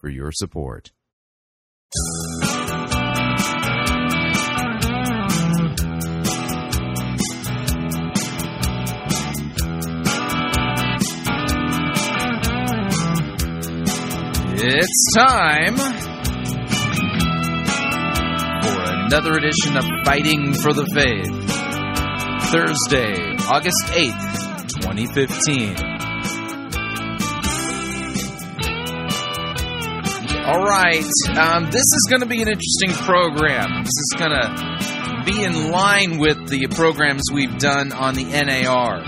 for your support. It's time for another edition of Fighting for the Faith. Thursday, August 8th, 2015. All right, um, this is going to be an interesting program. This is going to be in line with the programs we've done on the NAR.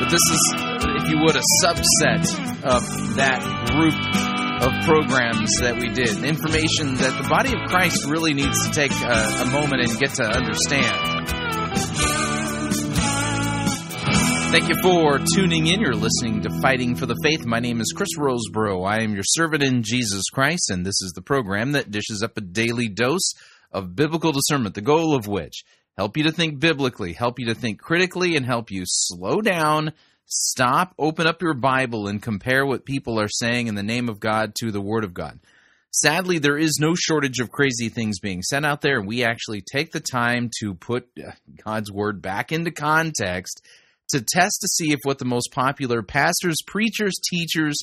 But this is, if you would, a subset of that group of programs that we did. Information that the body of Christ really needs to take a, a moment and get to understand. Thank you for tuning in. You're listening to Fighting for the Faith. My name is Chris Rosebrough. I am your servant in Jesus Christ, and this is the program that dishes up a daily dose of biblical discernment, the goal of which help you to think biblically, help you to think critically, and help you slow down, stop, open up your Bible, and compare what people are saying in the name of God to the Word of God. Sadly, there is no shortage of crazy things being sent out there, and we actually take the time to put uh, God's Word back into context to test to see if what the most popular pastors, preachers, teachers,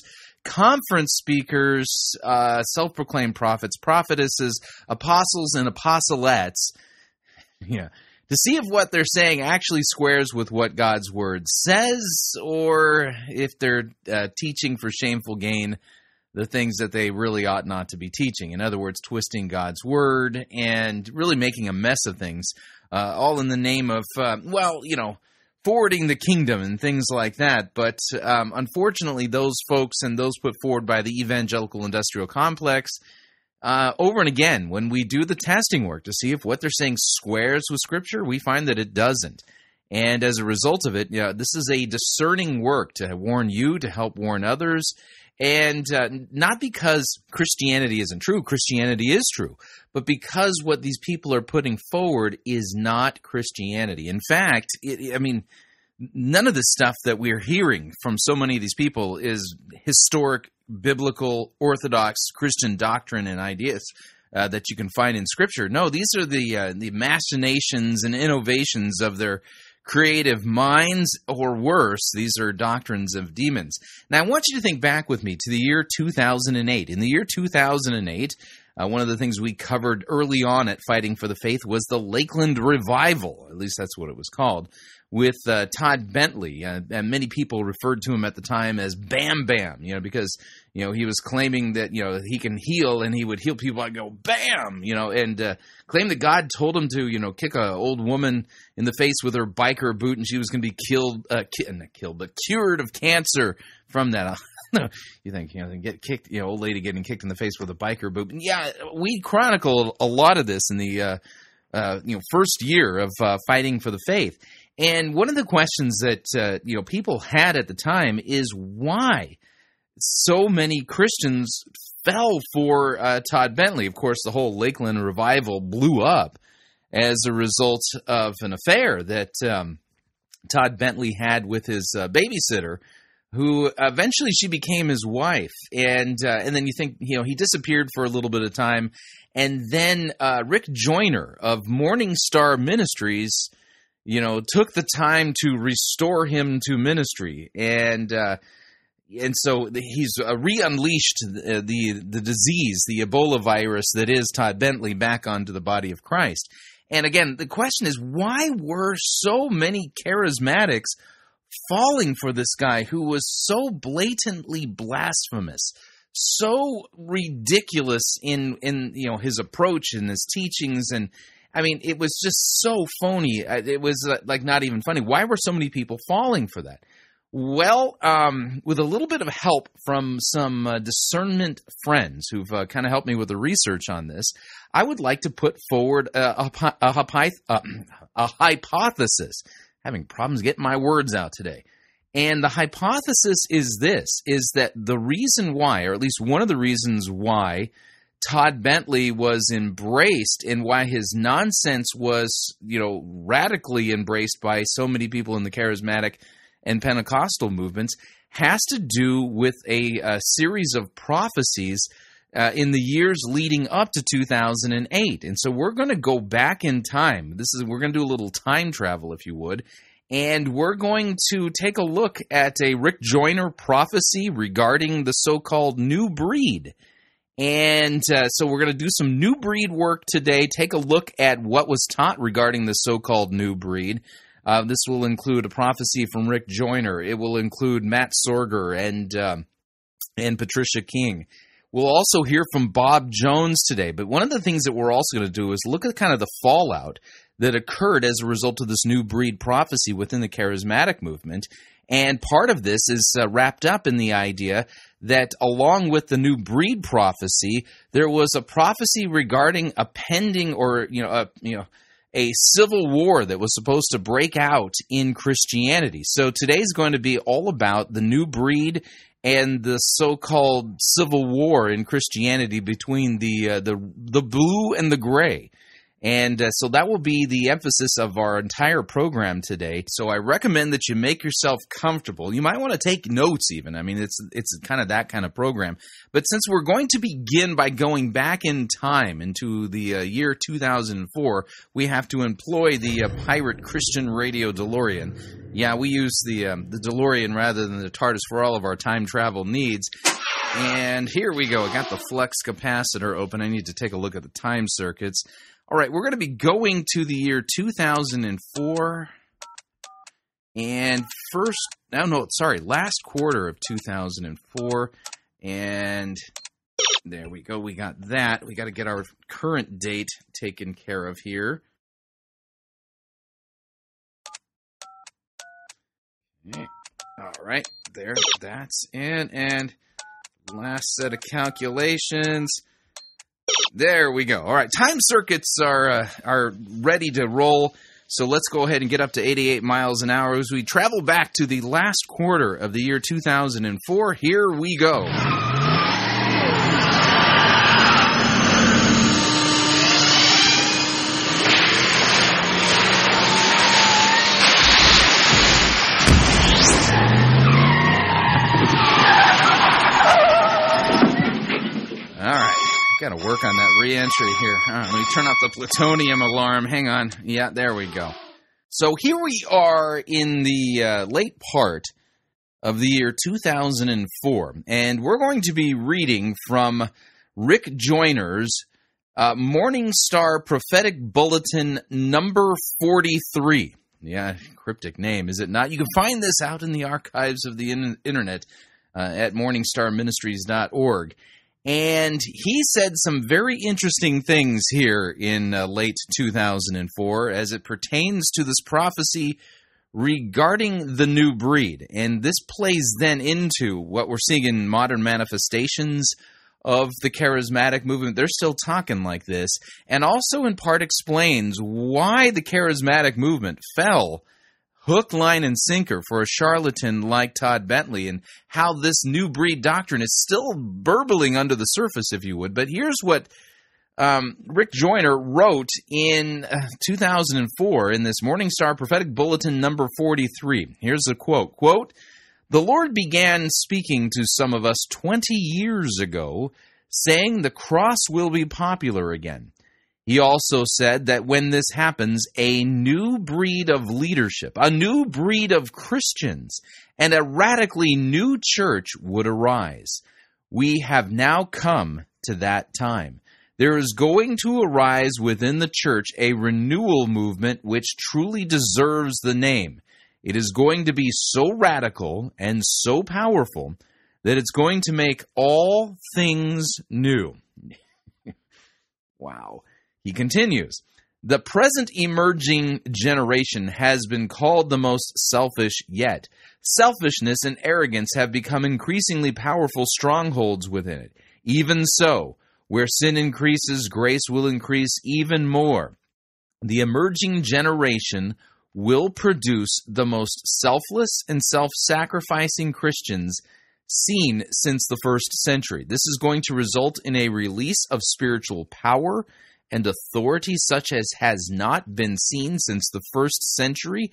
conference speakers, uh, self proclaimed prophets, prophetesses, apostles, and apostolettes, yeah, to see if what they're saying actually squares with what God's word says, or if they're uh, teaching for shameful gain the things that they really ought not to be teaching. In other words, twisting God's word and really making a mess of things, uh, all in the name of, uh, well, you know, forwarding the kingdom and things like that. But um, unfortunately, those folks and those put forward by the evangelical industrial complex, uh, over and again, when we do the testing work to see if what they're saying squares with Scripture, we find that it doesn't. And as a result of it, know, this is a discerning work to warn you, to help warn others. And uh, not because Christianity isn't true, Christianity is true, but because what these people are putting forward is not Christianity. In fact, it, I mean, none of the stuff that we're hearing from so many of these people is historic, biblical, orthodox Christian doctrine and ideas. Uh, that you can find in Scripture. No, these are the uh, the machinations and innovations of their creative minds, or worse, these are doctrines of demons. Now, I want you to think back with me to the year 2008. In the year 2008, uh, one of the things we covered early on at Fighting for the Faith was the Lakeland Revival. At least that's what it was called with uh, Todd Bentley, uh, and many people referred to him at the time as Bam Bam, you know, because you know he was claiming that you know he can heal and he would heal people. I go Bam, you know, and uh, that God told him to you know kick a old woman in the face with her biker boot and she was going to be killed, uh, ki- not killed, but cured of cancer from that. you think you know get kicked, you know, old lady getting kicked in the face with a biker boot? Yeah, we chronicle a lot of this in the. Uh, uh, you know, first year of uh, fighting for the faith, and one of the questions that uh, you know people had at the time is why so many Christians fell for uh, Todd Bentley. Of course, the whole Lakeland revival blew up as a result of an affair that um, Todd Bentley had with his uh, babysitter, who eventually she became his wife. And uh, and then you think you know he disappeared for a little bit of time, and then uh, Rick Joyner of Morning Star Ministries you know, took the time to restore him to ministry, and uh, and so he's uh, re-unleashed the, the, the disease, the Ebola virus that is Todd Bentley, back onto the body of Christ. And again, the question is, why were so many charismatics falling for this guy who was so blatantly blasphemous? so ridiculous in in you know his approach and his teachings and I mean, it was just so phony. It was uh, like not even funny. Why were so many people falling for that? Well, um, with a little bit of help from some uh, discernment friends who've uh, kind of helped me with the research on this, I would like to put forward a, a, a, uh, a hypothesis. Having problems getting my words out today. And the hypothesis is this is that the reason why, or at least one of the reasons why, Todd Bentley was embraced and why his nonsense was, you know, radically embraced by so many people in the charismatic and Pentecostal movements has to do with a, a series of prophecies uh, in the years leading up to 2008. And so we're going to go back in time. This is we're going to do a little time travel, if you would. And we're going to take a look at a Rick Joyner prophecy regarding the so called new breed. And uh, so we're going to do some new breed work today, take a look at what was taught regarding the so called new breed. Uh, this will include a prophecy from Rick Joyner. It will include Matt Sorger and um, and Patricia King. We'll also hear from Bob Jones today. But one of the things that we're also going to do is look at kind of the fallout that occurred as a result of this new breed prophecy within the charismatic movement. And part of this is uh, wrapped up in the idea that along with the new breed prophecy, there was a prophecy regarding a pending or, you know, a, you know, a civil war that was supposed to break out in Christianity. So today's going to be all about the new breed and the so-called civil war in Christianity between the uh, the the blue and the gray. And uh, so that will be the emphasis of our entire program today. So I recommend that you make yourself comfortable. You might want to take notes even. I mean, it's it's kind of that kind of program. But since we're going to begin by going back in time into the uh, year 2004, we have to employ the uh, Pirate Christian Radio DeLorean. Yeah, we use the um, the DeLorean rather than the TARDIS for all of our time travel needs. And here we go. I got the flux capacitor open. I need to take a look at the time circuits. All right, we're going to be going to the year 2004 and first, no, no, sorry, last quarter of 2004. And there we go. We got that. We got to get our current date taken care of here. All right, there, that's in. And last set of calculations. There we go. All right, time circuits are uh, are ready to roll. So let's go ahead and get up to 88 miles an hour as we travel back to the last quarter of the year 2004. Here we go. Got to work on that reentry here. Let me turn off the plutonium alarm. Hang on. Yeah, there we go. So here we are in the uh, late part of the year 2004, and we're going to be reading from Rick Joyner's uh, Morning Star Prophetic Bulletin number 43. Yeah, cryptic name, is it not? You can find this out in the archives of the in- internet uh, at morningstarministries.org. And he said some very interesting things here in uh, late 2004 as it pertains to this prophecy regarding the new breed. And this plays then into what we're seeing in modern manifestations of the charismatic movement. They're still talking like this, and also in part explains why the charismatic movement fell hook, line, and sinker for a charlatan like Todd Bentley, and how this new breed doctrine is still burbling under the surface, if you would. But here's what um, Rick Joyner wrote in uh, 2004 in this Morning Star Prophetic Bulletin number 43. Here's a quote Quote, The Lord began speaking to some of us 20 years ago, saying the cross will be popular again. He also said that when this happens, a new breed of leadership, a new breed of Christians, and a radically new church would arise. We have now come to that time. There is going to arise within the church a renewal movement which truly deserves the name. It is going to be so radical and so powerful that it's going to make all things new. wow. He continues The present emerging generation has been called the most selfish yet. Selfishness and arrogance have become increasingly powerful strongholds within it. Even so, where sin increases, grace will increase even more. The emerging generation will produce the most selfless and self sacrificing Christians seen since the first century. This is going to result in a release of spiritual power and authority such as has not been seen since the first century.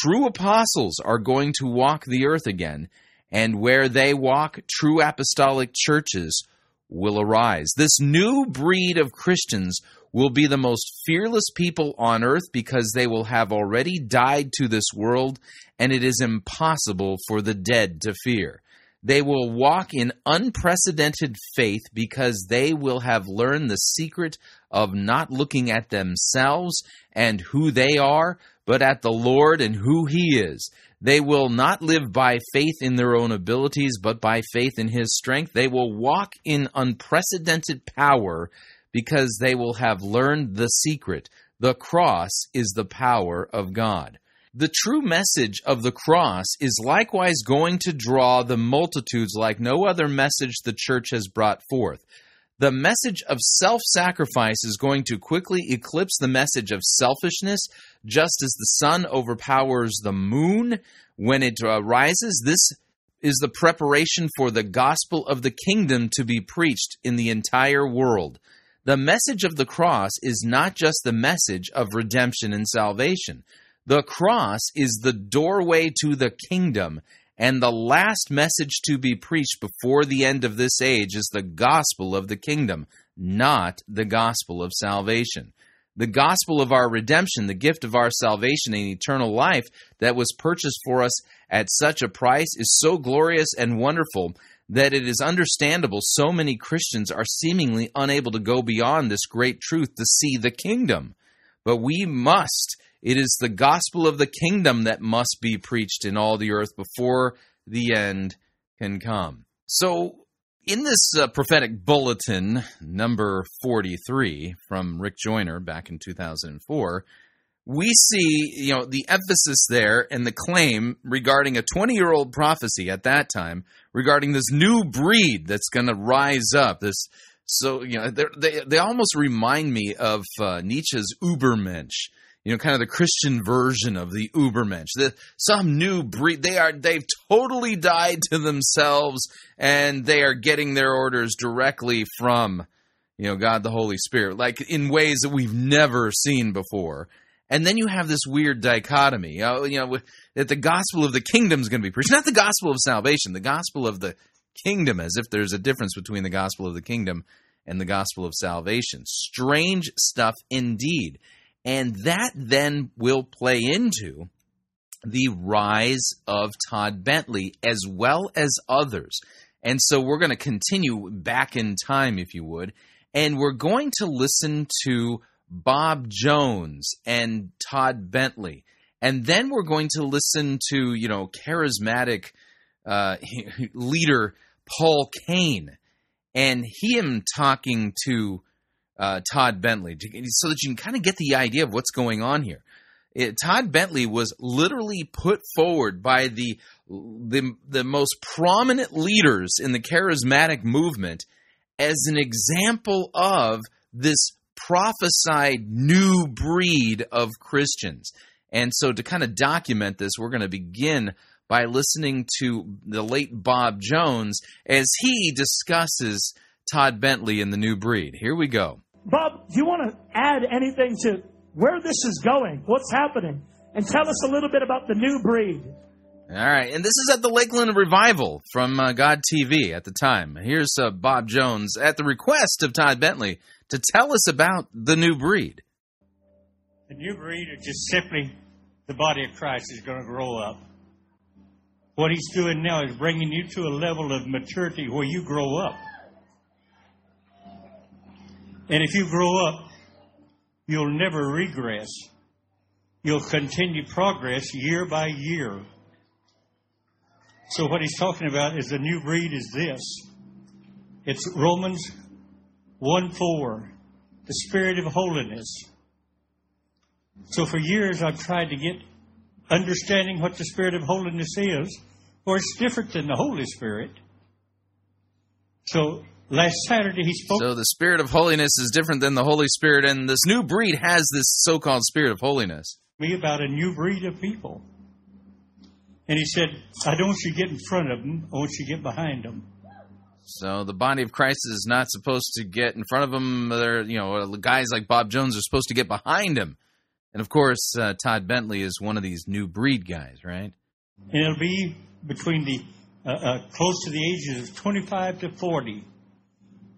True apostles are going to walk the earth again, and where they walk, true apostolic churches will arise. This new breed of Christians will be the most fearless people on earth because they will have already died to this world, and it is impossible for the dead to fear. They will walk in unprecedented faith because they will have learned the secret of not looking at themselves and who they are, but at the Lord and who He is. They will not live by faith in their own abilities, but by faith in His strength. They will walk in unprecedented power because they will have learned the secret. The cross is the power of God. The true message of the cross is likewise going to draw the multitudes like no other message the church has brought forth. The message of self sacrifice is going to quickly eclipse the message of selfishness, just as the sun overpowers the moon when it rises. This is the preparation for the gospel of the kingdom to be preached in the entire world. The message of the cross is not just the message of redemption and salvation. The cross is the doorway to the kingdom, and the last message to be preached before the end of this age is the gospel of the kingdom, not the gospel of salvation. The gospel of our redemption, the gift of our salvation and eternal life that was purchased for us at such a price, is so glorious and wonderful that it is understandable so many Christians are seemingly unable to go beyond this great truth to see the kingdom. But we must. It is the gospel of the kingdom that must be preached in all the earth before the end can come. So, in this uh, prophetic bulletin, number 43 from Rick Joyner back in 2004, we see, you know, the emphasis there and the claim regarding a 20 year old prophecy at that time regarding this new breed that's going to rise up. This, so, you know, they, they almost remind me of uh, Nietzsche's Ubermensch. You know, kind of the Christian version of the Ubermensch. The, some new breed. They are. They've totally died to themselves, and they are getting their orders directly from, you know, God the Holy Spirit, like in ways that we've never seen before and then you have this weird dichotomy, you know, that the gospel of the kingdom is going to be preached, not the gospel of salvation, the gospel of the kingdom, as if there's a difference between the gospel of the kingdom and the gospel of salvation. Strange stuff indeed. And that then will play into the rise of Todd Bentley as well as others. And so we're going to continue back in time, if you would, and we're going to listen to Bob Jones and Todd Bentley. And then we're going to listen to, you know, charismatic uh, leader Paul Cain and him talking to uh, Todd Bentley so that you can kind of get the idea of what's going on here. It, Todd Bentley was literally put forward by the, the the most prominent leaders in the charismatic movement as an example of this prophesied new breed of Christians. And so, to kind of document this, we're going to begin by listening to the late Bob Jones as he discusses Todd Bentley and the new breed. Here we go. Bob, do you want to add anything to where this is going, what's happening, and tell us a little bit about the new breed? All right, and this is at the Lakeland Revival from uh, God TV at the time. Here's uh, Bob Jones at the request of Todd Bentley to tell us about the new breed. The new breed is just simply the body of Christ is going to grow up. What he's doing now is bringing you to a level of maturity where you grow up. And if you grow up, you'll never regress. You'll continue progress year by year. So what he's talking about is the new breed is this. It's Romans 1 4, the spirit of holiness, So for years I've tried to get understanding what the Spirit of holiness is, or it's different than the Holy Spirit. So last Saturday he spoke So the spirit of holiness is different than the Holy Spirit, and this new breed has this so called spirit of holiness. me about a new breed of people. And he said, I don't want you to get in front of them, I want you to get behind them. So the body of Christ is not supposed to get in front of them. They're, you know, guys like Bob Jones are supposed to get behind him. And of course, uh, Todd Bentley is one of these new breed guys, right? And it'll be between the uh, uh, close to the ages of 25 to 40.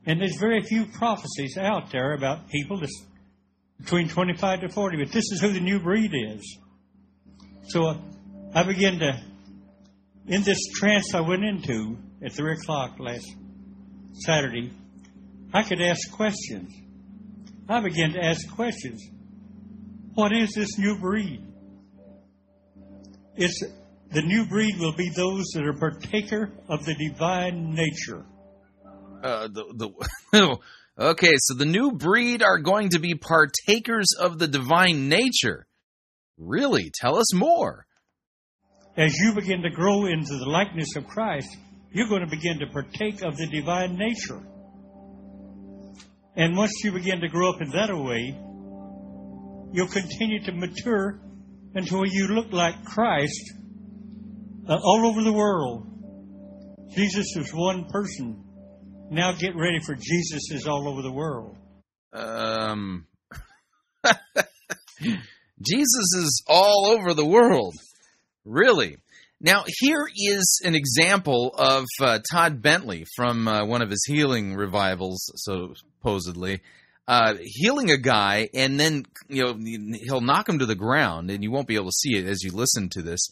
And there's very few prophecies out there about people that's between 25 to 40, but this is who the new breed is. So uh, I began to, in this trance I went into at 3 o'clock last Saturday, I could ask questions. I began to ask questions. What is this new breed? It's the new breed will be those that are partaker of the divine nature. Uh, the, the okay, so the new breed are going to be partakers of the divine nature. Really? Tell us more. As you begin to grow into the likeness of Christ, you're going to begin to partake of the divine nature. And once you begin to grow up in that way, you'll continue to mature until you look like Christ uh, all over the world. Jesus is one person. Now get ready for Jesus is all over the world. Um, Jesus is all over the world. Really? Now, here is an example of uh, Todd Bentley from uh, one of his healing revivals, supposedly, uh, healing a guy, and then you know he'll knock him to the ground, and you won't be able to see it as you listen to this.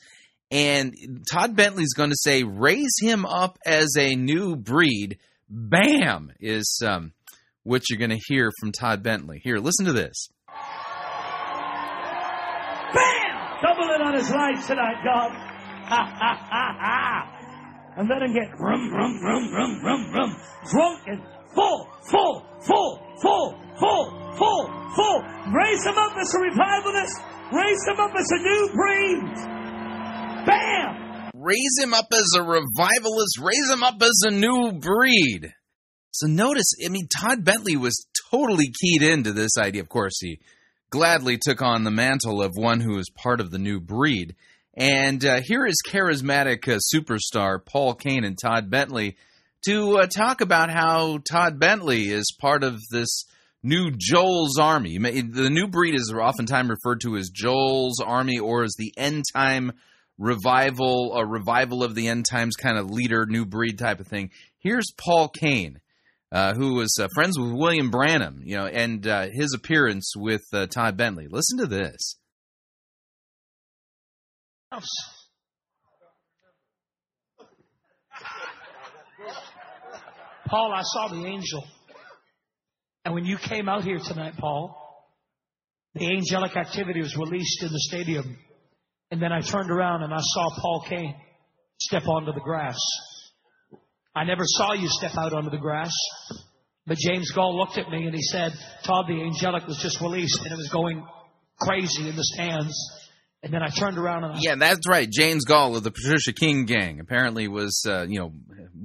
And Todd Bentley's going to say, "Raise him up as a new breed." Bam is um, what you're going to hear from Todd Bentley. Here, listen to this. Bam! Double it on his life tonight, God. Ha ha ha ha! And let him get rum, rum, rum, rum, rum, rum, drunk and full, full, full, full, full, full, full. Raise him up as a revivalist. Raise him up as a new breed. Bam! Raise him up as a revivalist, raise him up as a new breed. So notice, I mean, Todd Bentley was totally keyed into this idea. Of course, he gladly took on the mantle of one who is part of the new breed. And uh, here is charismatic uh, superstar Paul Cain and Todd Bentley to uh, talk about how Todd Bentley is part of this new Joel's army. The new breed is oftentimes referred to as Joel's army or as the end time revival, a revival of the end times kind of leader, new breed type of thing. Here's Paul Cain, uh, who was uh, friends with William Branham, you know, and uh, his appearance with uh, Todd Bentley. Listen to this. Paul, I saw the angel. And when you came out here tonight, Paul, the angelic activity was released in the stadium. And then I turned around and I saw Paul Cain step onto the grass. I never saw you step out onto the grass. But James Goll looked at me and he said, Todd, the angelic was just released and it was going crazy in the stands. And then I turned around and I Yeah, that's right. James Goll of the Patricia King gang apparently was, uh, you know,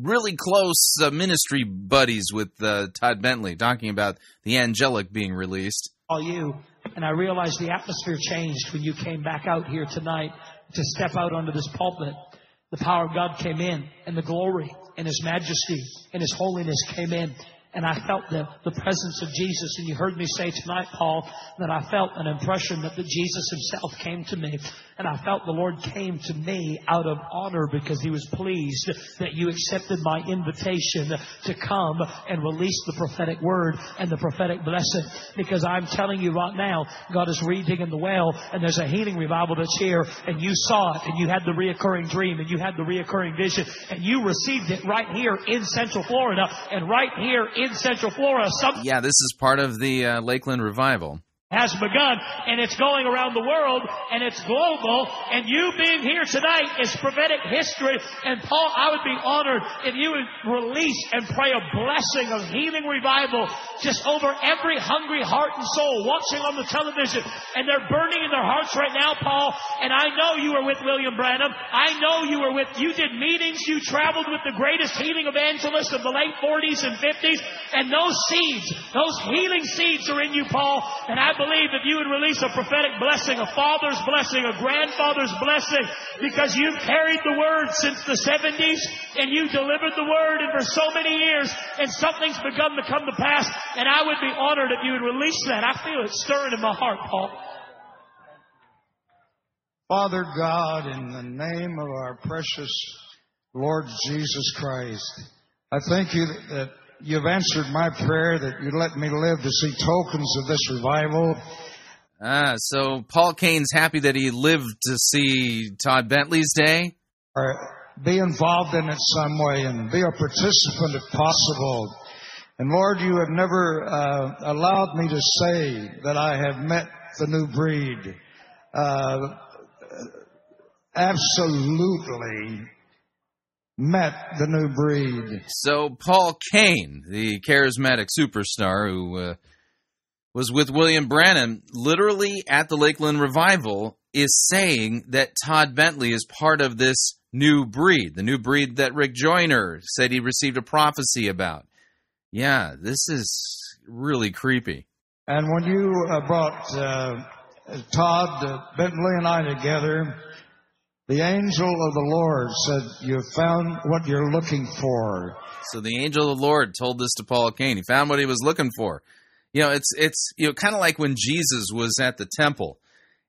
really close uh, ministry buddies with uh, Todd Bentley, talking about the angelic being released. saw you and I realized the atmosphere changed when you came back out here tonight to step out onto this pulpit. The power of God came in and the glory and His majesty and His holiness came in. And I felt the, the presence of Jesus. And you heard me say tonight, Paul, that I felt an impression that the Jesus himself came to me. And I felt the Lord came to me out of honor because he was pleased that you accepted my invitation to come and release the prophetic word and the prophetic blessing. Because I'm telling you right now, God is redigging the well and there's a healing revival that's here and you saw it and you had the reoccurring dream and you had the reoccurring vision and you received it right here in Central Florida and right here in Central Florida. Some Yeah, this is part of the uh, Lakeland revival. Has begun and it's going around the world and it's global and you being here tonight is prophetic history. And Paul I would be honored if you would release and pray a blessing of healing revival just over every hungry heart and soul watching on the television. And they're burning in their hearts right now Paul. And I know you were with William Branham. I know you were with you did meetings you traveled with the greatest healing evangelist of the late 40s and 50s and those seeds those healing seeds are in you Paul. And I believe if you would release a prophetic blessing, a father's blessing, a grandfather's blessing, because you've carried the word since the 70s and you delivered the word and for so many years and something's begun to come to pass and I would be honored if you would release that. I feel it stirring in my heart, Paul. Father God, in the name of our precious Lord Jesus Christ, I thank you that you've answered my prayer that you let me live to see tokens of this revival. Ah, so Paul Cain's happy that he lived to see Todd Bentley's day? Or be involved in it some way and be a participant if possible. And Lord, you have never uh, allowed me to say that I have met the new breed. Uh, absolutely met the new breed. So Paul Cain, the charismatic superstar who uh, was with William Branham, literally at the Lakeland revival, is saying that Todd Bentley is part of this new breed, the new breed that Rick Joyner said he received a prophecy about. Yeah, this is really creepy. And when you uh, brought uh, Todd uh, Bentley and I together, the angel of the Lord said, You found what you're looking for. So the angel of the Lord told this to Paul Cain. He found what he was looking for. You know, it's it's you know kind of like when Jesus was at the temple,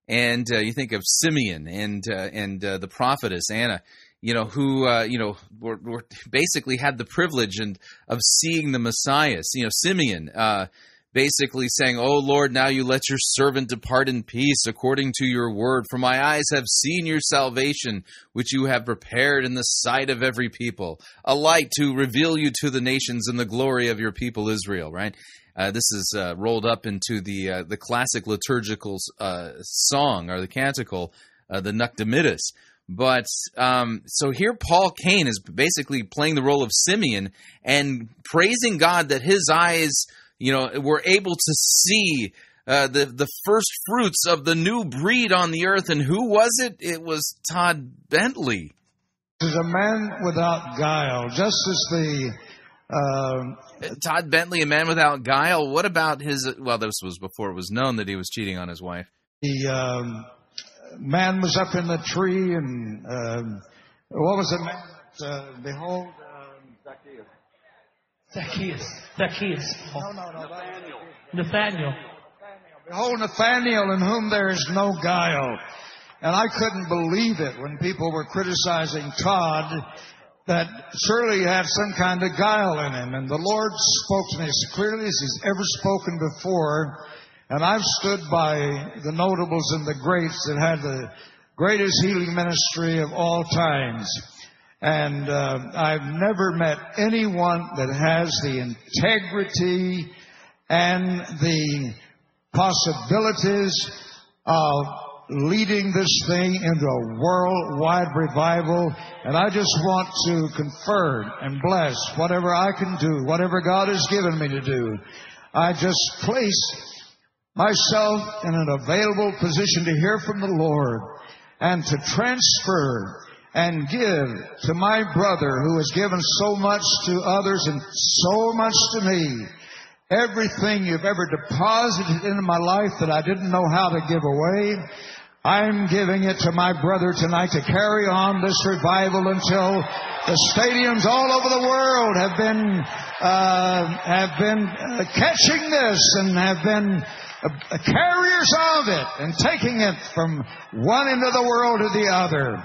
and uh, you think of Simeon and uh, and uh, the prophetess Anna, you know, who uh, you know were, were, basically had the privilege and of seeing the Messiah. You know, Simeon uh, basically saying, Oh Lord, now you let your servant depart in peace according to your word. For my eyes have seen your salvation, which you have prepared in the sight of every people, a light to reveal you to the nations and the glory of your people Israel, right? Uh, this is uh, rolled up into the uh, the classic liturgical uh, song or the canticle, uh, the Nunc Dimittis. But um, so here, Paul Cain is basically playing the role of Simeon and praising God that his eyes you know, were able to see uh, the the first fruits of the new breed on the earth. And who was it? It was Todd Bentley. Is a man without guile, just as the uh, Todd Bentley, a man without guile. What about his? Well, this was before it was known that he was cheating on his wife. The um, man was up in the tree, and um, what was it? Man, uh, behold, Zacchaeus. Zacchaeus. No, no, no. Nathaniel. Nathaniel. Behold, Nathaniel in whom there is no guile. And I couldn't believe it when people were criticizing Todd that surely he had some kind of guile in him. And the Lord spoke to me as clearly as he's ever spoken before. And I've stood by the notables and the greats that had the greatest healing ministry of all times. And uh, I've never met anyone that has the integrity and the possibilities of leading this thing into a worldwide revival. And I just want to confer and bless whatever I can do, whatever God has given me to do. I just place myself in an available position to hear from the Lord and to transfer and give to my brother who has given so much to others and so much to me. Everything you've ever deposited into my life that I didn't know how to give away, I'm giving it to my brother tonight to carry on this revival until the stadiums all over the world have been uh, have been uh, catching this and have been uh, carriers of it and taking it from one end of the world to the other.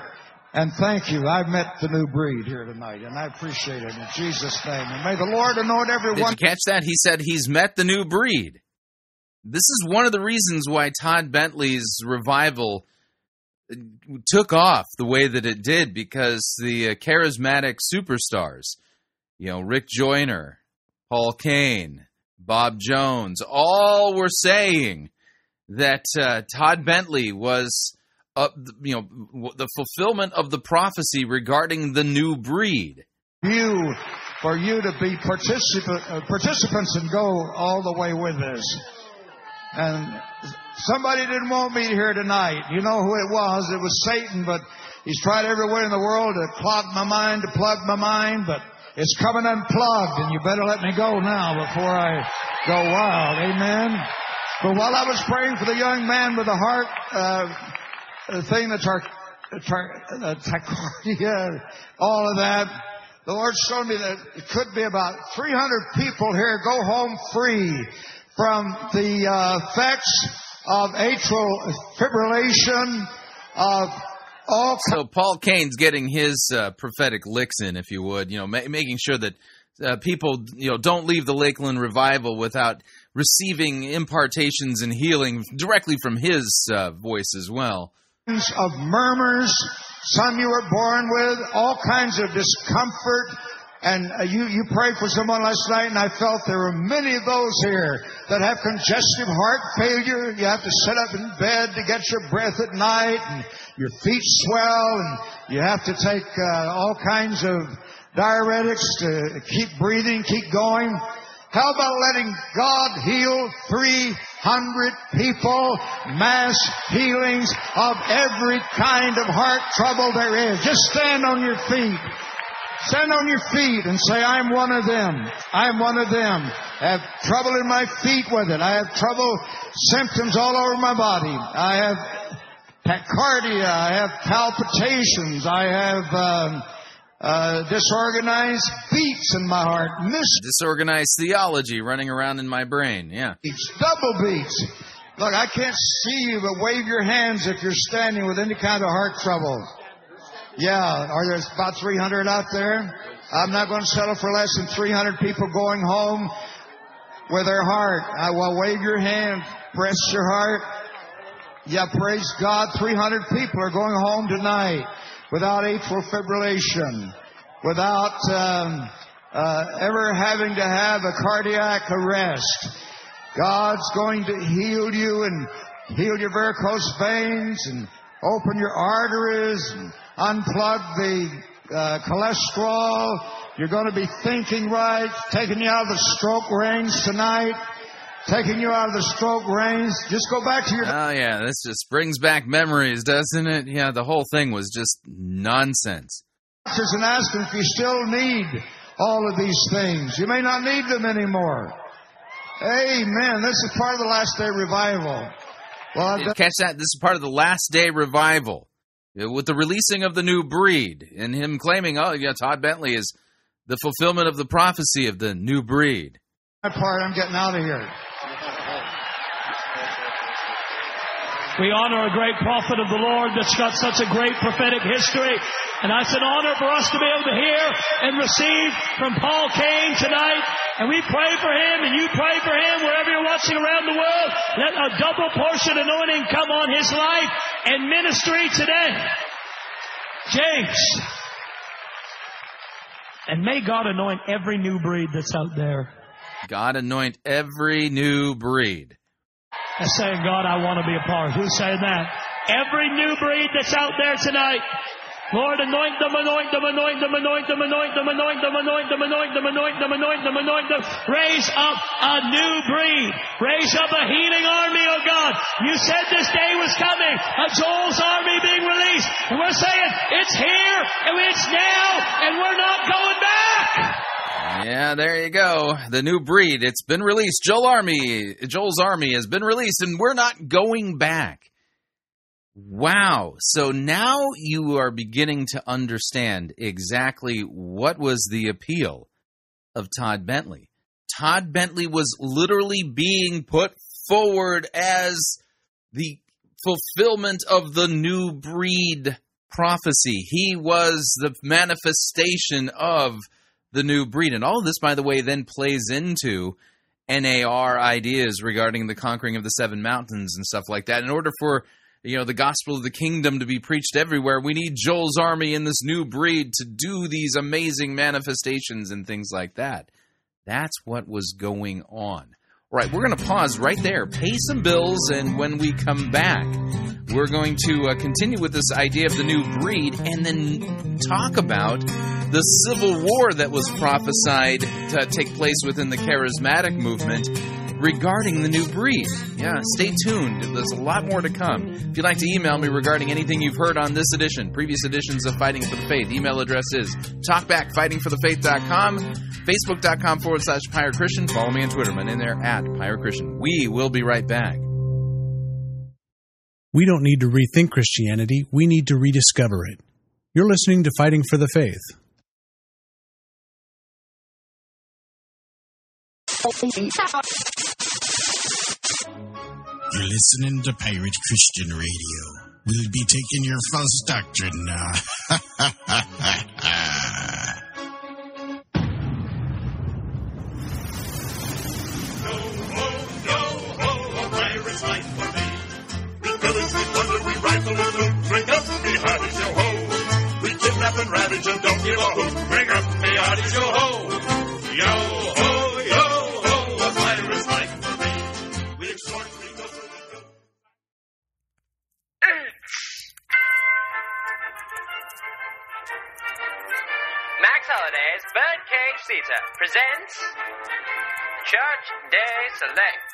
And thank you. I've met the new breed here tonight, and I appreciate it in Jesus' name. And may the Lord anoint everyone. Did you catch that? He said he's met the new breed. This is one of the reasons why Todd Bentley's revival took off the way that it did because the uh, charismatic superstars, you know, Rick Joyner, Paul Cain, Bob Jones, all were saying that uh, Todd Bentley was, uh, you know, the fulfillment of the prophecy regarding the new breed. You, for you to be uh, participants and go all the way with this. And somebody didn't want me here tonight. You know who it was? It was Satan, but he's tried everywhere in the world to clog my mind, to plug my mind, but it's coming unplugged, and you better let me go now before I go wild. Amen. But while I was praying for the young man with the heart uh, thing, the tar- tar- uh, tachycardia, all of that, the Lord showed me that it could be about 300 people here go home free from the uh, effects of atrial fibrillation, of all So Paul Cain's getting his uh, prophetic licks in, if you would, you know, ma- making sure that uh, people, you know, don't leave the Lakeland revival without receiving impartations and healing directly from his uh, voice as well. Of murmurs, some you were born with, all kinds of discomfort. And uh, you, you prayed for someone last night, and I felt there were many of those here that have congestive heart failure. You have to sit up in bed to get your breath at night, and your feet swell, and you have to take uh, all kinds of diuretics to keep breathing, keep going. How about letting God heal 300 people, mass healings of every kind of heart trouble there is? Just stand on your feet. Stand on your feet and say, I'm one of them. I'm one of them. I have trouble in my feet with it. I have trouble, symptoms all over my body. I have tachycardia. I have palpitations. I have um, uh, disorganized beats in my heart. Mis- Disorganized theology running around in my brain. Yeah. beats, double beats. Look, I can't see you, but wave your hands if you're standing with any kind of heart trouble. Yeah, are there about 300 out there? I'm not going to settle for less than 300 people going home with their heart. I will wave your hand, press your heart. Yeah, praise God. 300 people are going home tonight without atrial fibrillation, without um, uh, ever having to have a cardiac arrest. God's going to heal you and heal your varicose veins and open your arteries and unplug the uh, cholesterol. You're going to be thinking right, taking you out of the stroke range tonight, taking you out of the stroke range. Just go back to your Oh, yeah. This just brings back memories, doesn't it? Yeah, the whole thing was just nonsense. doctors and ask them if you still need all of these things. You may not need them anymore. Amen. This is part of the last day revival. Well, done Catch that? This is part of the last day revival uh, with the releasing of the new breed and him claiming, oh, yeah, Todd Bentley is the fulfillment of the prophecy of the new breed. my part. I'm getting out of here. We honor a great prophet of the Lord that's got such a great prophetic history. And it's an honor for us to be able to hear and receive from Paul Cain tonight. And we pray for him and you pray for him wherever you're watching around the world. Let a double portion anointing come on his life and ministry today. James. And may God anoint every new breed that's out there. God anoint every new breed. Saying, God, I want to be a part. Who's saying that? Every new breed that's out there tonight. Lord, anoint them, anoint them, anoint them, anoint them, anoint them, anoint them, anoint them, anoint them, anoint them, anoint them, anoint them. Raise up a new breed. Raise up a healing army, oh God. You said this day was coming. A Joel's army being released. And we're saying, it's here, and it's now, and we're not going back. Yeah, there you go. The new breed. It's been released. Joel Army, Joel's Army has been released, and we're not going back. Wow. So now you are beginning to understand exactly what was the appeal of Todd Bentley. Todd Bentley was literally being put forward as the fulfillment of the new breed prophecy. He was the manifestation of the new breed. And all of this, by the way, then plays into NAR ideas regarding the conquering of the seven mountains and stuff like that. In order for you know the gospel of the kingdom to be preached everywhere, we need Joel's army and this new breed to do these amazing manifestations and things like that. That's what was going on. All right, we're going to pause right there, pay some bills, and when we come back, we're going to uh, continue with this idea of the new breed and then talk about the civil war that was prophesied to take place within the charismatic movement regarding the new breed. Yeah, stay tuned. There's a lot more to come. If you'd like to email me regarding anything you've heard on this edition, previous editions of Fighting for the Faith, email address is talkbackfightingforthefaith.com, facebook.com forward slash Pirate Christian. Follow me on Twitter. My name there at Pirate Christian. We will be right back. We don't need to rethink Christianity, we need to rediscover it. You're listening to Fighting for the Faith. You're listening to Pirate Christian Radio. We'll be taking your false doctrine now. No, oh, no, oh, a pirate's life for me. We pillage, we plunder, we rifle and loot. Up, me yo ho. We kidnap and ravage and don't give a hoot. Bring up the hearties, yo ho, yo ho, Holiday's Birdcage Theater presents Church Day Select.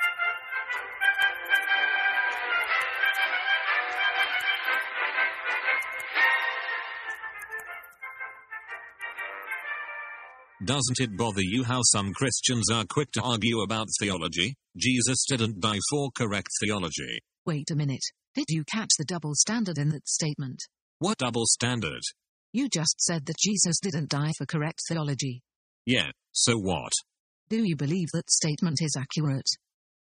Doesn't it bother you how some Christians are quick to argue about theology? Jesus didn't die for correct theology. Wait a minute. Did you catch the double standard in that statement? What double standard? You just said that Jesus didn't die for correct theology. Yeah, so what? Do you believe that statement is accurate?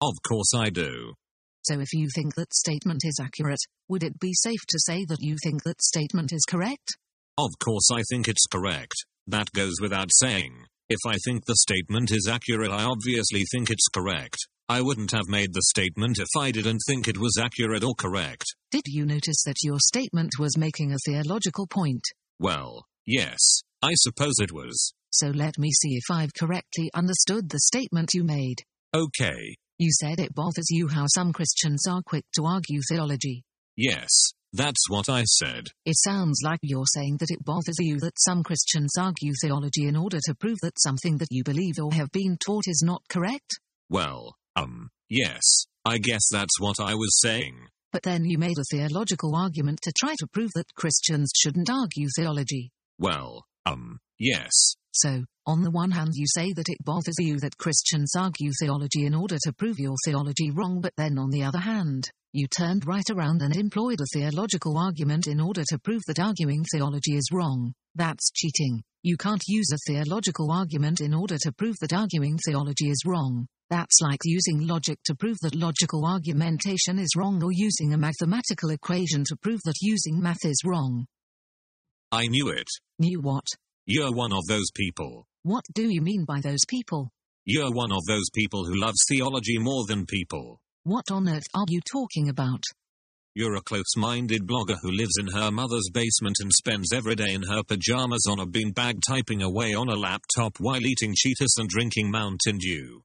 Of course I do. So if you think that statement is accurate, would it be safe to say that you think that statement is correct? Of course I think it's correct. That goes without saying. If I think the statement is accurate, I obviously think it's correct. I wouldn't have made the statement if I didn't think it was accurate or correct. Did you notice that your statement was making a theological point? Well, yes, I suppose it was. So let me see if I've correctly understood the statement you made. Okay. You said it bothers you how some Christians are quick to argue theology. Yes, that's what I said. It sounds like you're saying that it bothers you that some Christians argue theology in order to prove that something that you believe or have been taught is not correct? Well, um, yes, I guess that's what I was saying. But then you made a theological argument to try to prove that Christians shouldn't argue theology. Well, um, yes. So, on the one hand, you say that it bothers you that Christians argue theology in order to prove your theology wrong, but then on the other hand, you turned right around and employed a theological argument in order to prove that arguing theology is wrong. That's cheating. You can't use a theological argument in order to prove that arguing theology is wrong. That's like using logic to prove that logical argumentation is wrong or using a mathematical equation to prove that using math is wrong. I knew it. Knew what? You're one of those people. What do you mean by those people? You're one of those people who loves theology more than people. What on earth are you talking about? You're a close minded blogger who lives in her mother's basement and spends every day in her pajamas on a beanbag typing away on a laptop while eating Cheetos and drinking Mountain Dew.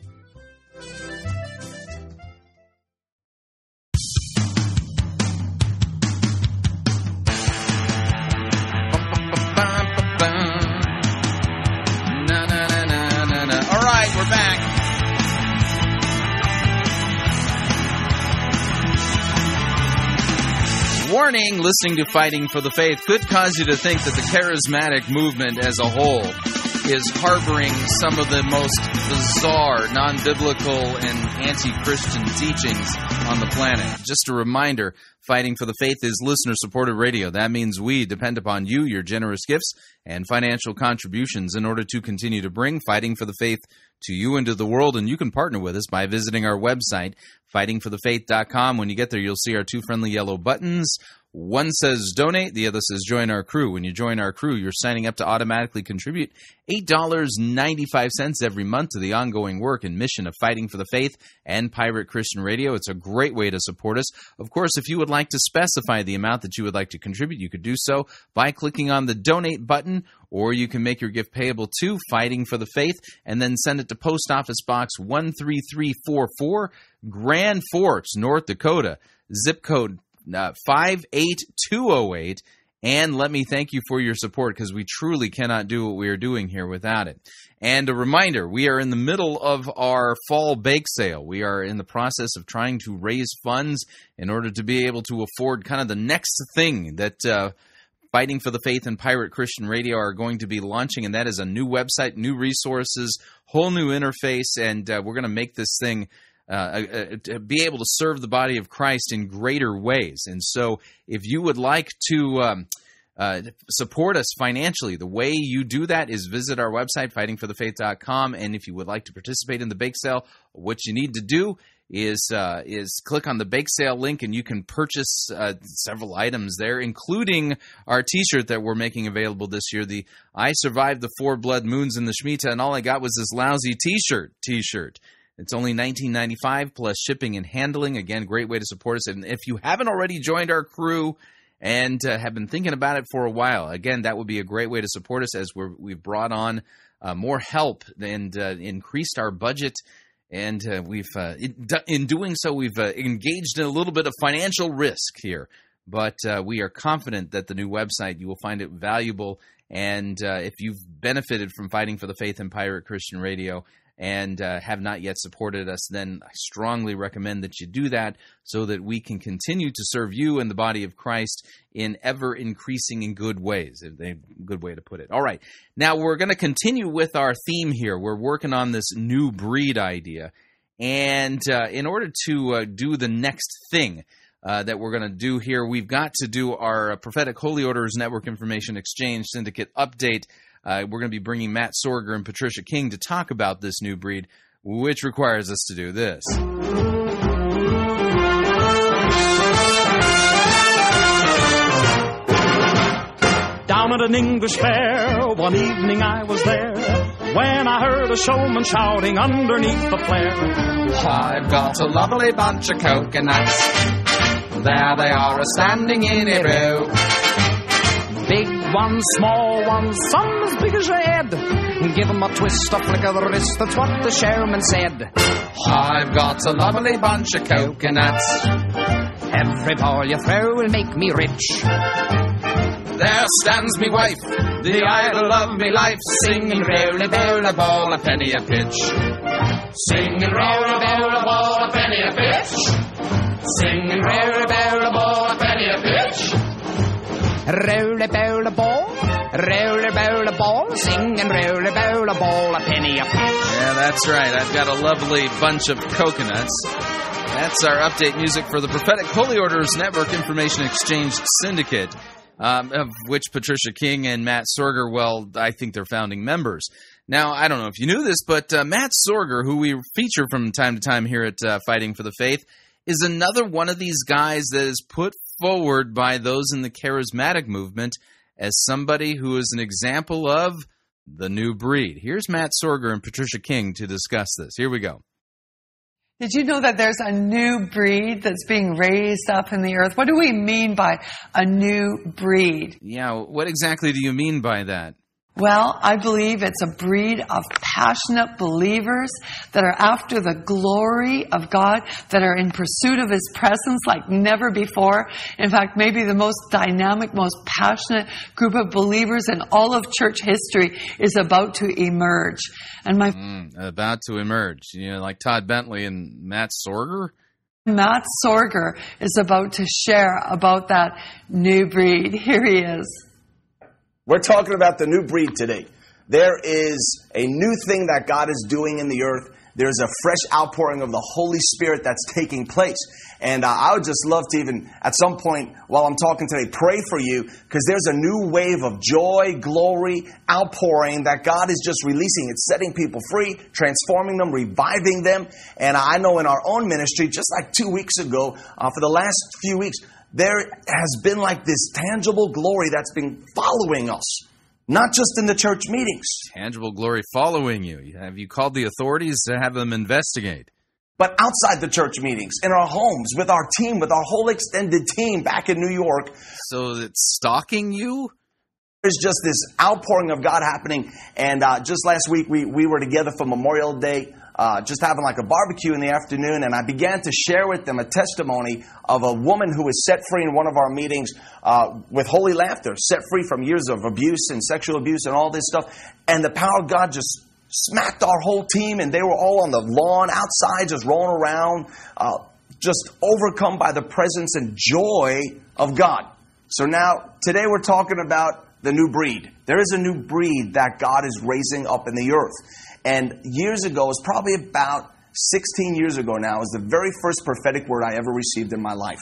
Listening to Fighting for the Faith could cause you to think that the charismatic movement as a whole is harboring some of the most bizarre, non biblical, and anti Christian teachings on the planet. Just a reminder Fighting for the Faith is listener supported radio. That means we depend upon you, your generous gifts, and financial contributions in order to continue to bring Fighting for the Faith to you and to the world. And you can partner with us by visiting our website, fightingforthefaith.com. When you get there, you'll see our two friendly yellow buttons. One says donate, the other says join our crew. When you join our crew, you're signing up to automatically contribute $8.95 every month to the ongoing work and mission of Fighting for the Faith and Pirate Christian Radio. It's a great way to support us. Of course, if you would like to specify the amount that you would like to contribute, you could do so by clicking on the donate button, or you can make your gift payable to Fighting for the Faith and then send it to Post Office Box 13344, Grand Forks, North Dakota, zip code uh, 58208. And let me thank you for your support because we truly cannot do what we are doing here without it. And a reminder we are in the middle of our fall bake sale. We are in the process of trying to raise funds in order to be able to afford kind of the next thing that. Uh, Fighting for the Faith and Pirate Christian Radio are going to be launching, and that is a new website, new resources, whole new interface, and uh, we're going to make this thing uh, uh, to be able to serve the body of Christ in greater ways. And so, if you would like to um, uh, support us financially, the way you do that is visit our website, fightingforthefaith.com. And if you would like to participate in the bake sale, what you need to do is uh, is click on the bake sale link, and you can purchase uh, several items there, including our T-shirt that we're making available this year. The "I survived the four blood moons in the Shemitah, and all I got was this lousy T-shirt." T-shirt. It's only $19.95 plus shipping and handling. Again, great way to support us. And if you haven't already joined our crew and uh, have been thinking about it for a while, again, that would be a great way to support us as we're, we've brought on uh, more help and uh, increased our budget. And uh, we've, uh, in doing so, we've uh, engaged in a little bit of financial risk here. But we are confident that the new website, you will find it valuable. And if you've benefited from Fighting for the Faith in Pirate Christian Radio, and uh, have not yet supported us, then I strongly recommend that you do that so that we can continue to serve you and the body of Christ in ever increasing in good ways. A good way to put it. All right. Now we're going to continue with our theme here. We're working on this new breed idea. And uh, in order to uh, do the next thing, uh, that we're going to do here. We've got to do our Prophetic Holy Orders Network Information Exchange Syndicate update. Uh, we're going to be bringing Matt Sorger and Patricia King to talk about this new breed, which requires us to do this. Down at an English fair, one evening I was there when I heard a showman shouting underneath the flare. I've got a lovely bunch of coconuts. There they are, a standing in a row. Big ones, small one, some as big as your head. Give 'em a twist, a flick of the wrist, that's what the showman said. I've got a lovely bunch of coconuts. Every ball you throw will make me rich. There stands me wife, the idol of me life, singing roll a bowl a ball a penny a pitch. Singing roll a bowl a ball a penny a pitch. Singing roll a bowl a ball a penny a pitch. Roll a ball, a bowl a ball. Sing and roll a bowl, a ball, a penny a patch. Yeah, that's right. I've got a lovely bunch of coconuts. That's our update music for the Prophetic Holy Orders Network Information Exchange Syndicate, um, of which Patricia King and Matt Sorger, well, I think they're founding members. Now, I don't know if you knew this, but uh, Matt Sorger, who we feature from time to time here at uh, Fighting for the Faith, is another one of these guys that is put forward by those in the charismatic movement as somebody who is an example of the new breed. Here's Matt Sorger and Patricia King to discuss this. Here we go. Did you know that there's a new breed that's being raised up in the earth? What do we mean by a new breed? Yeah, what exactly do you mean by that? Well, I believe it's a breed of passionate believers that are after the glory of God, that are in pursuit of His presence like never before. In fact, maybe the most dynamic, most passionate group of believers in all of church history is about to emerge. And my Mm, about to emerge. You know, like Todd Bentley and Matt Sorger? Matt Sorger is about to share about that new breed. Here he is. We're talking about the new breed today. There is a new thing that God is doing in the earth. There's a fresh outpouring of the Holy Spirit that's taking place. And uh, I would just love to even, at some point while I'm talking today, pray for you because there's a new wave of joy, glory, outpouring that God is just releasing. It's setting people free, transforming them, reviving them. And I know in our own ministry, just like two weeks ago, uh, for the last few weeks, there has been like this tangible glory that's been following us, not just in the church meetings. Tangible glory following you. Have you called the authorities to have them investigate? But outside the church meetings, in our homes, with our team, with our whole extended team back in New York. So it's stalking you? There's just this outpouring of God happening. And uh, just last week, we, we were together for Memorial Day uh, just having like a barbecue in the afternoon, and I began to share with them a testimony of a woman who was set free in one of our meetings uh, with holy laughter, set free from years of abuse and sexual abuse and all this stuff. And the power of God just smacked our whole team, and they were all on the lawn outside, just rolling around, uh, just overcome by the presence and joy of God. So now, today we're talking about the new breed. There is a new breed that God is raising up in the earth. And years ago, it's probably about 16 years ago now, was the very first prophetic word I ever received in my life.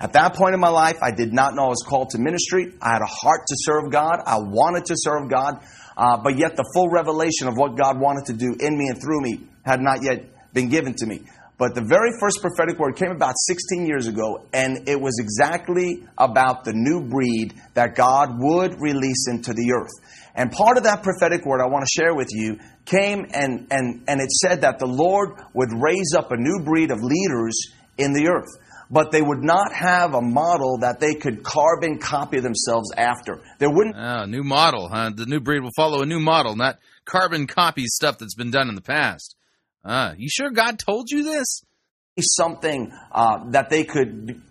At that point in my life, I did not know I was called to ministry. I had a heart to serve God. I wanted to serve God. Uh, but yet the full revelation of what God wanted to do in me and through me had not yet been given to me. But the very first prophetic word came about 16 years ago, and it was exactly about the new breed that God would release into the earth. And part of that prophetic word I want to share with you came and, and, and it said that the Lord would raise up a new breed of leaders in the earth. But they would not have a model that they could carbon copy themselves after. There wouldn't Oh, new model, huh? The new breed will follow a new model, not carbon copy stuff that's been done in the past. Ah, you sure God told you this? something uh, that they could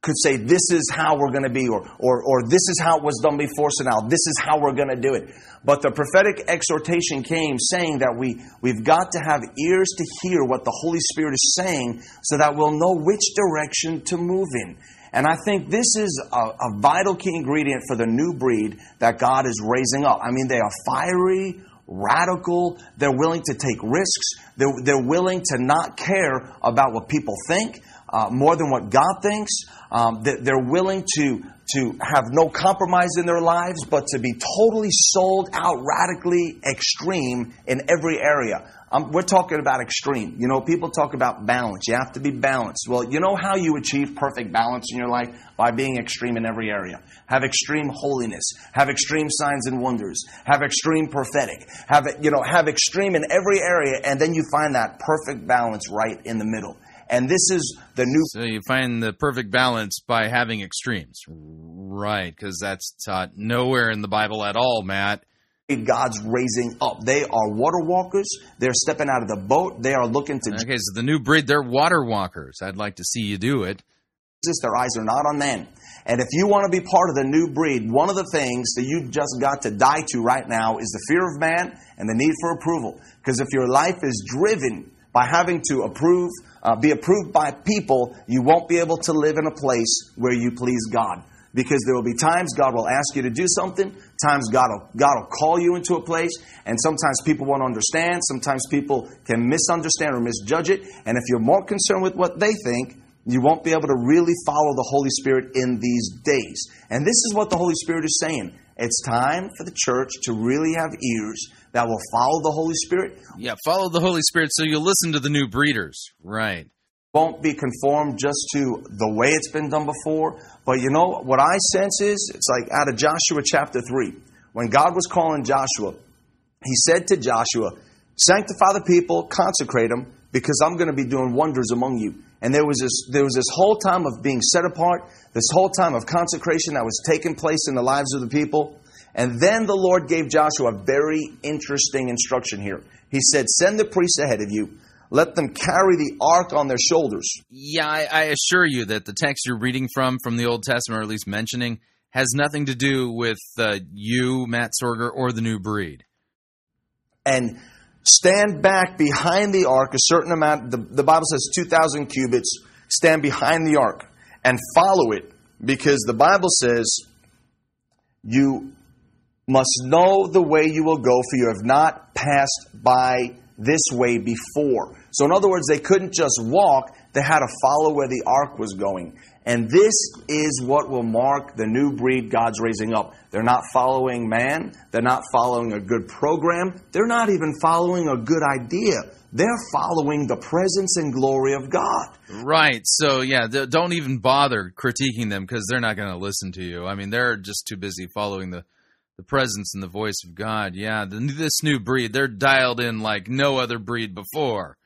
could say this is how we're going to be or, or or this is how it was done before so now this is how we're going to do it but the prophetic exhortation came saying that we we've got to have ears to hear what the holy spirit is saying so that we'll know which direction to move in and I think this is a, a vital key ingredient for the new breed that God is raising up. I mean, they are fiery, radical. They're willing to take risks. They're, they're willing to not care about what people think uh, more than what God thinks. Um, they, they're willing to, to have no compromise in their lives, but to be totally sold out, radically extreme in every area. Um, we're talking about extreme. You know, people talk about balance. You have to be balanced. Well, you know how you achieve perfect balance in your life? By being extreme in every area. Have extreme holiness. Have extreme signs and wonders. Have extreme prophetic. Have, you know, have extreme in every area, and then you find that perfect balance right in the middle. And this is the new. So you find the perfect balance by having extremes. Right, because that's taught nowhere in the Bible at all, Matt. God's raising up. They are water walkers. They're stepping out of the boat. They are looking to Okay, so the new breed, they're water walkers. I'd like to see you do it. Their eyes are not on men. And if you want to be part of the new breed, one of the things that you've just got to die to right now is the fear of man and the need for approval. Because if your life is driven by having to approve, uh, be approved by people, you won't be able to live in a place where you please God. because there will be times God will ask you to do something, times God will, God will call you into a place, and sometimes people won't understand, sometimes people can misunderstand or misjudge it, and if you're more concerned with what they think, you won't be able to really follow the Holy Spirit in these days. And this is what the Holy Spirit is saying. It's time for the church to really have ears that will follow the Holy Spirit. Yeah, follow the Holy Spirit so you'll listen to the new breeders. Right. Won't be conformed just to the way it's been done before. But you know, what I sense is, it's like out of Joshua chapter 3. When God was calling Joshua, he said to Joshua, Sanctify the people, consecrate them, because I'm going to be doing wonders among you. And there was this there was this whole time of being set apart, this whole time of consecration that was taking place in the lives of the people. And then the Lord gave Joshua a very interesting instruction here. He said, Send the priests ahead of you. Let them carry the ark on their shoulders. Yeah, I, I assure you that the text you're reading from from the Old Testament, or at least mentioning, has nothing to do with uh, you, Matt Sorger, or the new breed. And stand back behind the ark a certain amount. The, the Bible says 2,000 cubits. Stand behind the ark and follow it because the Bible says you must know the way you will go, for you have not passed by this way before. So, in other words, they couldn't just walk, they had to follow where the ark was going. And this is what will mark the new breed God's raising up. They're not following man, they're not following a good program, they're not even following a good idea. They're following the presence and glory of God. Right. So, yeah, don't even bother critiquing them because they're not going to listen to you. I mean, they're just too busy following the, the presence and the voice of God. Yeah, the, this new breed, they're dialed in like no other breed before.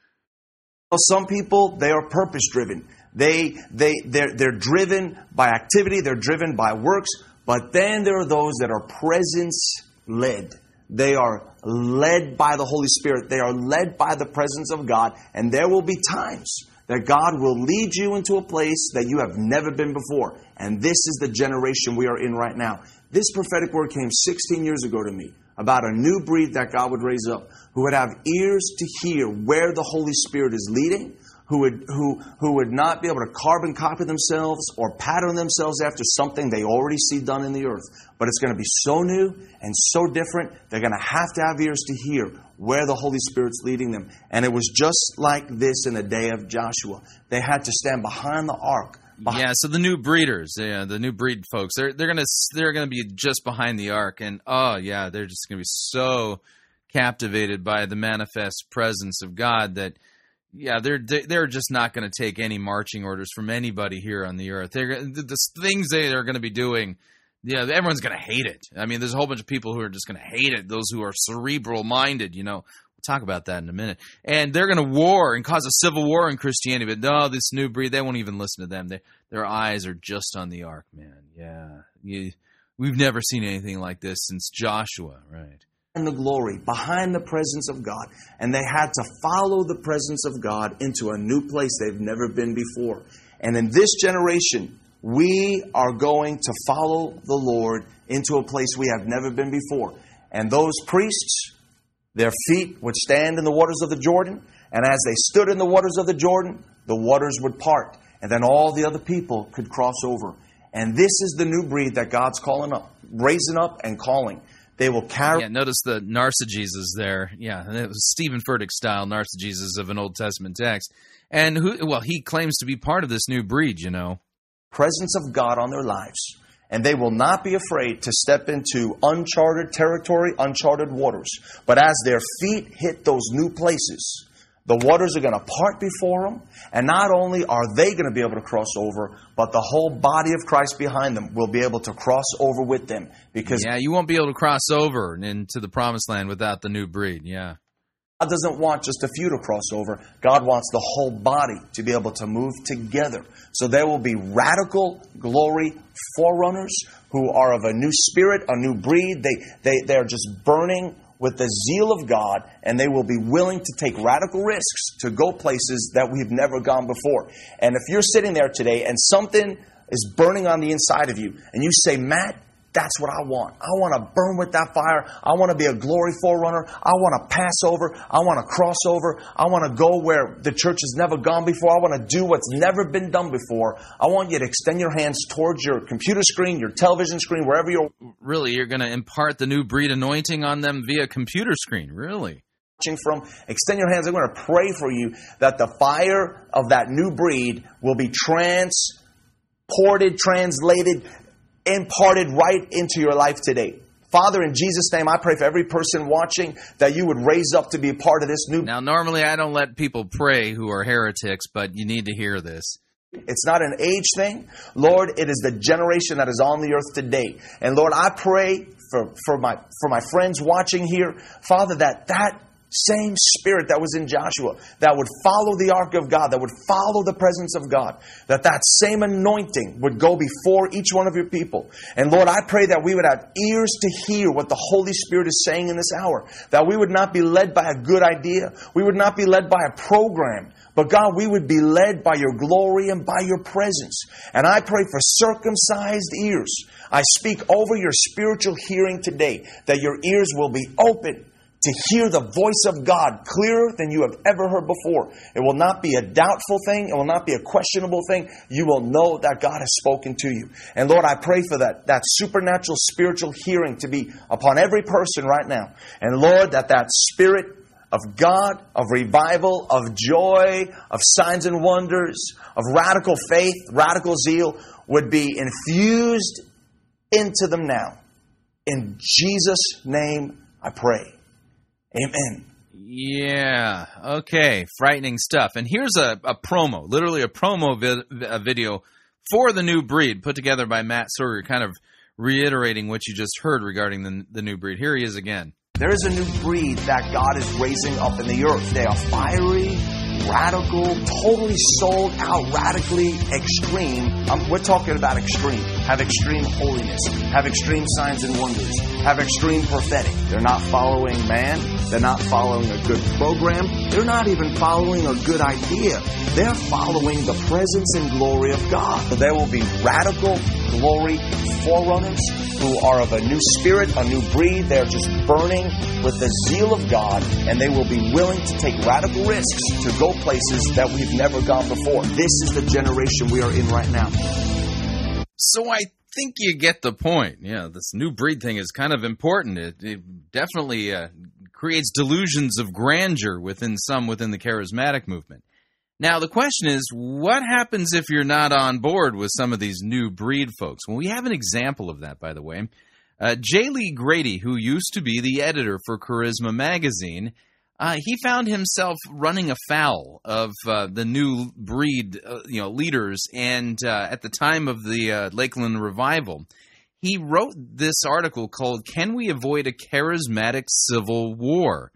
Well, some people, they are purpose driven. They, they, they're, they're driven by activity, they're driven by works, but then there are those that are presence led. They are led by the Holy Spirit. They are led by the presence of God. And there will be times that God will lead you into a place that you have never been before. And this is the generation we are in right now. This prophetic word came 16 years ago to me about a new breed that God would raise up who would have ears to hear where the Holy Spirit is leading, who would, who, who would not be able to carbon copy themselves or pattern themselves after something they already see done in the earth. But it's going to be so new and so different, they're going to have to have ears to hear where the Holy Spirit's leading them. And it was just like this in the day of Joshua. They had to stand behind the ark. Yeah, so the new breeders, yeah, the new breed folks, they're they're gonna they're gonna be just behind the ark, and oh yeah, they're just gonna be so captivated by the manifest presence of God that yeah, they're they're just not to take any marching orders from anybody here on the earth. They're the, things they are to be doing. Yeah, everyone's to hate it. I mean, there's a whole bunch of people who are just to hate it. Those who are cerebral minded, you know. Talk about that in a minute. And they're going to war and cause a civil war in Christianity. But no, this new breed, they won't even listen to them. They, their eyes are just on the ark, man. Yeah, you, we've never seen anything like this since Joshua, right? and the glory, behind the presence of God. And they had to follow the presence of God into a new place they've never been before. And in this generation, we are going to follow the Lord into a place we have never been before. And those priests, their feet would stand in the waters of the Jordan. And as they stood in the waters of the Jordan, the waters would part. And then all the other people could cross over. And this is the new breed that God's calling up, raising up and calling. They will carry. Yeah, notice the narcigesis there. Yeah, and it was Steven Furtick style narcigesis of an Old Testament text. And who? Well, he claims to be part of this new breed. You know, presence of God on their lives, and they will not be afraid to step into uncharted territory, uncharted waters. But as their feet hit those new places, the waters are going to part before them, and not only are they going to be able to cross over, but the whole body of Christ behind them will be able to cross over with them. Because yeah, you won't be able to cross over into the promised land without the new breed. Yeah. God doesn't want just a few to cross over. God wants the whole body to be able to move together. So there will be radical glory forerunners who are of a new spirit, a new breed. They, they, they're just burning with the zeal of God, and they will be willing to take radical risks to go places that we've never gone before. And if you're sitting there today and something is burning on the inside of you, and you say, Matt, That's what I want. I want to burn with that fire. I want to be a glory forerunner. I want to pass over. I want to cross over. I want to go where the church has never gone before. I want to do what's never been done before. I want you to extend your hands towards your computer screen, your television screen, wherever you're Really, you're going to impart the new breed anointing on them via computer screen. Really? watching from. Extend your hands. I'm going to pray for you that the fire of that new breed will be transported, translated, imparted right into your life today. Father, in Jesus' name, I pray for every person watching that you would raise up to be a part of this new. Now, normally I don't let people pray who are heretics, but you need to hear this. It's not an age thing. Lord, it is the generation that is on the earth today. And Lord, I pray for, for my for my friends watching here, Father, that that same spirit that was in Joshua, that would follow the ark of God, that would follow the presence of God, that that same anointing would go before each one of your people. And Lord, I pray that we would have ears to hear what the Holy Spirit is saying in this hour, that we would not be led by a good idea, we would not be led by a program, but God, we would be led by your glory and by your presence. And I pray for circumcised ears. I speak over your spiritual hearing today, that your ears will be open to hear the voice of God clearer than you have ever heard before. It will not be a doubtful thing. It will not be a questionable thing. You will know that God has spoken to you. And Lord, I pray for that, that supernatural spiritual hearing to be upon every person right now. And Lord, that that spirit of God, of revival, of joy, of signs and wonders, of radical faith, radical zeal would be infused into them now. In Jesus' name I pray. Amen. Yeah. Okay. Frightening stuff. And here's a, a promo, literally a promo vi- a video for the new breed put together by Matt Sorger, kind of reiterating what you just heard regarding the, the new breed. Here he is again. There is a new breed that God is raising up in the earth. They are fiery, radical, totally sold out, radically extreme. Um, we're talking about extreme. Have extreme holiness. Have extreme signs and wonders. Have extreme prophetic. They're not following man. They're not following a good program. They're not even following a good idea. They're following the presence and glory of God. There will be radical glory forerunners who are of a new spirit, a new breed. They're just burning with the zeal of God, and they will be willing to take radical risks to go places that we've never gone before. This is the generation we are in right now. So I think you get the point. Yeah, this new breed thing is kind of important. It, it definitely uh, creates delusions of grandeur within some within the charismatic movement. Now, the question is, what happens if you're not on board with some of these new breed folks? Well, we have an example of that, by the way. Uh, J. Lee Grady, who used to be the editor for Charisma magazine, uh, he found himself running afoul of uh, the new breed, uh, you know, leaders. And uh, at the time of the uh, Lakeland revival, he wrote this article called "Can We Avoid a Charismatic Civil War?"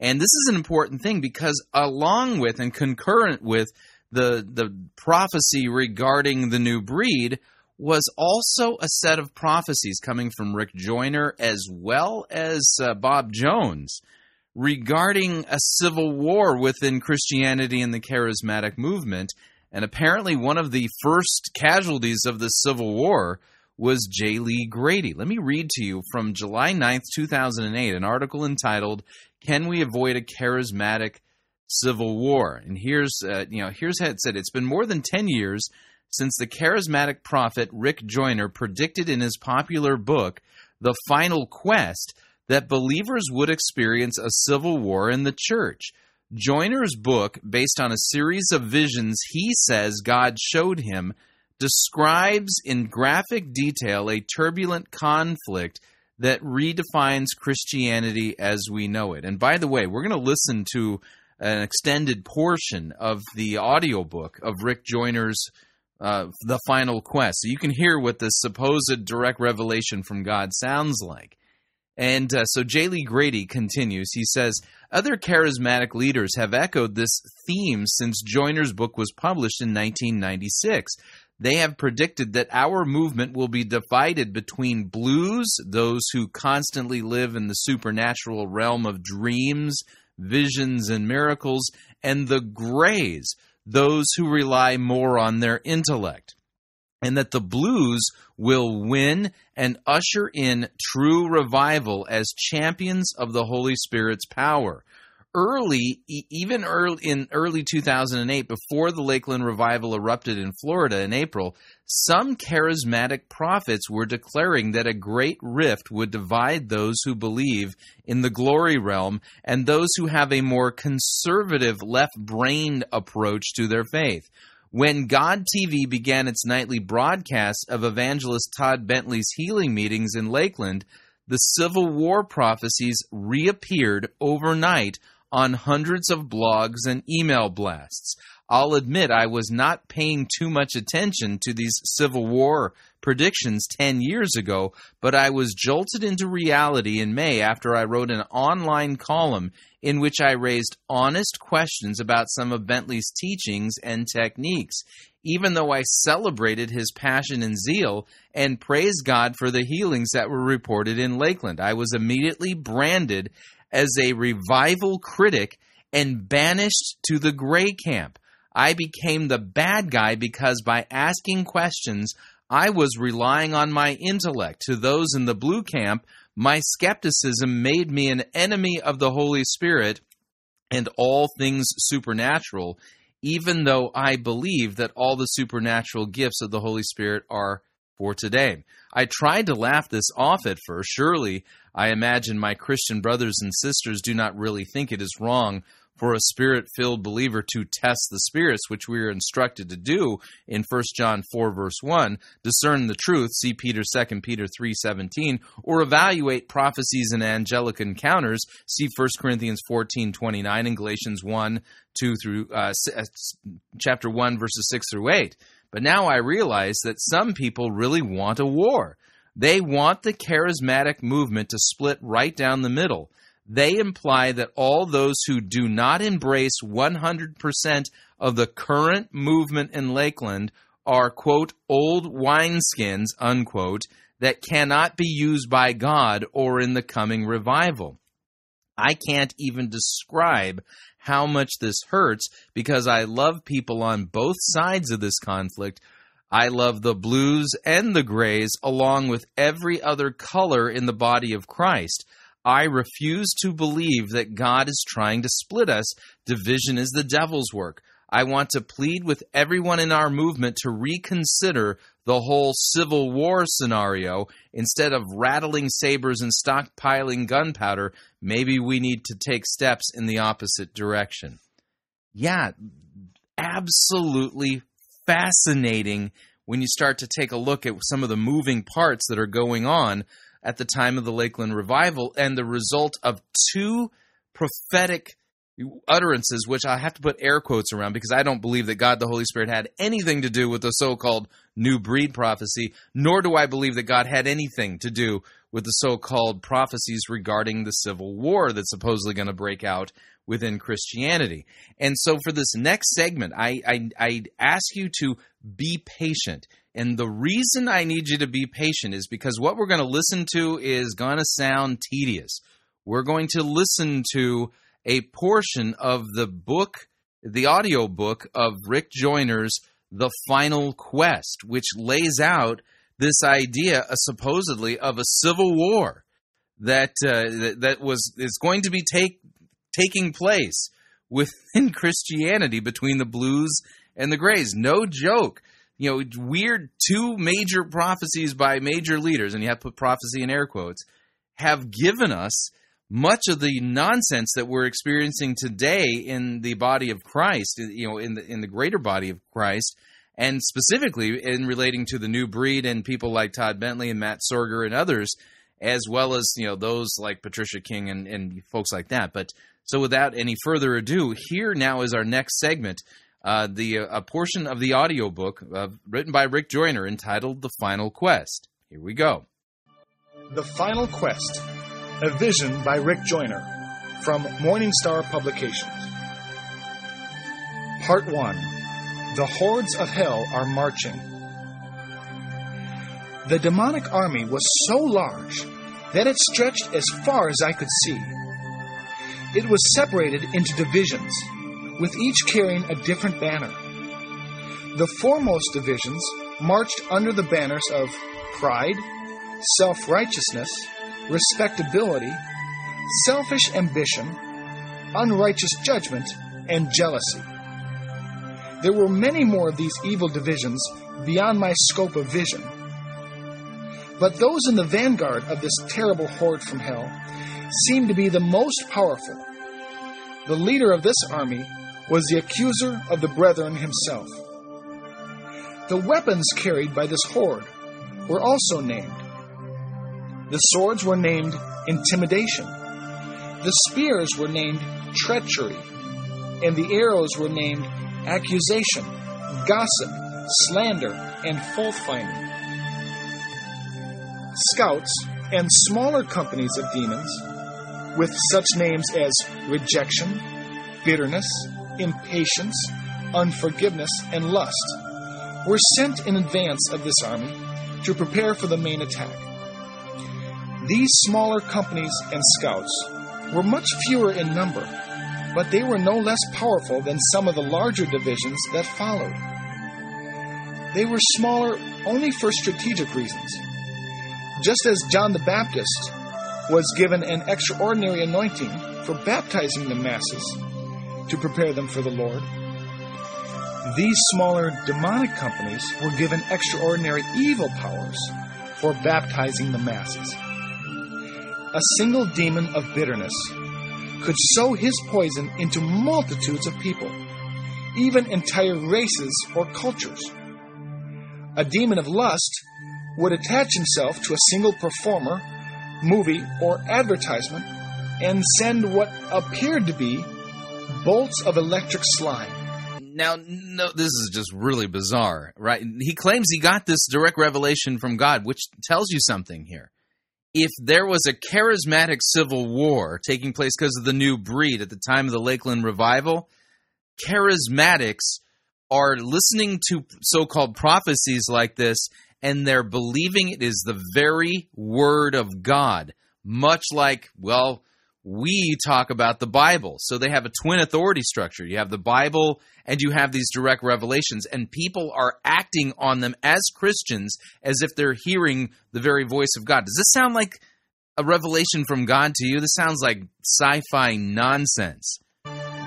And this is an important thing because along with and concurrent with the the prophecy regarding the new breed was also a set of prophecies coming from Rick Joyner as well as uh, Bob Jones regarding a civil war within Christianity and the charismatic movement. And apparently, one of the first casualties of the Civil War was J. Lee Grady. Let me read to you from July 9th, 2008, an article entitled, Can We Avoid a Charismatic Civil War? And here's, uh, you know, here's how it said It's been more than 10 years since the charismatic prophet Rick Joyner predicted in his popular book, The Final Quest, that believers would experience a civil war in the church. Joyner's book, based on a series of visions he says God showed him, describes in graphic detail a turbulent conflict that redefines Christianity as we know it. And by the way, we're going to listen to an extended portion of the audiobook of Rick Joyner's uh, The Final Quest. So you can hear what the supposed direct revelation from God sounds like. And uh, so J. Lee Grady continues. He says, Other charismatic leaders have echoed this theme since Joyner's book was published in 1996. They have predicted that our movement will be divided between blues, those who constantly live in the supernatural realm of dreams, visions, and miracles, and the grays, those who rely more on their intellect. And that the blues will win and usher in true revival as champions of the Holy Spirit's power. Early, even early in early 2008, before the Lakeland revival erupted in Florida in April, some charismatic prophets were declaring that a great rift would divide those who believe in the glory realm and those who have a more conservative, left-brained approach to their faith. When God TV began its nightly broadcast of evangelist Todd Bentley's healing meetings in Lakeland, the Civil War prophecies reappeared overnight on hundreds of blogs and email blasts. I'll admit I was not paying too much attention to these Civil War predictions 10 years ago, but I was jolted into reality in May after I wrote an online column in which I raised honest questions about some of Bentley's teachings and techniques. Even though I celebrated his passion and zeal and praised God for the healings that were reported in Lakeland, I was immediately branded as a revival critic and banished to the gray camp. I became the bad guy because by asking questions, I was relying on my intellect. To those in the blue camp, my skepticism made me an enemy of the Holy Spirit and all things supernatural, even though I believe that all the supernatural gifts of the Holy Spirit are for today. I tried to laugh this off at first. Surely, I imagine my Christian brothers and sisters do not really think it is wrong for a spirit filled believer to test the spirits, which we are instructed to do in 1 John 4, verse 1, discern the truth, see Peter 2 Peter 3 17, or evaluate prophecies and angelic encounters, see 1 Corinthians 14 29 and Galatians 1 2 through uh, chapter 1, verses 6 through 8. But now I realize that some people really want a war. They want the charismatic movement to split right down the middle. They imply that all those who do not embrace 100% of the current movement in Lakeland are, quote, old wineskins, unquote, that cannot be used by God or in the coming revival. I can't even describe how much this hurts because I love people on both sides of this conflict. I love the blues and the grays along with every other color in the body of Christ. I refuse to believe that God is trying to split us. Division is the devil's work. I want to plead with everyone in our movement to reconsider the whole Civil War scenario. Instead of rattling sabers and stockpiling gunpowder, maybe we need to take steps in the opposite direction. Yeah, absolutely fascinating when you start to take a look at some of the moving parts that are going on at the time of the Lakeland revival and the result of two prophetic utterances, which I have to put air quotes around because I don't believe that God the Holy Spirit had anything to do with the so called new breed prophecy, nor do I believe that God had anything to do with the so called prophecies regarding the civil war that's supposedly going to break out within Christianity. And so for this next segment, I, I, I ask you to be patient. And the reason I need you to be patient is because what we're going to listen to is going to sound tedious. We're going to listen to a portion of the book, the audio book of Rick Joyner's The Final Quest, which lays out this idea, uh, supposedly, of a civil war that uh, that, that was is going to be take taking place within Christianity between the blues and the grays. No joke. You know, weird two major prophecies by major leaders, and you have to put prophecy in air quotes, have given us much of the nonsense that we're experiencing today in the body of Christ, you know, in the in the greater body of Christ, and specifically in relating to the new breed and people like Todd Bentley and Matt Sorger and others, as well as you know those like Patricia King and, and folks like that. But so without any further ado, here now is our next segment. Uh, the uh, a portion of the audiobook uh, written by Rick Joyner entitled The Final Quest. Here we go. The Final Quest a Vision by Rick Joyner from Morningstar Publications. Part 1 The Hordes of Hell Are Marching. The demonic army was so large that it stretched as far as I could see. It was separated into divisions, with each carrying a different banner. The foremost divisions marched under the banners of pride, self righteousness, respectability, selfish ambition, unrighteous judgment, and jealousy. There were many more of these evil divisions beyond my scope of vision. But those in the vanguard of this terrible horde from hell seemed to be the most powerful. The leader of this army was the accuser of the brethren himself. The weapons carried by this horde were also named. The swords were named intimidation. The spears were named treachery. And the arrows were named accusation, gossip, slander, and fault finding. Scouts and smaller companies of demons, with such names as rejection, bitterness, impatience, unforgiveness, and lust, were sent in advance of this army to prepare for the main attack. These smaller companies and scouts were much fewer in number, but they were no less powerful than some of the larger divisions that followed. They were smaller only for strategic reasons. Just as John the Baptist was given an extraordinary anointing for baptizing the masses to prepare them for the Lord, these smaller demonic companies were given extraordinary evil powers for baptizing the masses. A single demon of bitterness could sow his poison into multitudes of people, even entire races or cultures. A demon of lust would attach himself to a single performer, movie, or advertisement and send what appeared to be bolts of electric slime. Now, no, this is just really bizarre, right? He claims he got this direct revelation from God, which tells you something here. If there was a charismatic civil war taking place because of the new breed at the time of the Lakeland revival, charismatics are listening to so called prophecies like this and they're believing it is the very word of God, much like, well, we talk about the Bible. So they have a twin authority structure. You have the Bible and you have these direct revelations, and people are acting on them as Christians as if they're hearing the very voice of God. Does this sound like a revelation from God to you? This sounds like sci fi nonsense.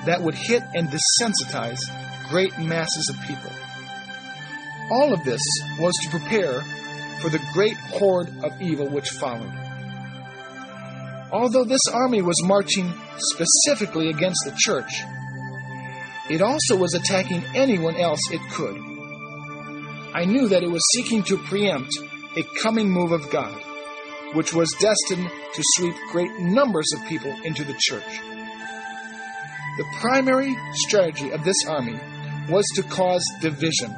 That would hit and desensitize great masses of people. All of this was to prepare for the great horde of evil which followed. Although this army was marching specifically against the church, it also was attacking anyone else it could. I knew that it was seeking to preempt a coming move of God, which was destined to sweep great numbers of people into the church. The primary strategy of this army was to cause division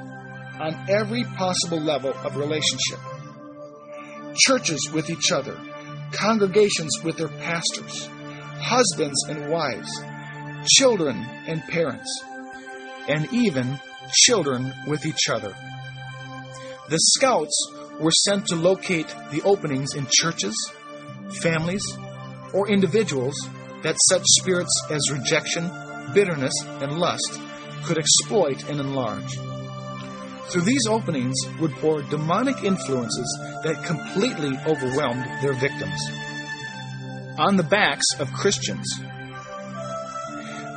on every possible level of relationship. Churches with each other, congregations with their pastors, husbands and wives, children and parents, and even children with each other. The scouts were sent to locate the openings in churches, families, or individuals that such spirits as rejection, bitterness, and lust could exploit and enlarge. Through these openings would pour demonic influences that completely overwhelmed their victims. On the backs of Christians.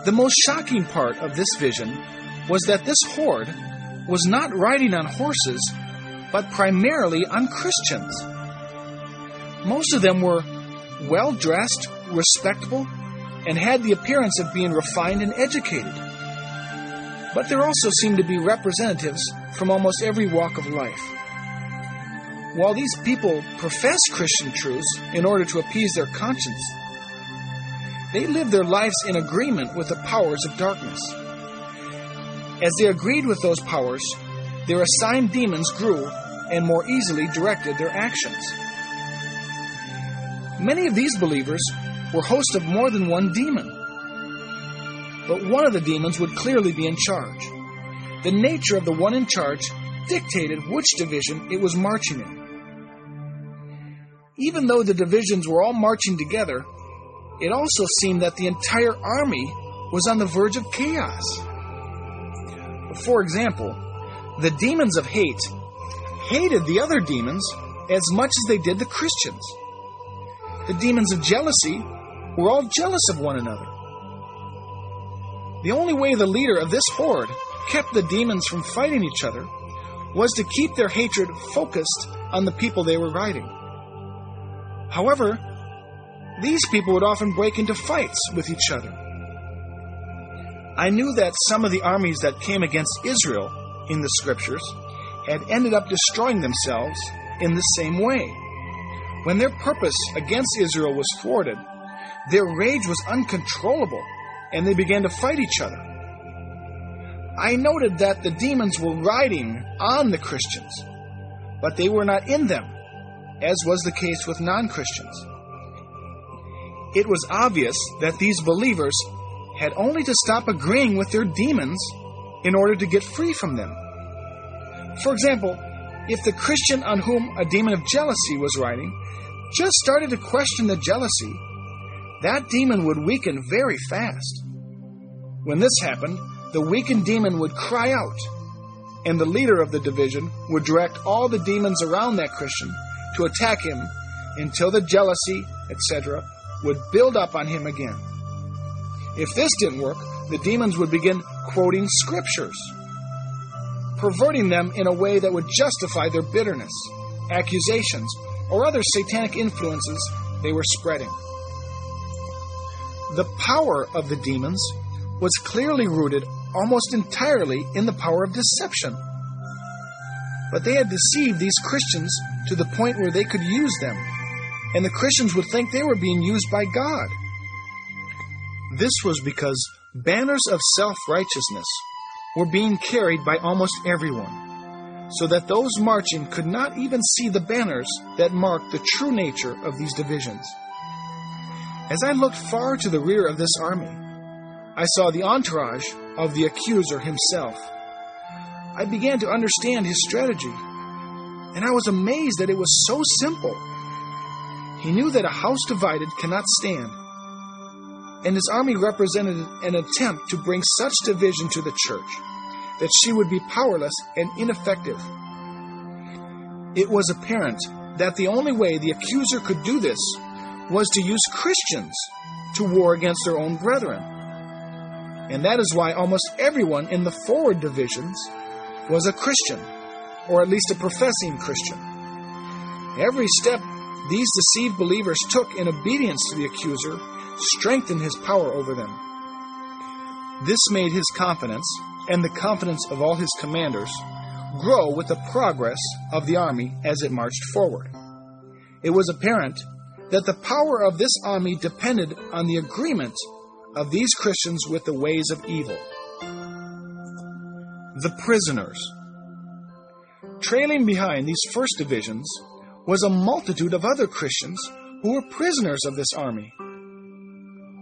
The most shocking part of this vision was that this horde was not riding on horses, but primarily on Christians. Most of them were well dressed, respectable, and had the appearance of being refined and educated. But there also seemed to be representatives from almost every walk of life. While these people profess Christian truths in order to appease their conscience, they lived their lives in agreement with the powers of darkness. As they agreed with those powers, their assigned demons grew and more easily directed their actions. Many of these believers were hosts of more than one demon. But one of the demons would clearly be in charge. The nature of the one in charge dictated which division it was marching in. Even though the divisions were all marching together, it also seemed that the entire army was on the verge of chaos. For example, the demons of hate hated the other demons as much as they did the Christians. The demons of jealousy were all jealous of one another. The only way the leader of this horde kept the demons from fighting each other was to keep their hatred focused on the people they were riding. However, these people would often break into fights with each other. I knew that some of the armies that came against Israel in the scriptures had ended up destroying themselves in the same way. When their purpose against Israel was thwarted, their rage was uncontrollable and they began to fight each other. I noted that the demons were riding on the Christians, but they were not in them, as was the case with non Christians. It was obvious that these believers had only to stop agreeing with their demons in order to get free from them. For example, if the Christian on whom a demon of jealousy was riding just started to question the jealousy, that demon would weaken very fast. When this happened, the weakened demon would cry out, and the leader of the division would direct all the demons around that Christian to attack him until the jealousy, etc., would build up on him again. If this didn't work, the demons would begin quoting scriptures, perverting them in a way that would justify their bitterness, accusations, or other satanic influences they were spreading. The power of the demons was clearly rooted almost entirely in the power of deception. But they had deceived these Christians to the point where they could use them, and the Christians would think they were being used by God. This was because banners of self righteousness were being carried by almost everyone, so that those marching could not even see the banners that marked the true nature of these divisions. As I looked far to the rear of this army, I saw the entourage of the accuser himself. I began to understand his strategy, and I was amazed that it was so simple. He knew that a house divided cannot stand, and his army represented an attempt to bring such division to the church that she would be powerless and ineffective. It was apparent that the only way the accuser could do this was to use Christians to war against their own brethren. And that is why almost everyone in the forward divisions was a Christian, or at least a professing Christian. Every step these deceived believers took in obedience to the accuser strengthened his power over them. This made his confidence, and the confidence of all his commanders, grow with the progress of the army as it marched forward. It was apparent that the power of this army depended on the agreement of these Christians with the ways of evil. The prisoners. Trailing behind these first divisions was a multitude of other Christians who were prisoners of this army.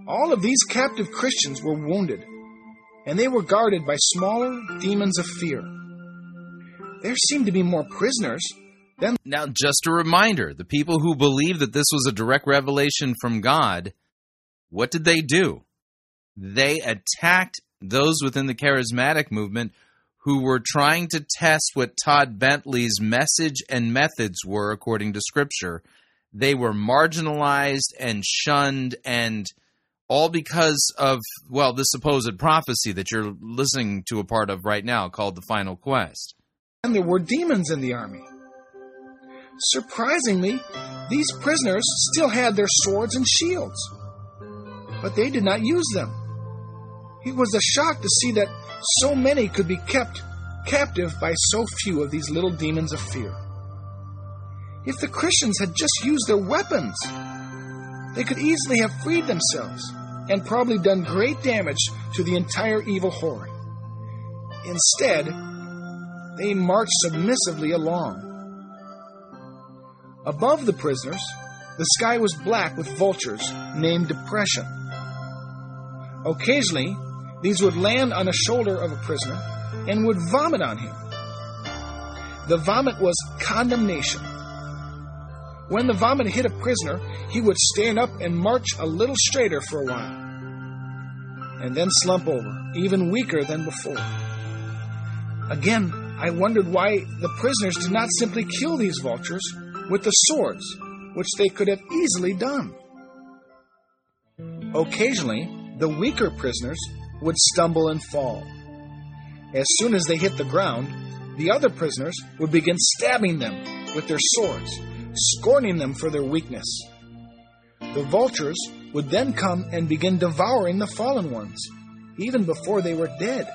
All of these captive Christians were wounded, and they were guarded by smaller demons of fear. There seemed to be more prisoners Now, just a reminder the people who believed that this was a direct revelation from God, what did they do? They attacked those within the charismatic movement who were trying to test what Todd Bentley's message and methods were according to Scripture. They were marginalized and shunned, and all because of, well, this supposed prophecy that you're listening to a part of right now called The Final Quest. And there were demons in the army. Surprisingly, these prisoners still had their swords and shields, but they did not use them. It was a shock to see that so many could be kept captive by so few of these little demons of fear. If the Christians had just used their weapons, they could easily have freed themselves and probably done great damage to the entire evil horde. Instead, they marched submissively along. Above the prisoners, the sky was black with vultures named Depression. Occasionally, these would land on the shoulder of a prisoner and would vomit on him. The vomit was condemnation. When the vomit hit a prisoner, he would stand up and march a little straighter for a while, and then slump over, even weaker than before. Again, I wondered why the prisoners did not simply kill these vultures with the swords, which they could have easily done. Occasionally, the weaker prisoners would stumble and fall. As soon as they hit the ground, the other prisoners would begin stabbing them with their swords, scorning them for their weakness. The vultures would then come and begin devouring the fallen ones, even before they were dead.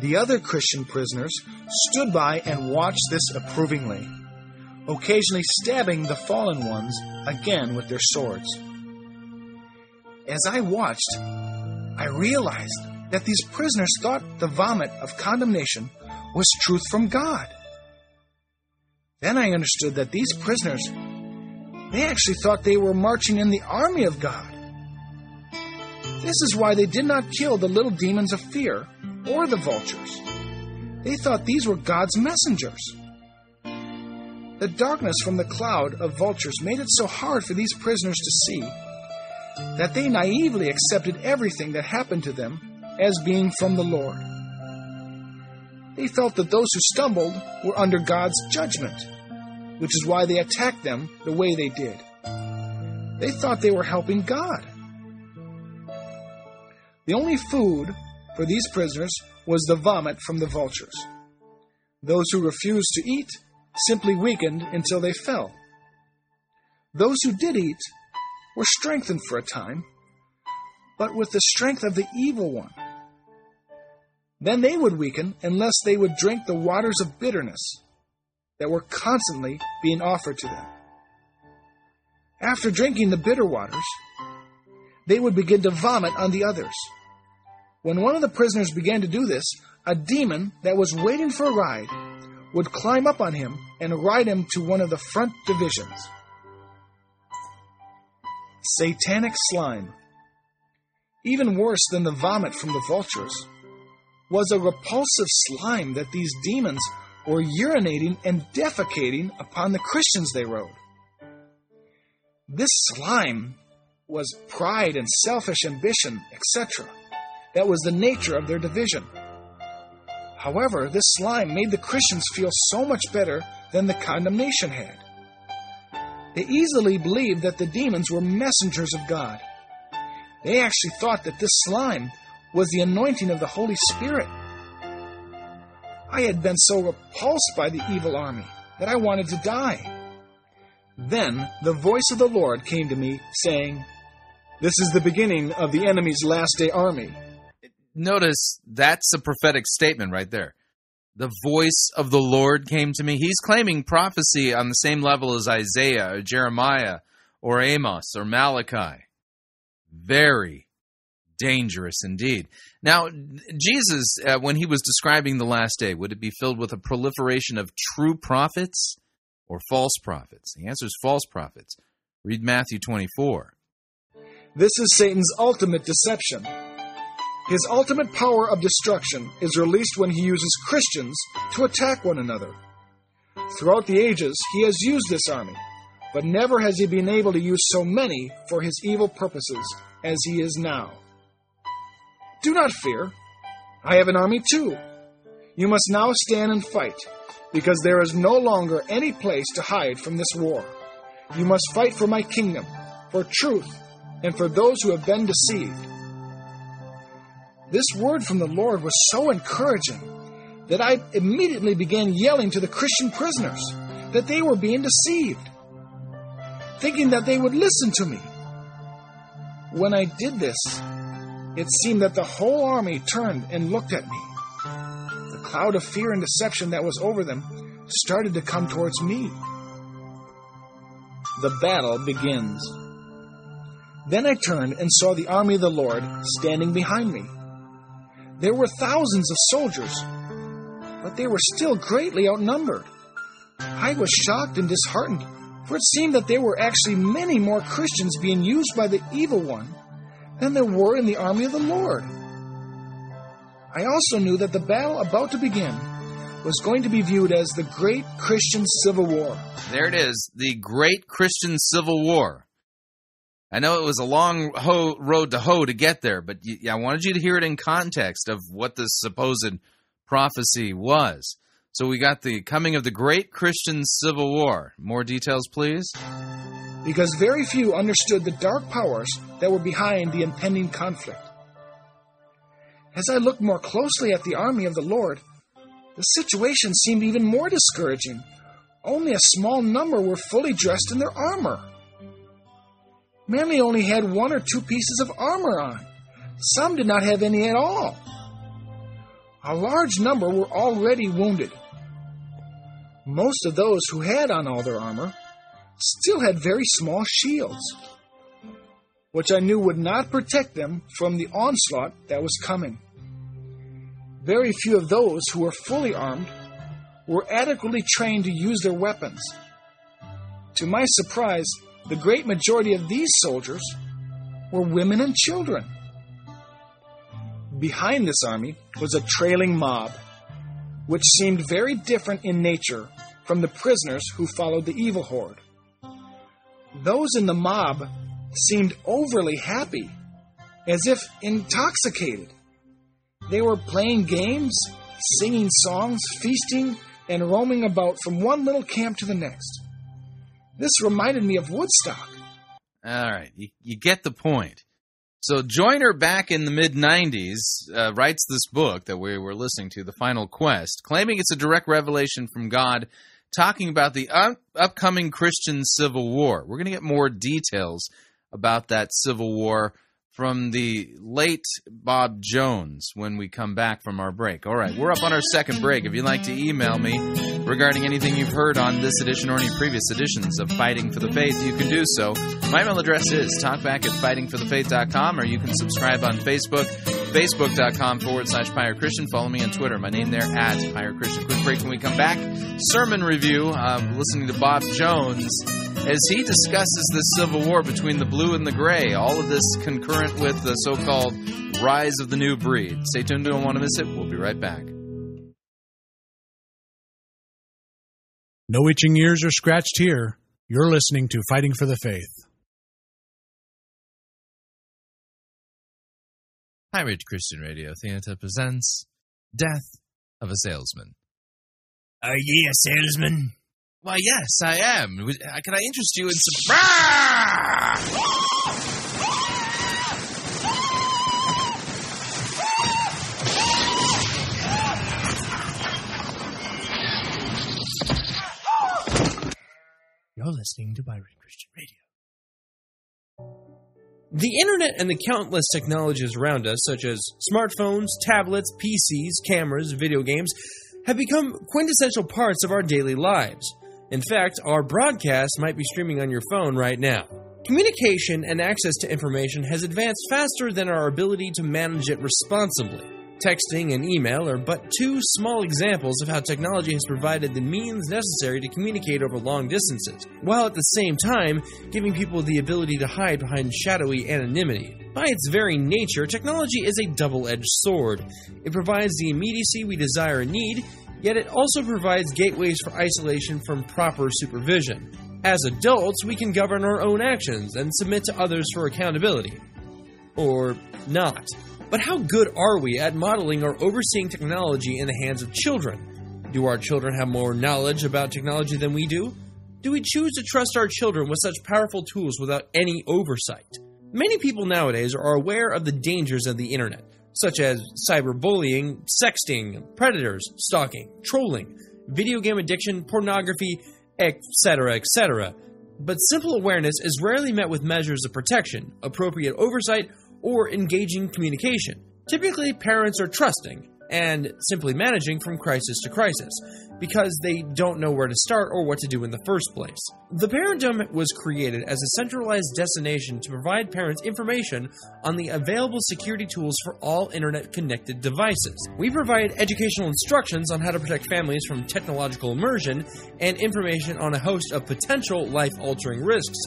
The other Christian prisoners stood by and watched this approvingly, occasionally stabbing the fallen ones again with their swords. As I watched, I realized that these prisoners thought the vomit of condemnation was truth from God. Then I understood that these prisoners, they actually thought they were marching in the army of God. This is why they did not kill the little demons of fear or the vultures. They thought these were God's messengers. The darkness from the cloud of vultures made it so hard for these prisoners to see that they naively accepted everything that happened to them as being from the Lord. They felt that those who stumbled were under God's judgment, which is why they attacked them the way they did. They thought they were helping God. The only food for these prisoners was the vomit from the vultures. Those who refused to eat simply weakened until they fell. Those who did eat were strengthened for a time, but with the strength of the evil one. Then they would weaken unless they would drink the waters of bitterness that were constantly being offered to them. After drinking the bitter waters, they would begin to vomit on the others. When one of the prisoners began to do this, a demon that was waiting for a ride would climb up on him and ride him to one of the front divisions. Satanic slime. Even worse than the vomit from the vultures was a repulsive slime that these demons were urinating and defecating upon the Christians they rode. This slime was pride and selfish ambition, etc. That was the nature of their division. However, this slime made the Christians feel so much better than the condemnation had. They easily believed that the demons were messengers of God. They actually thought that this slime was the anointing of the Holy Spirit. I had been so repulsed by the evil army that I wanted to die. Then the voice of the Lord came to me, saying, This is the beginning of the enemy's last day army. Notice that's a prophetic statement right there. The voice of the Lord came to me. He's claiming prophecy on the same level as Isaiah or Jeremiah or Amos or Malachi. Very dangerous indeed. Now, Jesus, uh, when he was describing the last day, would it be filled with a proliferation of true prophets or false prophets? The answer is false prophets. Read Matthew 24. This is Satan's ultimate deception. His ultimate power of destruction is released when he uses Christians to attack one another. Throughout the ages, he has used this army, but never has he been able to use so many for his evil purposes as he is now. Do not fear. I have an army too. You must now stand and fight, because there is no longer any place to hide from this war. You must fight for my kingdom, for truth, and for those who have been deceived. This word from the Lord was so encouraging that I immediately began yelling to the Christian prisoners that they were being deceived, thinking that they would listen to me. When I did this, it seemed that the whole army turned and looked at me. The cloud of fear and deception that was over them started to come towards me. The battle begins. Then I turned and saw the army of the Lord standing behind me. There were thousands of soldiers, but they were still greatly outnumbered. I was shocked and disheartened, for it seemed that there were actually many more Christians being used by the evil one than there were in the army of the Lord. I also knew that the battle about to begin was going to be viewed as the Great Christian Civil War. There it is, the Great Christian Civil War. I know it was a long road to hoe to get there, but I wanted you to hear it in context of what the supposed prophecy was. So we got the coming of the great Christian Civil War. More details, please. Because very few understood the dark powers that were behind the impending conflict. As I looked more closely at the army of the Lord, the situation seemed even more discouraging. Only a small number were fully dressed in their armor. Many only had one or two pieces of armor on. Some did not have any at all. A large number were already wounded. Most of those who had on all their armor still had very small shields, which I knew would not protect them from the onslaught that was coming. Very few of those who were fully armed were adequately trained to use their weapons. To my surprise, the great majority of these soldiers were women and children. Behind this army was a trailing mob, which seemed very different in nature from the prisoners who followed the evil horde. Those in the mob seemed overly happy, as if intoxicated. They were playing games, singing songs, feasting, and roaming about from one little camp to the next. This reminded me of Woodstock. All right, you, you get the point. So Joyner, back in the mid 90s, uh, writes this book that we were listening to, The Final Quest, claiming it's a direct revelation from God, talking about the up- upcoming Christian Civil War. We're going to get more details about that Civil War from the late Bob Jones when we come back from our break. All right, we're up on our second break. If you'd like to email me regarding anything you've heard on this edition or any previous editions of Fighting for the Faith, you can do so. My email address is talkback at fightingforthefaith.com or you can subscribe on Facebook, facebook.com forward slash Pirate Christian. Follow me on Twitter. My name there at Pirate Christian. Quick break when we come back. Sermon review, uh, listening to Bob Jones as he discusses the civil war between the blue and the gray. All of this concurrent with the so called rise of the new breed. Stay tuned, don't want to miss it. We'll be right back. No itching ears are scratched here. You're listening to Fighting for the Faith. Pirate Christian Radio Theater presents Death of a Salesman. Are ye a salesman? Why, yes, I am. Uh, Can I interest you in some. You're listening to Pirate Christian Radio. The internet and the countless technologies around us, such as smartphones, tablets, PCs, cameras, video games, have become quintessential parts of our daily lives. In fact, our broadcast might be streaming on your phone right now. Communication and access to information has advanced faster than our ability to manage it responsibly. Texting and email are but two small examples of how technology has provided the means necessary to communicate over long distances, while at the same time giving people the ability to hide behind shadowy anonymity. By its very nature, technology is a double edged sword. It provides the immediacy we desire and need, yet it also provides gateways for isolation from proper supervision. As adults, we can govern our own actions and submit to others for accountability. Or not. But how good are we at modeling or overseeing technology in the hands of children? Do our children have more knowledge about technology than we do? Do we choose to trust our children with such powerful tools without any oversight? Many people nowadays are aware of the dangers of the internet, such as cyberbullying, sexting, predators, stalking, trolling, video game addiction, pornography, etc., etc. But simple awareness is rarely met with measures of protection, appropriate oversight, or engaging communication. Typically, parents are trusting and simply managing from crisis to crisis because they don't know where to start or what to do in the first place. The Parent Dome was created as a centralized destination to provide parents information on the available security tools for all internet connected devices. We provide educational instructions on how to protect families from technological immersion and information on a host of potential life altering risks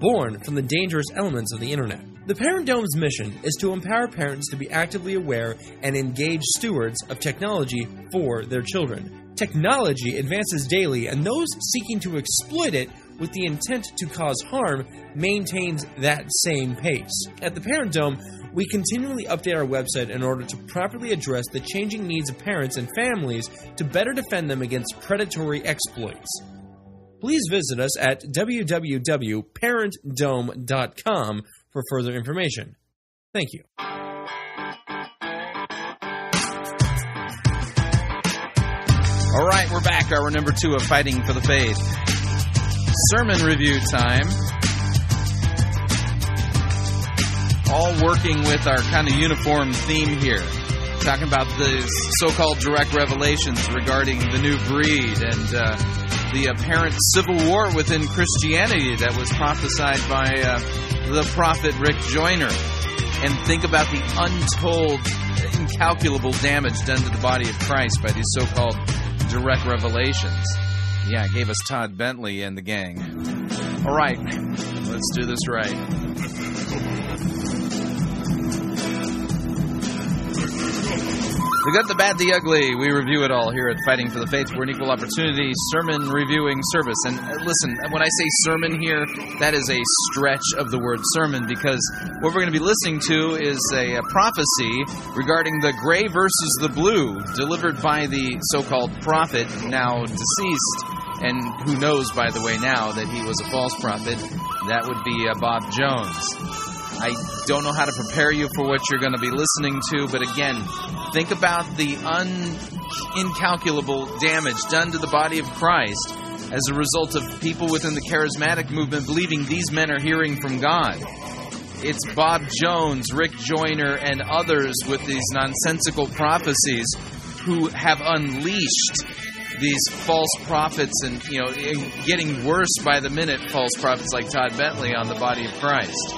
born from the dangerous elements of the internet. The Parent Dome's mission is to empower parents to be actively aware and engaged stewards of technology for their children. Technology advances daily, and those seeking to exploit it with the intent to cause harm maintains that same pace. At the Parent Dome, we continually update our website in order to properly address the changing needs of parents and families to better defend them against predatory exploits. Please visit us at www.parentdome.com for further information. Thank you. All right, we're back. Hour number two of Fighting for the Faith. Sermon review time. All working with our kind of uniform theme here. Talking about the so called direct revelations regarding the new breed and uh, the apparent civil war within Christianity that was prophesied by uh, the prophet Rick Joyner. And think about the untold, incalculable damage done to the body of Christ by these so called direct revelations. Yeah, gave us Todd Bentley and the gang. All right, let's do this right. The good, the bad, the ugly. We review it all here at Fighting for the Faith. We're an equal opportunity sermon reviewing service. And uh, listen, when I say sermon here, that is a stretch of the word sermon because what we're going to be listening to is a, a prophecy regarding the gray versus the blue, delivered by the so called prophet, now deceased. And who knows, by the way, now that he was a false prophet? That would be uh, Bob Jones. I don't know how to prepare you for what you're going to be listening to, but again, think about the un- incalculable damage done to the body of Christ as a result of people within the charismatic movement believing these men are hearing from God. It's Bob Jones, Rick Joyner, and others with these nonsensical prophecies who have unleashed these false prophets and, you know, getting worse by the minute false prophets like Todd Bentley on the body of Christ.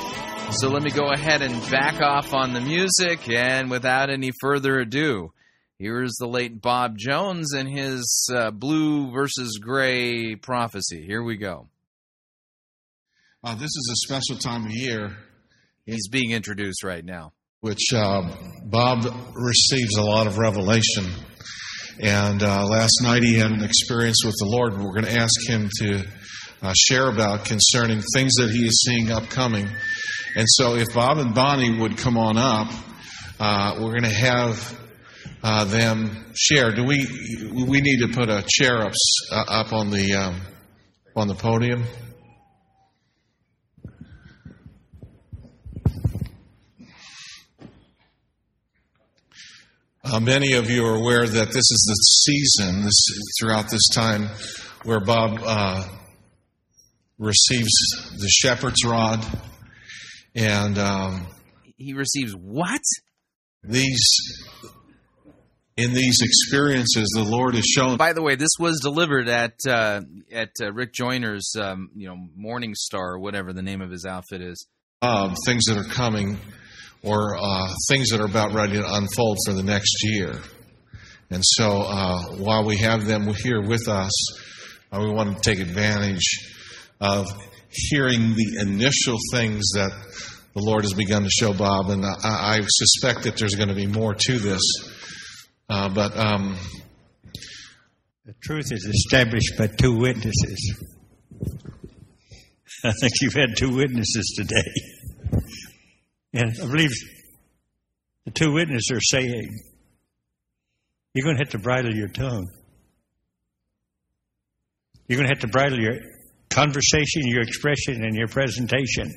So let me go ahead and back off on the music, and without any further ado, here's the late Bob Jones and his uh, blue versus gray prophecy. Here we go. Uh, this is a special time of year. He's being introduced right now. Which uh, Bob receives a lot of revelation. And uh, last night he had an experience with the Lord. We're going to ask him to uh, share about concerning things that he is seeing upcoming. And so, if Bob and Bonnie would come on up, uh, we're going to have uh, them share. Do we? We need to put a chair up uh, up on the um, on the podium. Uh, many of you are aware that this is the season this, throughout this time where Bob uh, receives the shepherd's rod and um, he receives what? These in these experiences, the Lord has shown. By the way, this was delivered at uh, at uh, Rick Joyner's, um, you know, Morning Star, or whatever the name of his outfit is. Uh, things that are coming, or uh, things that are about ready to unfold for the next year. And so, uh, while we have them here with us, uh, we want to take advantage of hearing the initial things that the Lord has begun to show Bob, and I, I suspect that there's going to be more to this. Uh, but um, the truth is established by two witnesses. I think you've had two witnesses today. And I believe the two witnesses are saying, you're going to have to bridle your tongue. You're going to have to bridle your conversation, your expression, and your presentation.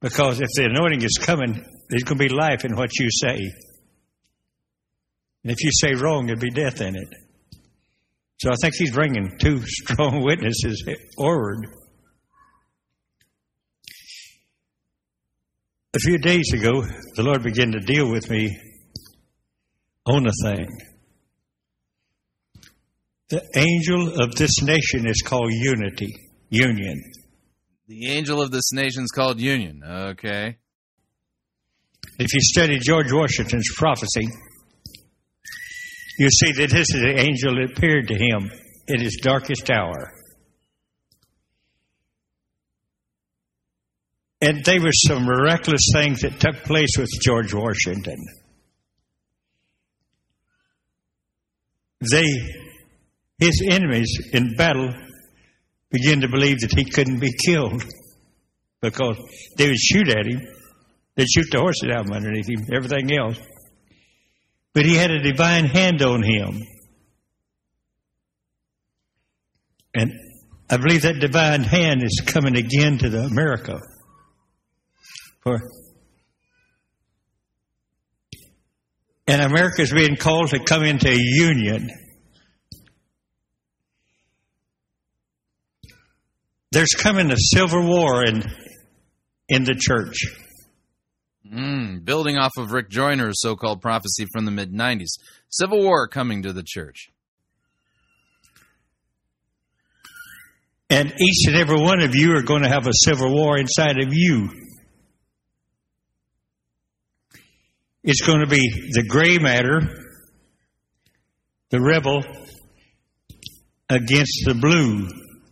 Because if the anointing is coming, there's going to be life in what you say. And if you say wrong, there'll be death in it. So I think he's bringing two strong witnesses forward. A few days ago, the Lord began to deal with me on a thing. The angel of this nation is called unity, union. The angel of this nation is called Union. Okay. If you study George Washington's prophecy, you see that this is the angel that appeared to him in his darkest hour. And there were some miraculous things that took place with George Washington. They, his enemies in battle, began to believe that he couldn't be killed because they would shoot at him. They'd shoot the horses out from underneath him, everything else. But he had a divine hand on him. And I believe that divine hand is coming again to the America. For and America is being called to come into a union. There's coming a civil war in in the church. Mm, building off of Rick Joyner's so called prophecy from the mid 90s. Civil war coming to the church. And each and every one of you are going to have a civil war inside of you. It's going to be the gray matter, the rebel, against the blue.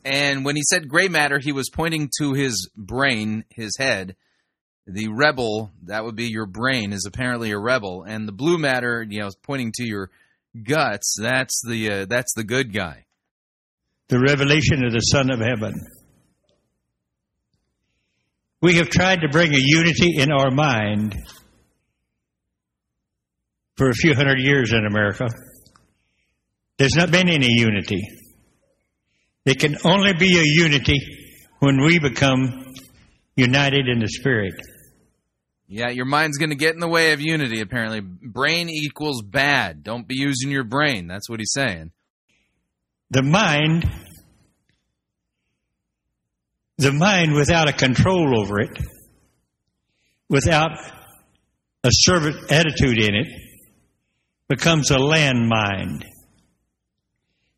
And when he said gray matter, he was pointing to his brain, his head. The rebel, that would be your brain, is apparently a rebel, and the blue matter, you know, is pointing to your guts. That's the uh, that's the good guy. The revelation of the Son of Heaven. We have tried to bring a unity in our mind for a few hundred years in America. There's not been any unity. There can only be a unity when we become united in the Spirit. Yeah, your mind's going to get in the way of unity, apparently. Brain equals bad. Don't be using your brain. That's what he's saying. The mind, the mind without a control over it, without a servant attitude in it, becomes a landmine.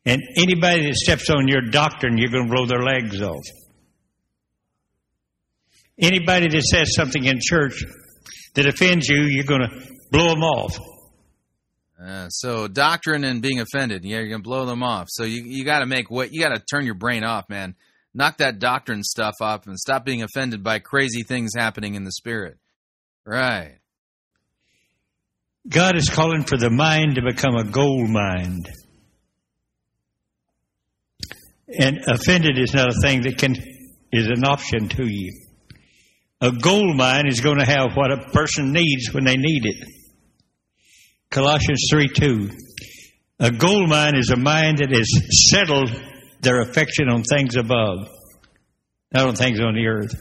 And anybody that steps on your doctrine, you're going to blow their legs off. Anybody that says something in church that offends you, you're going to blow them off. Uh, so doctrine and being offended, yeah, you're gonna blow them off. So you you got to make what you got to turn your brain off, man. Knock that doctrine stuff off and stop being offended by crazy things happening in the spirit. Right. God is calling for the mind to become a gold mind. And offended is not a thing that can is an option to you. A gold mine is going to have what a person needs when they need it. Colossians 3 2. A gold mine is a mind that has settled their affection on things above, not on things on the earth.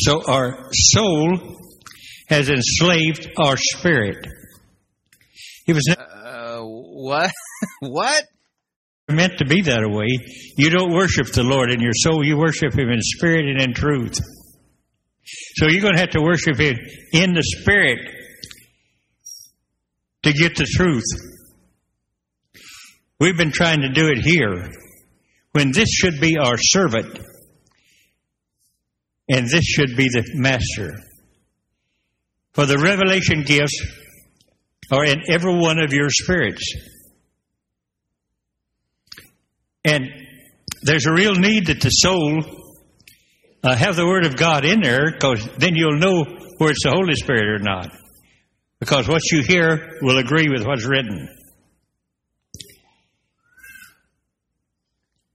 So our soul has enslaved our spirit. It was Uh, what? what? Meant to be that way. You don't worship the Lord in your soul, you worship Him in spirit and in truth. So you're going to have to worship Him in the spirit to get the truth. We've been trying to do it here when this should be our servant and this should be the master. For the revelation gifts are in every one of your spirits. And there's a real need that the soul uh, have the Word of God in there because then you'll know where it's the Holy Spirit or not. Because what you hear will agree with what's written.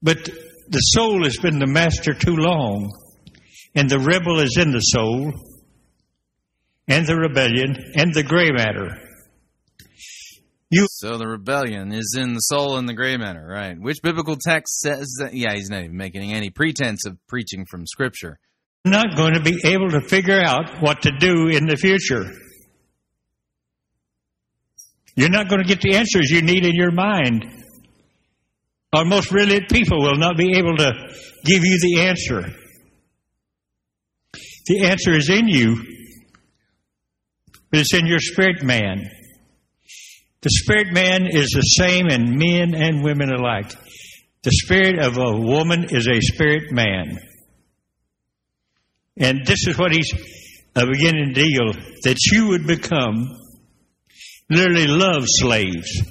But the soul has been the master too long, and the rebel is in the soul, and the rebellion, and the gray matter. You so the rebellion is in the soul and the gray matter, right? Which biblical text says that? Yeah, he's not even making any pretense of preaching from Scripture. not going to be able to figure out what to do in the future. You're not going to get the answers you need in your mind. Our most brilliant people will not be able to give you the answer. The answer is in you, but it's in your spirit man. The spirit man is the same in men and women alike. The spirit of a woman is a spirit man. And this is what he's uh, beginning to deal that you would become literally love slaves.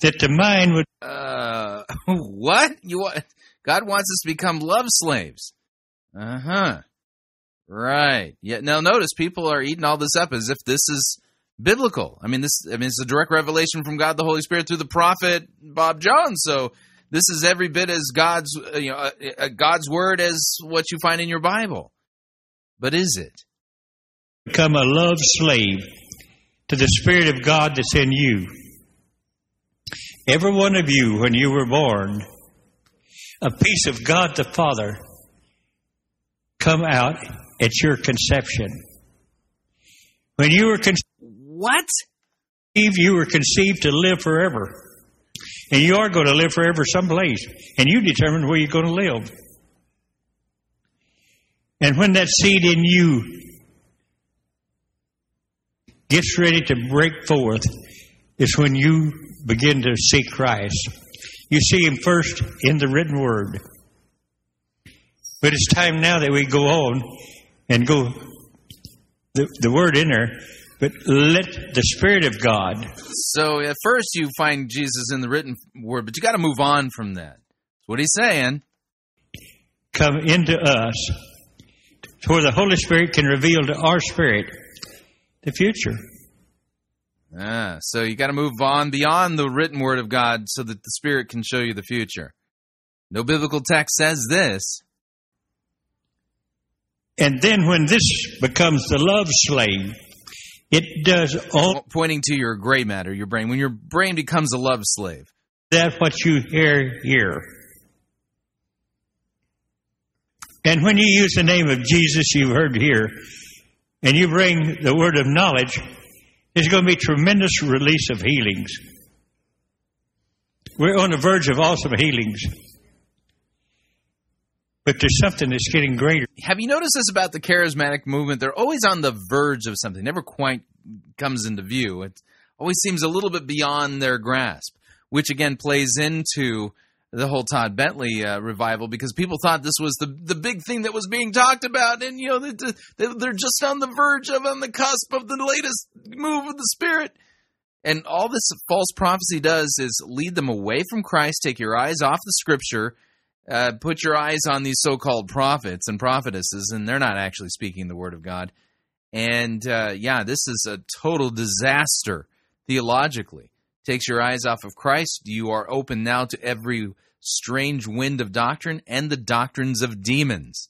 That the mind would. Uh, what you want? God wants us to become love slaves. Uh huh. Right. Yeah. Now notice people are eating all this up as if this is biblical. I mean, this. I mean, it's a direct revelation from God the Holy Spirit through the prophet Bob Jones. So This is every bit as God's uh, you know uh, uh, God's word as what you find in your Bible. But is it? Become a love slave to the Spirit of God that's in you. Every one of you, when you were born, a piece of God the Father come out at your conception. When you were conceived, what? Eve, You were conceived to live forever. And you are going to live forever someplace. And you determine where you're going to live. And when that seed in you gets ready to break forth, is when you begin to see Christ. You see Him first in the written Word. But it's time now that we go on and go the, the Word in there, but let the Spirit of God. So at first you find Jesus in the written word, but you got to move on from that. That's what he's saying. Come into us where the Holy Spirit can reveal to our spirit the future. Ah, so you got to move on beyond the written word of God so that the Spirit can show you the future. No biblical text says this. And then when this becomes the love slave, it does all. Pointing to your gray matter, your brain. When your brain becomes a love slave. That's what you hear here. And when you use the name of Jesus, you've heard here, and you bring the word of knowledge, there's going to be tremendous release of healings. We're on the verge of awesome healings. But there's something that's getting greater. Have you noticed this about the charismatic movement? They're always on the verge of something, never quite comes into view. It always seems a little bit beyond their grasp, which again plays into the whole Todd Bentley uh, revival because people thought this was the the big thing that was being talked about, and you know they, they're just on the verge of, on the cusp of the latest move of the Spirit. And all this false prophecy does is lead them away from Christ, take your eyes off the Scripture, uh, put your eyes on these so-called prophets and prophetesses, and they're not actually speaking the Word of God. And uh, yeah, this is a total disaster theologically takes your eyes off of Christ, you are open now to every strange wind of doctrine and the doctrines of demons.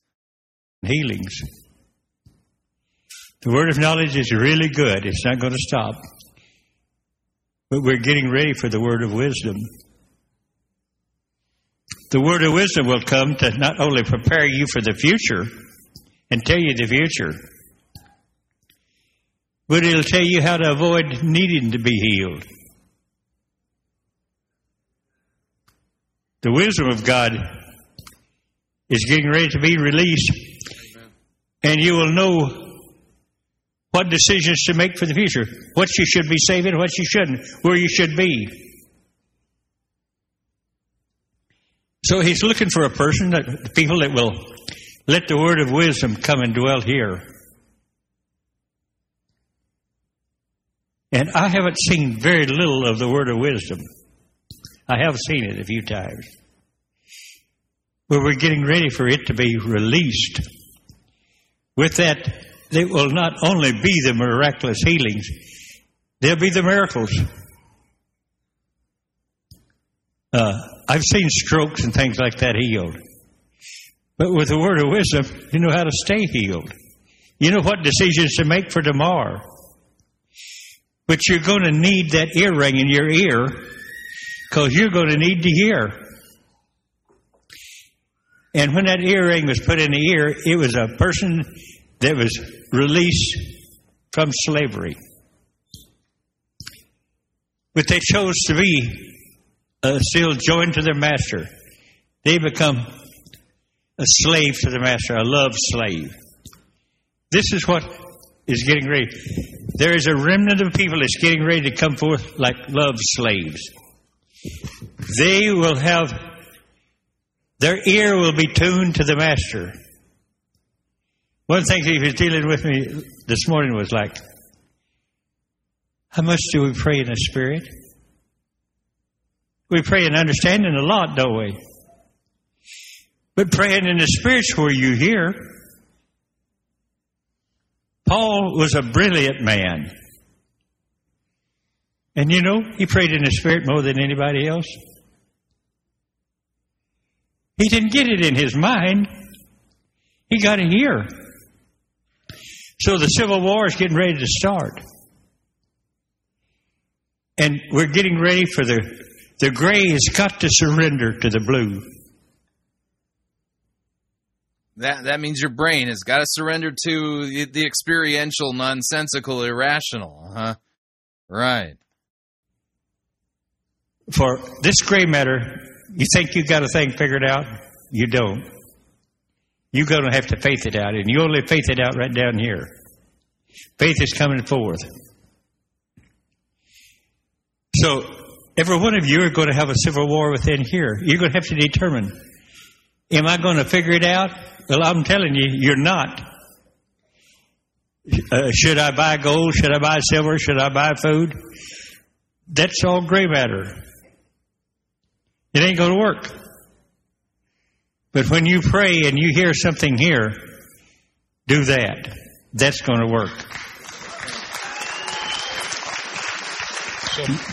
Healings. The word of knowledge is really good. It's not going to stop. But we're getting ready for the word of wisdom. The word of wisdom will come to not only prepare you for the future and tell you the future, but it'll tell you how to avoid needing to be healed. The wisdom of God is getting ready to be released, and you will know what decisions to make for the future, what you should be saving, what you shouldn't, where you should be. So he's looking for a person, that, people that will let the word of wisdom come and dwell here. And I haven't seen very little of the word of wisdom. I have seen it a few times. But we're getting ready for it to be released. With that, they will not only be the miraculous healings, they'll be the miracles. Uh, I've seen strokes and things like that healed. But with the word of wisdom, you know how to stay healed. You know what decisions to make for tomorrow. But you're going to need that earring in your ear because you're going to need to hear. And when that earring was put in the ear, it was a person that was released from slavery. But they chose to be uh, still joined to their master. They become a slave to the master, a love slave. This is what is getting ready. There is a remnant of people that's getting ready to come forth like love slaves. They will have, their ear will be tuned to the master. One thing he was dealing with me this morning was like, how much do we pray in the Spirit? We pray in understanding a lot, don't we? But praying in the Spirit's where you hear. Paul was a brilliant man. And you know, he prayed in the Spirit more than anybody else. He didn't get it in his mind. He got it here. So the Civil War is getting ready to start. And we're getting ready for the, the gray has got to surrender to the blue. That that means your brain has got to surrender to the, the experiential, nonsensical, irrational, huh? Right. For this gray matter, you think you've got a thing figured out? You don't. You're going to have to faith it out, and you only faith it out right down here. Faith is coming forth. So, every one of you are going to have a civil war within here. You're going to have to determine Am I going to figure it out? Well, I'm telling you, you're not. Uh, should I buy gold? Should I buy silver? Should I buy food? That's all gray matter. It ain't going to work. But when you pray and you hear something here, do that. That's going to work.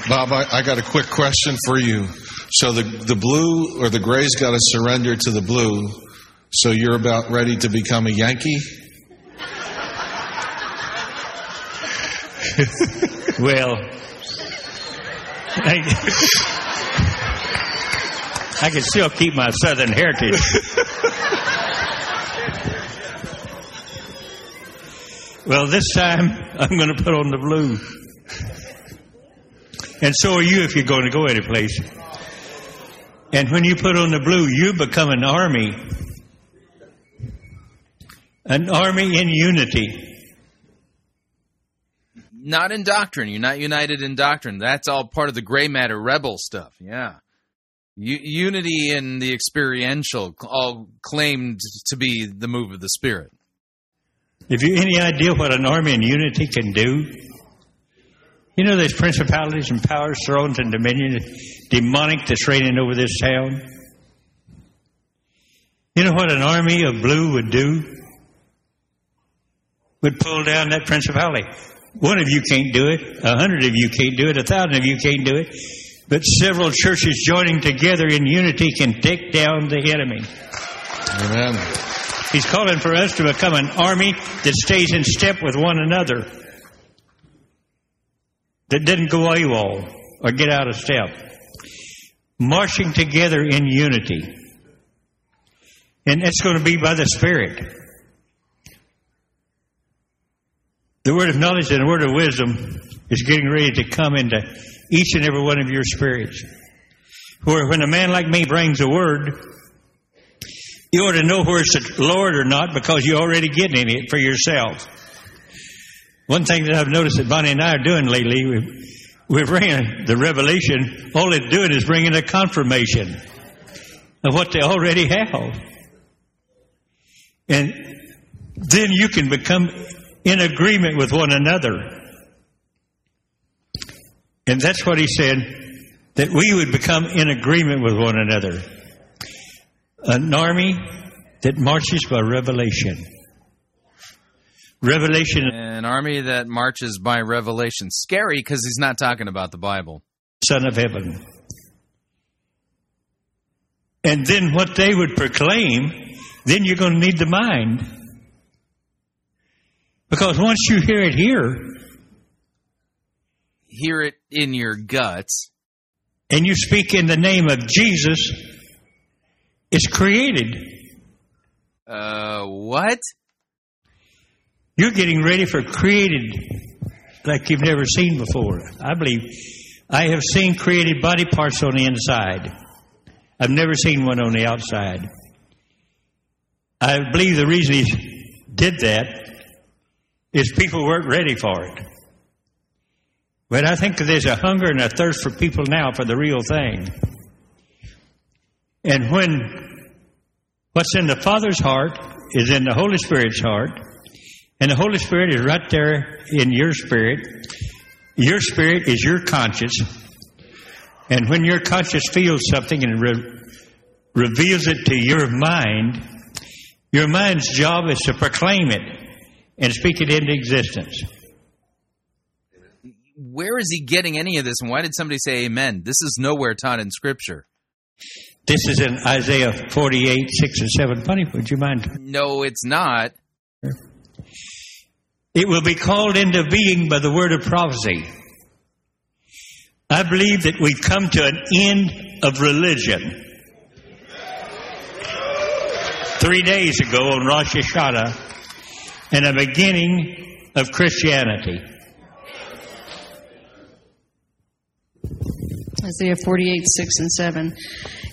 Bob, I, I got a quick question for you. So the the blue or the gray's got to surrender to the blue. So you're about ready to become a Yankee? well, I, I can still keep my Southern heritage. well, this time I'm going to put on the blue. And so are you if you're going to go any place. And when you put on the blue, you become an army. An army in unity. Not in doctrine. You're not united in doctrine. That's all part of the gray matter rebel stuff. Yeah. U- unity in the experiential, all claimed to be the move of the Spirit. Have you any idea what an army in unity can do? You know, there's principalities and powers, thrones and dominion, demonic that's reigning over this town. You know what an army of blue would do? Would pull down that principality. One of you can't do it. A hundred of you can't do it. A thousand of you can't do it. But several churches joining together in unity can take down the enemy. Amen. He's calling for us to become an army that stays in step with one another that didn't go AWOL or get out of step. Marching together in unity. And it's going to be by the Spirit. The word of knowledge and the word of wisdom is getting ready to come into each and every one of your spirits. Where when a man like me brings a word, you ought to know where it's the Lord or not because you're already getting it for yourself. One thing that I've noticed that Bonnie and I are doing lately, we're, we're bringing the revelation, all it's doing is bringing a confirmation of what they already have. And then you can become in agreement with one another. And that's what he said, that we would become in agreement with one another. An army that marches by revelation. Revelation. An army that marches by revelation. Scary because he's not talking about the Bible. Son of heaven. And then what they would proclaim, then you're going to need the mind. Because once you hear it here, Hear it in your guts. and you speak in the name of Jesus, it's created. Uh, what? You're getting ready for created like you've never seen before. I believe I have seen created body parts on the inside. I've never seen one on the outside. I believe the reason he did that is people weren't ready for it. But I think there's a hunger and a thirst for people now for the real thing. And when what's in the Father's heart is in the Holy Spirit's heart, and the Holy Spirit is right there in your spirit, your spirit is your conscience. And when your conscience feels something and re- reveals it to your mind, your mind's job is to proclaim it and speak it into existence. Where is he getting any of this? And why did somebody say amen? This is nowhere taught in Scripture. This is in Isaiah 48, 6 and 7. Funny, would you mind? No, it's not. It will be called into being by the word of prophecy. I believe that we've come to an end of religion. Three days ago on Rosh Hashanah, and a beginning of Christianity. Isaiah 48, 6 and 7.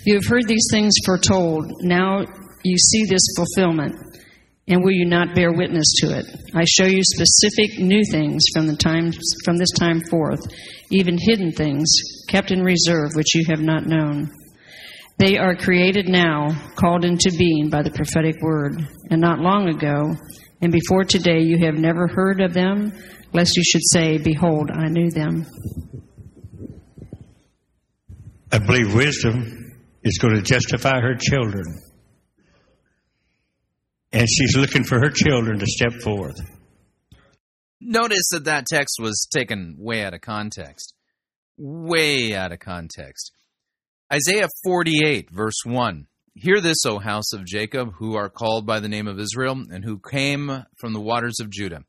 You have heard these things foretold. Now you see this fulfillment. And will you not bear witness to it? I show you specific new things from the time from this time forth, even hidden things kept in reserve which you have not known. They are created now, called into being by the prophetic word, and not long ago, and before today you have never heard of them, lest you should say, Behold, I knew them. I believe wisdom is going to justify her children. And she's looking for her children to step forth. Notice that that text was taken way out of context. Way out of context. Isaiah 48, verse 1. Hear this, O house of Jacob, who are called by the name of Israel, and who came from the waters of Judah,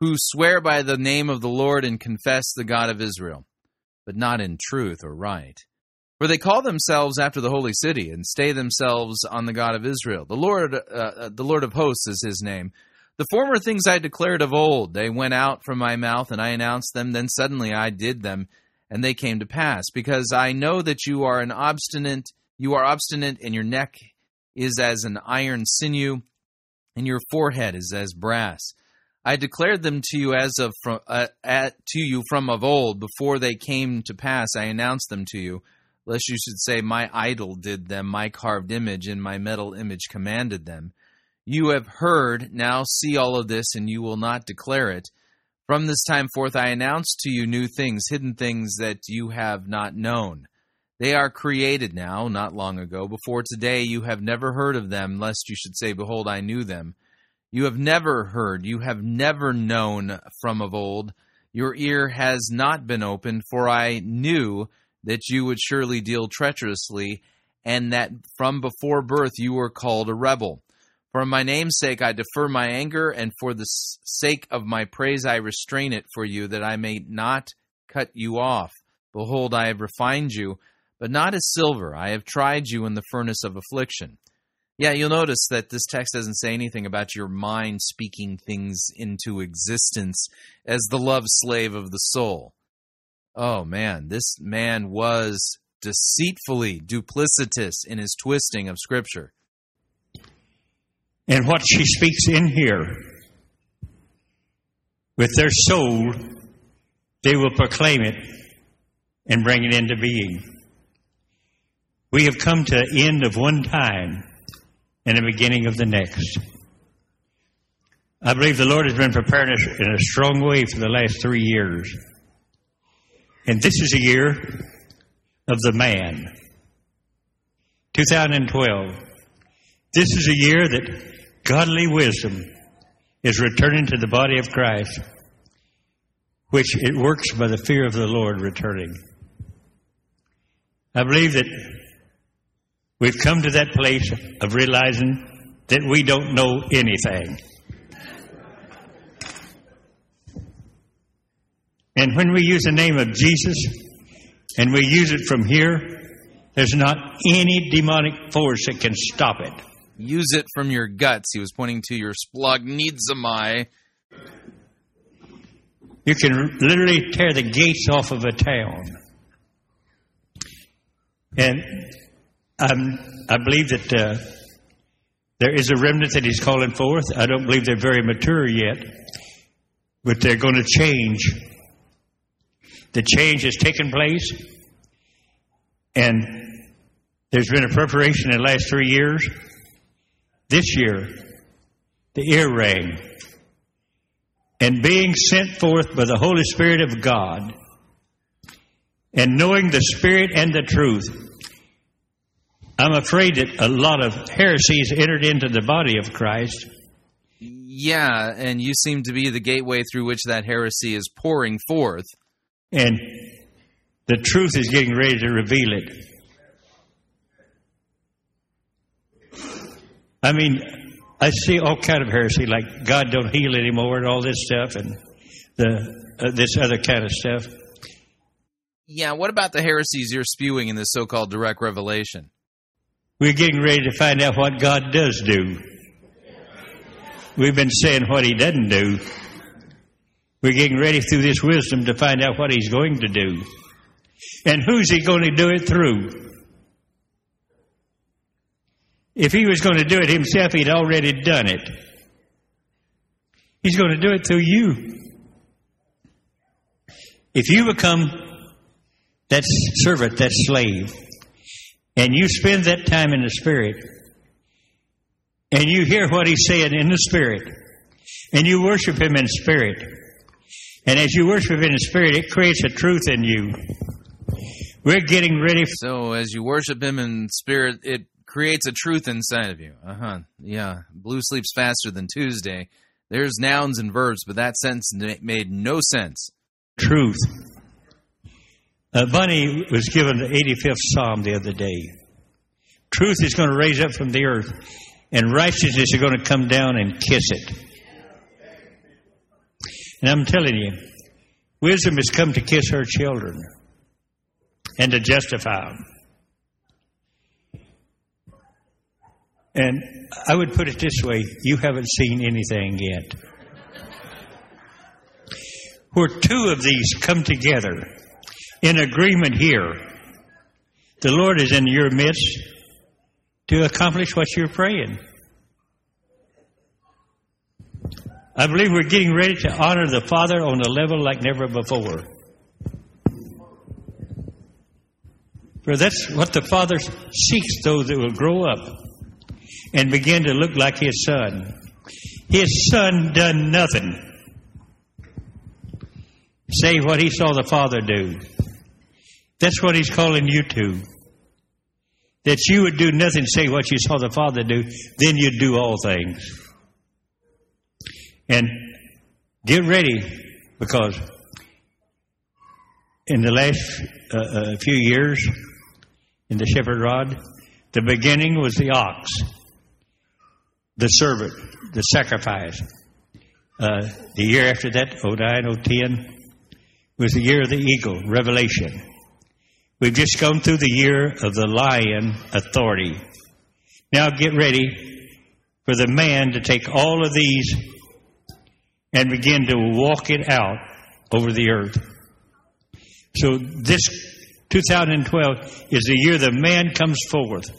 who swear by the name of the Lord and confess the God of Israel, but not in truth or right. For they call themselves after the holy city and stay themselves on the God of Israel. The Lord, uh, the Lord of hosts is his name. The former things I declared of old, they went out from my mouth, and I announced them. Then suddenly I did them, and they came to pass. Because I know that you are an obstinate, you are obstinate, and your neck is as an iron sinew, and your forehead is as brass. I declared them to you as of from, uh, at, to you from of old. Before they came to pass, I announced them to you lest you should say, My idol did them, my carved image and my metal image commanded them. You have heard, now see all of this, and you will not declare it. From this time forth I announce to you new things, hidden things that you have not known. They are created now, not long ago. Before today you have never heard of them, lest you should say, Behold, I knew them. You have never heard, you have never known from of old. Your ear has not been opened, for I knew that you would surely deal treacherously, and that from before birth you were called a rebel. For my name's sake I defer my anger, and for the sake of my praise I restrain it for you, that I may not cut you off. Behold, I have refined you, but not as silver. I have tried you in the furnace of affliction. Yeah, you'll notice that this text doesn't say anything about your mind speaking things into existence as the love slave of the soul. Oh man, this man was deceitfully duplicitous in his twisting of Scripture. And what she speaks in here, with their soul, they will proclaim it and bring it into being. We have come to the end of one time and the beginning of the next. I believe the Lord has been preparing us in a strong way for the last three years. And this is a year of the man. 2012. This is a year that godly wisdom is returning to the body of Christ, which it works by the fear of the Lord returning. I believe that we've come to that place of realizing that we don't know anything. And when we use the name of Jesus and we use it from here, there's not any demonic force that can stop it. Use it from your guts. He was pointing to your splanchnizomai. You can literally tear the gates off of a town. And um, I believe that uh, there is a remnant that he's calling forth. I don't believe they're very mature yet, but they're going to change the change has taken place, and there's been a preparation in the last three years. This year, the ear rang. And being sent forth by the Holy Spirit of God, and knowing the Spirit and the truth, I'm afraid that a lot of heresies entered into the body of Christ. Yeah, and you seem to be the gateway through which that heresy is pouring forth. And the truth is getting ready to reveal it. I mean, I see all kind of heresy, like God don't heal anymore and all this stuff, and the uh, this other kind of stuff. Yeah, what about the heresies you're spewing in this so called direct revelation? We're getting ready to find out what God does do. We've been saying what He doesn't do. We're getting ready through this wisdom to find out what He's going to do. And who's He going to do it through? If He was going to do it Himself, He'd already done it. He's going to do it through you. If you become that servant, that slave, and you spend that time in the Spirit, and you hear what He's saying in the Spirit, and you worship Him in spirit, and as you worship Him in spirit, it creates a truth in you. We're getting ready. For- So as you worship Him in spirit, it creates a truth inside of you. Uh huh. Yeah. Blue sleeps faster than Tuesday. There's nouns and verbs, but that sentence made no sense. Truth. Uh, Bonnie was given the 85th Psalm the other day. Truth is going to raise up from the earth, and righteousness is going to come down and kiss it. And I'm telling you, wisdom has come to kiss her children and to justify them. And I would put it this way you haven't seen anything yet. Where two of these come together in agreement here, the Lord is in your midst to accomplish what you're praying. I believe we're getting ready to honor the Father on a level like never before. For that's what the Father seeks those that will grow up and begin to look like His Son. His Son done nothing. Say what He saw the Father do. That's what He's calling you to. That you would do nothing, say what you saw the Father do, then you'd do all things. And get ready because in the last uh, uh, few years in the shepherd rod, the beginning was the ox, the servant, the sacrifice. Uh, the year after that, 09, 010, was the year of the eagle, revelation. We've just gone through the year of the lion authority. Now get ready for the man to take all of these and begin to walk it out over the earth. So this 2012 is the year the man comes forth.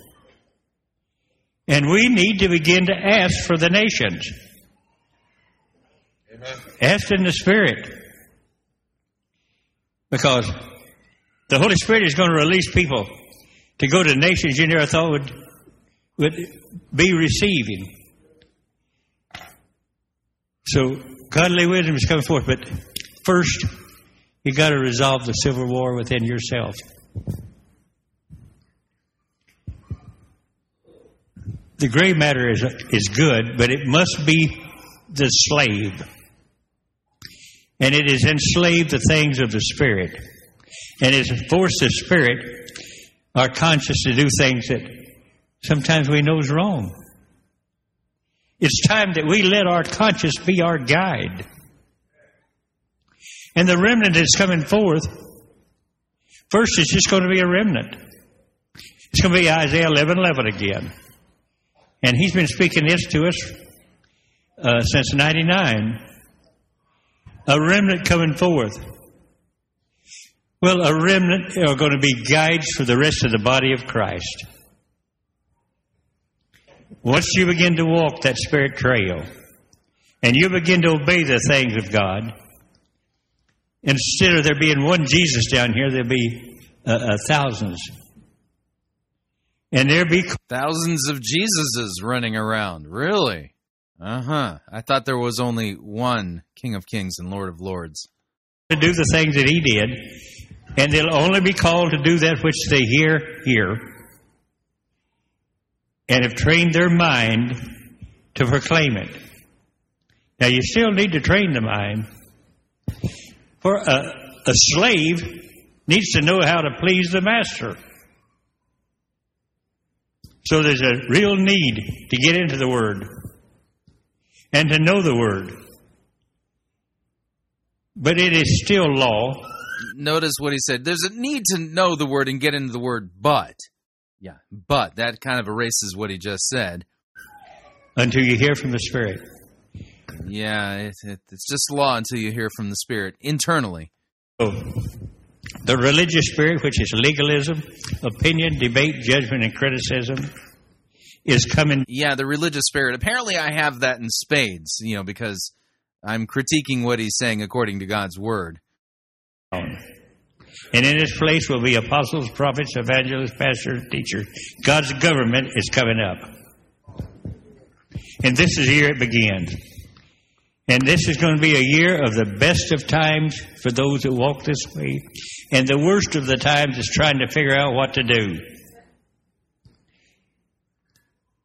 And we need to begin to ask for the nations. Amen. Ask in the Spirit. Because the Holy Spirit is going to release people to go to nations you never thought would, would be receiving. So godly wisdom is coming forth, but first you got to resolve the civil war within yourself. The gray matter is is good, but it must be the slave, and it is enslaved the things of the spirit, and it has forced the spirit, our conscience, to do things that sometimes we know is wrong. It's time that we let our conscience be our guide. And the remnant is coming forth. First, it's just going to be a remnant. It's going to be Isaiah 11 11 again. And he's been speaking this to us uh, since 99. A remnant coming forth. Well, a remnant are going to be guides for the rest of the body of Christ. Once you begin to walk that spirit trail and you begin to obey the things of God, instead of there being one Jesus down here, there'll be uh, uh, thousands. And there'll be thousands of Jesuses running around. Really? Uh huh. I thought there was only one King of Kings and Lord of Lords. To do the things that he did, and they'll only be called to do that which they hear here, and have trained their mind to proclaim it. Now, you still need to train the mind. For a, a slave needs to know how to please the master. So there's a real need to get into the Word and to know the Word. But it is still law. Notice what he said. There's a need to know the word and get into the word, but. Yeah, but. That kind of erases what he just said. Until you hear from the Spirit. Yeah, it, it, it's just law until you hear from the Spirit internally. So, the religious spirit, which is legalism, opinion, debate, judgment, and criticism, is coming. Yeah, the religious spirit. Apparently, I have that in spades, you know, because I'm critiquing what he's saying according to God's word. Um, And in its place will be apostles, prophets, evangelists, pastors, teachers. God's government is coming up. And this is year it begins. And this is going to be a year of the best of times for those that walk this way. And the worst of the times is trying to figure out what to do.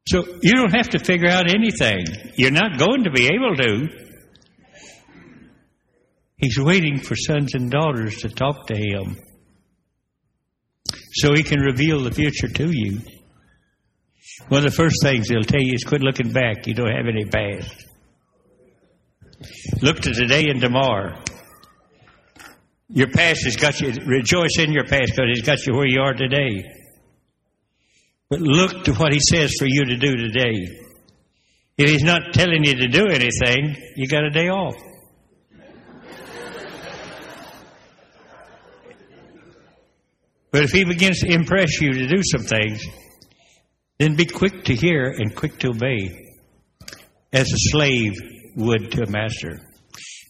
So you don't have to figure out anything. You're not going to be able to. He's waiting for sons and daughters to talk to him so he can reveal the future to you. One of the first things he'll tell you is quit looking back. You don't have any past. Look to today and tomorrow. Your past has got you, rejoice in your past because it's got you where you are today. But look to what he says for you to do today. If he's not telling you to do anything, you got a day off. But if he begins to impress you to do some things, then be quick to hear and quick to obey, as a slave would to a master.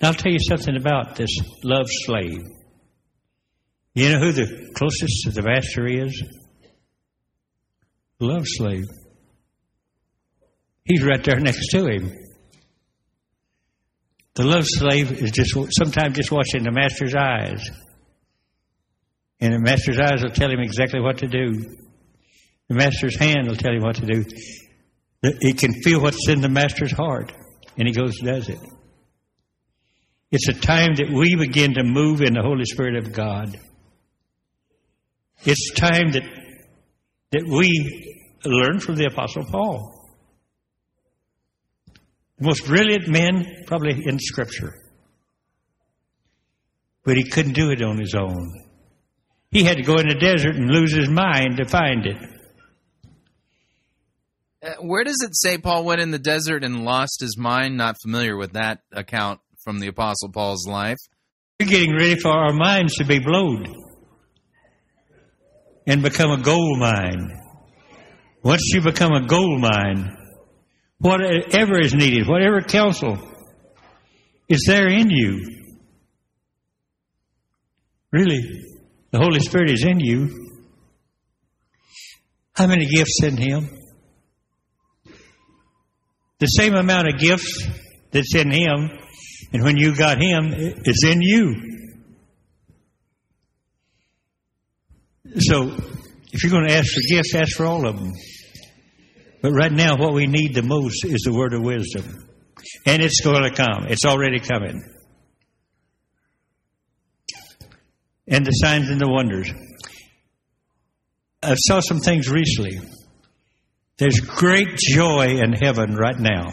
Now, I'll tell you something about this love slave. You know who the closest to the master is? Love slave. He's right there next to him. The love slave is just sometimes just watching the master's eyes. And the master's eyes will tell him exactly what to do. The master's hand will tell him what to do. He can feel what's in the master's heart, and he goes and does it. It's a time that we begin to move in the Holy Spirit of God. It's time that that we learn from the Apostle Paul. The most brilliant man probably in Scripture. But he couldn't do it on his own. He had to go in the desert and lose his mind to find it. Uh, where does it say Paul went in the desert and lost his mind? Not familiar with that account from the Apostle Paul's life. We're getting ready for our minds to be blowed and become a gold mine. Once you become a gold mine, whatever is needed, whatever counsel is there in you. Really, the Holy Spirit is in you. How many gifts in Him? The same amount of gifts that's in Him, and when you got Him, is in you. So, if you're going to ask for gifts, ask for all of them. But right now, what we need the most is the word of wisdom. And it's going to come. It's already coming. And the signs and the wonders. I saw some things recently. There's great joy in heaven right now.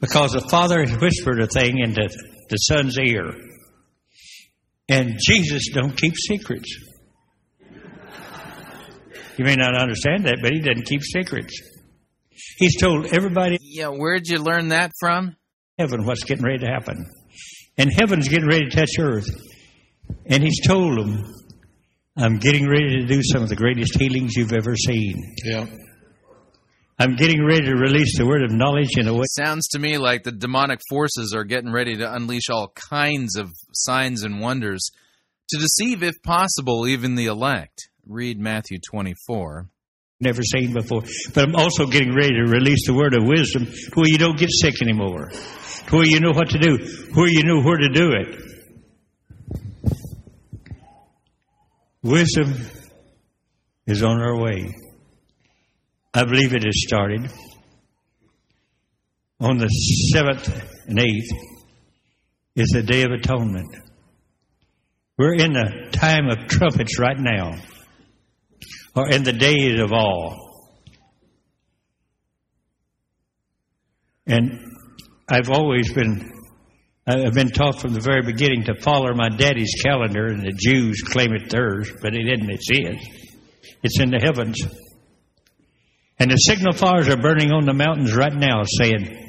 Because the Father has whispered a thing into the Son's ear. And Jesus don't keep secrets. You may not understand that, but he doesn't keep secrets. He's told everybody. Yeah, where'd you learn that from? Heaven, what's getting ready to happen. And heaven's getting ready to touch earth. And he's told them, I'm getting ready to do some of the greatest healings you've ever seen. Yeah. I'm getting ready to release the word of knowledge in a way. Sounds to me like the demonic forces are getting ready to unleash all kinds of signs and wonders to deceive, if possible, even the elect. Read Matthew 24. Never seen before. But I'm also getting ready to release the word of wisdom to where you don't get sick anymore, to where you know what to do, where you know where to do it. Wisdom is on our way. I believe it has started. On the 7th and 8th is the Day of Atonement. We're in the time of trumpets right now. or in the days of awe. And I've always been, I've been taught from the very beginning to follow my daddy's calendar, and the Jews claim it theirs, but it isn't, it's his. It's in the heavens. And the signal fires are burning on the mountains right now saying,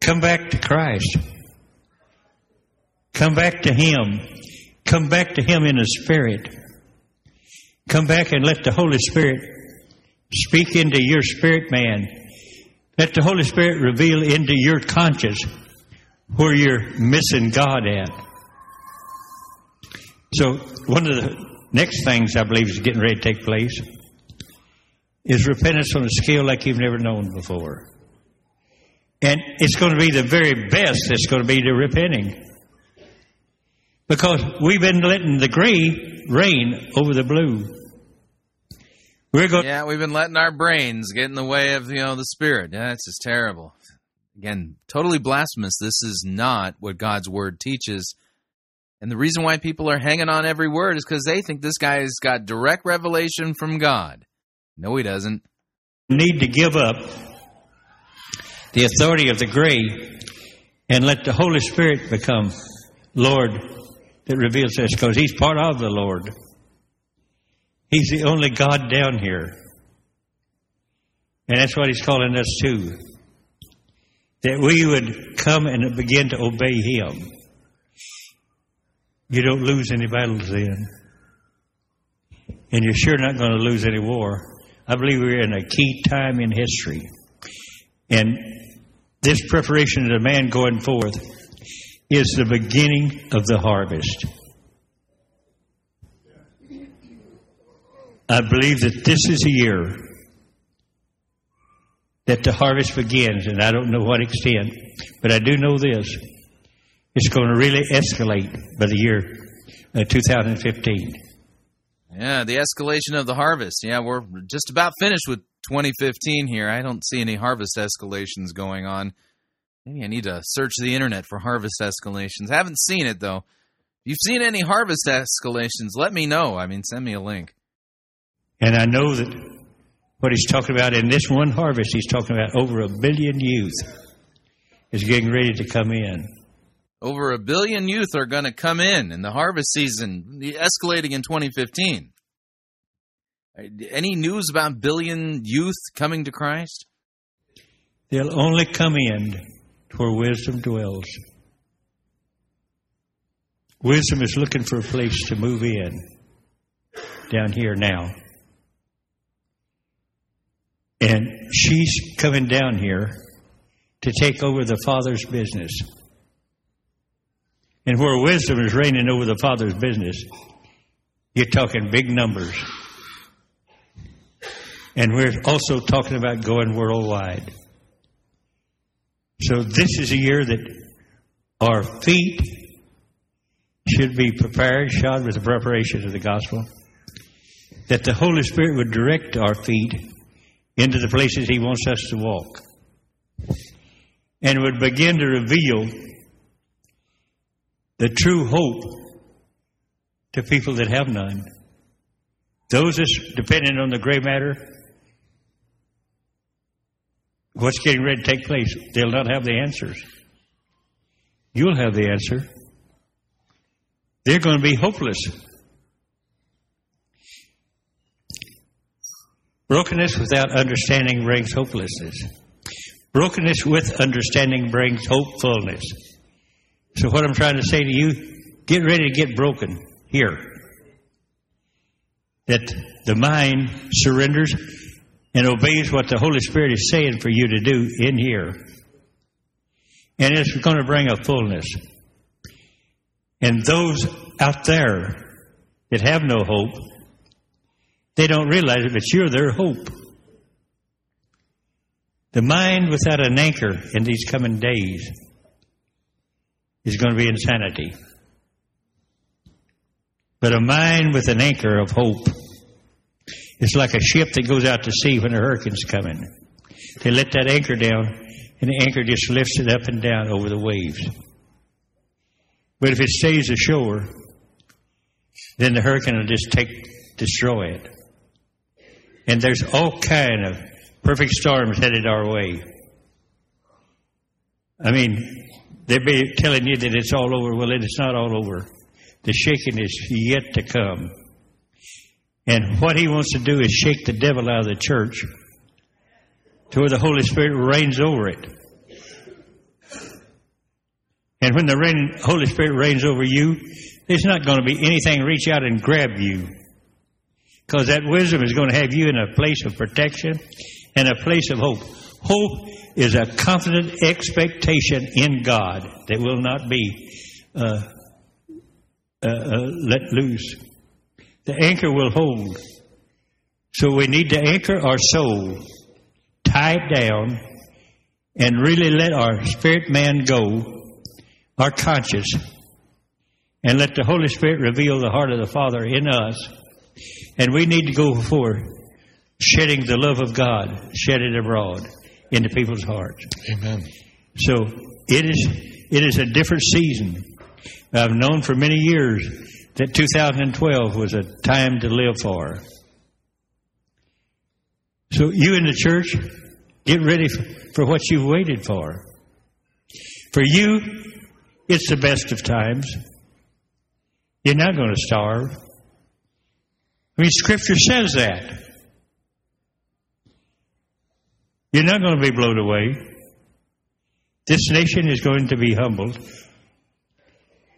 Come back to Christ. Come back to Him. Come back to Him in the Spirit. Come back and let the Holy Spirit speak into your spirit man. Let the Holy Spirit reveal into your conscience where you're missing God at. So, one of the next things I believe is getting ready to take place is repentance on a scale like you've never known before. And it's going to be the very best that's going to be the repenting. Because we've been letting the gray reign over the blue. We're going Yeah, we've been letting our brains get in the way of you know the spirit. Yeah, it's just terrible. Again, totally blasphemous. This is not what God's word teaches. And the reason why people are hanging on every word is because they think this guy has got direct revelation from God. No, he doesn't. need to give up the authority of the gray and let the Holy Spirit become Lord that reveals this because He's part of the Lord. He's the only God down here. And that's what He's calling us to. That we would come and begin to obey Him. You don't lose any battles then. And you're sure not going to lose any war. I believe we're in a key time in history. And this preparation of the man going forth is the beginning of the harvest. I believe that this is a year that the harvest begins, and I don't know what extent, but I do know this. It's going to really escalate by the year uh, 2015. Yeah, the escalation of the harvest. Yeah, we're just about finished with 2015 here. I don't see any harvest escalations going on. Maybe I need to search the internet for harvest escalations. Haven't seen it though. If you've seen any harvest escalations, let me know. I mean, send me a link. And I know that what he's talking about in this one harvest, he's talking about over a billion youth is getting ready to come in. Over a billion youth are going to come in in the harvest season, escalating in 2015. Any news about billion youth coming to Christ? They'll only come in where wisdom dwells. Wisdom is looking for a place to move in down here now. And she's coming down here to take over the Father's business. And where wisdom is reigning over the Father's business, you're talking big numbers. And we're also talking about going worldwide. So this is a year that our feet should be prepared, shod with the preparation of the gospel. That the Holy Spirit would direct our feet into the places He wants us to walk. And would begin to reveal the true hope to people that have none. Those that's dependent on the gray matter, what's getting ready to take place, they'll not have the answers. You'll have the answer. They're going to be hopeless. Brokenness without understanding brings hopelessness. Brokenness with understanding brings hopefulness. So, what I'm trying to say to you, get ready to get broken here. That the mind surrenders and obeys what the Holy Spirit is saying for you to do in here. And it's going to bring a fullness. And those out there that have no hope, they don't realize it, but you're their hope. The mind without an anchor in these coming days is going to be insanity. But a mind with an anchor of hope is like a ship that goes out to sea when a hurricane's coming. They let that anchor down, and the anchor just lifts it up and down over the waves. But if it stays ashore, then the hurricane will just take destroy it. And there's all kind of perfect storms headed our way. I mean, they'll be telling you that it's all over. Well, it is not all over. The shaking is yet to come. And what he wants to do is shake the devil out of the church to where the Holy Spirit reigns over it. And when the Holy Spirit reigns over you, there's not going to be anything reach out and grab you. Because that wisdom is going to have you in a place of protection and a place of hope. Hope is a confident expectation in God that will not be uh, uh, uh, let loose. The anchor will hold. So we need to anchor our soul, tie it down, and really let our spirit man go, our conscience, and let the Holy Spirit reveal the heart of the Father in us. And we need to go forth shedding the love of God, shed it abroad into people's hearts. Amen. So it is it is a different season. I've known for many years that 2012 was a time to live for. So you in the church, get ready for what you've waited for. For you, it's the best of times. You're not going to starve. I mean, Scripture says that. You're not going to be blown away. This nation is going to be humbled.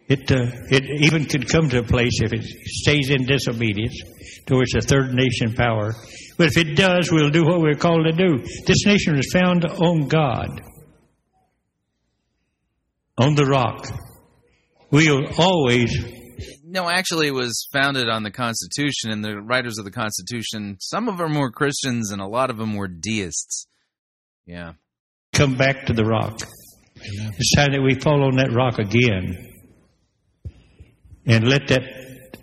It, uh, it even could come to a place if it stays in disobedience towards a third nation power. But if it does, we'll do what we're called to do. This nation is found on God, on the rock. We'll always No, actually, it was founded on the Constitution, and the writers of the Constitution, some of them were Christians, and a lot of them were deists. Yeah. come back to the rock. It's time that we fall on that rock again and let that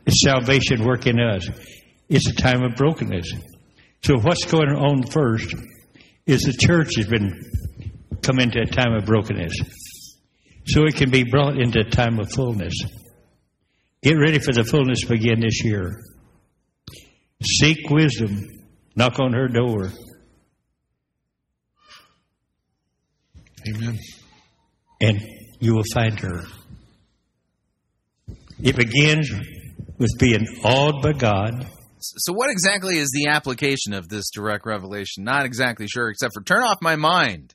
salvation work in us. It's a time of brokenness. So what's going on first is the church has been come into a time of brokenness. So it can be brought into a time of fullness. Get ready for the fullness to begin this year. Seek wisdom. Knock on her door. Amen. and you will find her. It begins with being awed by God. So, what exactly is the application of this direct revelation? Not exactly sure, except for turn off my mind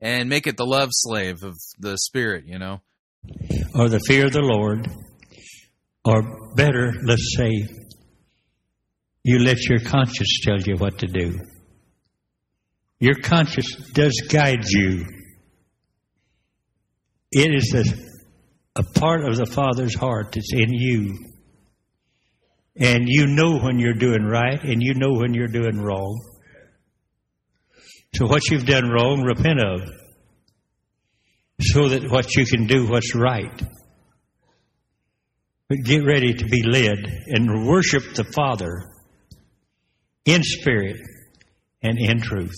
and make it the love slave of the Spirit, you know? or the fear of the Lord, or better, let's say, you let your conscience tell you what to do. Your conscience does guide you. It is a, a part of the Father's heart that's in you. And you know when you're doing right, and you know when you're doing wrong. So what you've done wrong, repent of. So that what you can do what's right. But get ready to be led and worship the Father in spirit and in truth.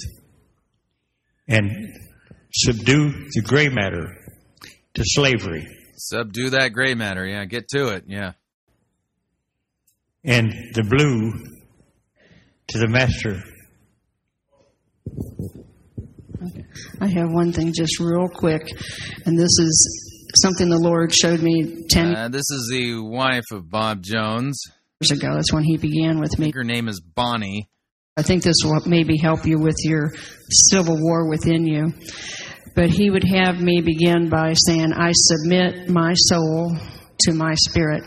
And subdue the gray matter to slavery. Subdue that gray matter. Yeah, get to it. Yeah. and the blue to the master. I have one thing just real quick, and this is something the Lord showed me 10 Uh, this is the wife of Bob Jones. years ago. That's when He began with me. Her name is Bonnie. I think this will maybe help you with your civil war within you. But He would have me begin by saying, I submit my soul to my spirit.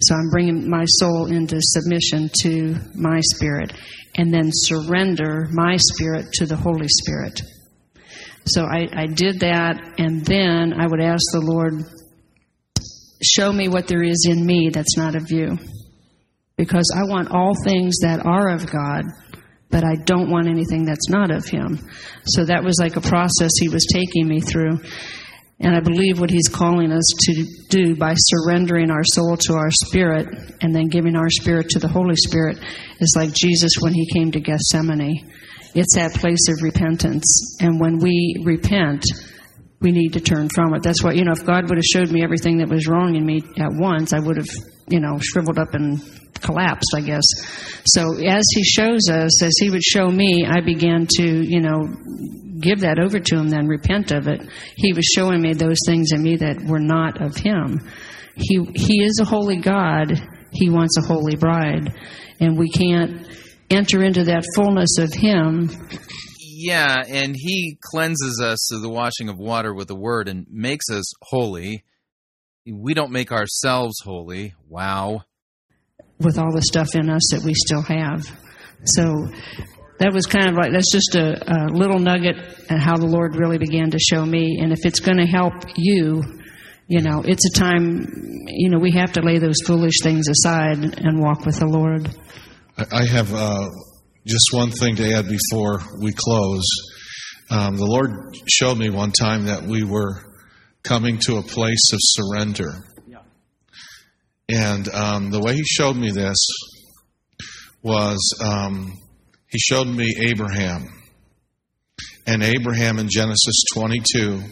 So I'm bringing my soul into submission to my spirit and then surrender my spirit to the Holy Spirit. So I, I did that, and then I would ask the Lord, show me what there is in me that's not of you. Because I want all things that are of God, but I don't want anything that's not of Him. So that was like a process He was taking me through. And I believe what He's calling us to do by surrendering our soul to our spirit and then giving our spirit to the Holy Spirit is like Jesus when He came to Gethsemane. It's that place of repentance. And when we repent, we need to turn from it. That's why, you know, if God would have showed me everything that was wrong in me at once, I would have you know, shriveled up and collapsed, I guess. So as he shows us, as he would show me, I began to, you know, give that over to him, then repent of it. He was showing me those things in me that were not of him. He he is a holy God. He wants a holy bride, and we can't enter into that fullness of him Yeah, and he cleanses us through the washing of water with the word and makes us holy. We don't make ourselves holy. Wow. with all the stuff in us that we still have. So that was kind of like that's just a, a little nugget and how the Lord really began to show me. And if it's going to help you, you know, it's a time. You know, we have to lay those foolish things aside and walk with the Lord. I have uh, just one thing to add before we close. Um, the Lord showed me one time that we were coming to a place of surrender. And um, the way He showed me this was um, He showed me Abraham. And Abraham in Genesis 22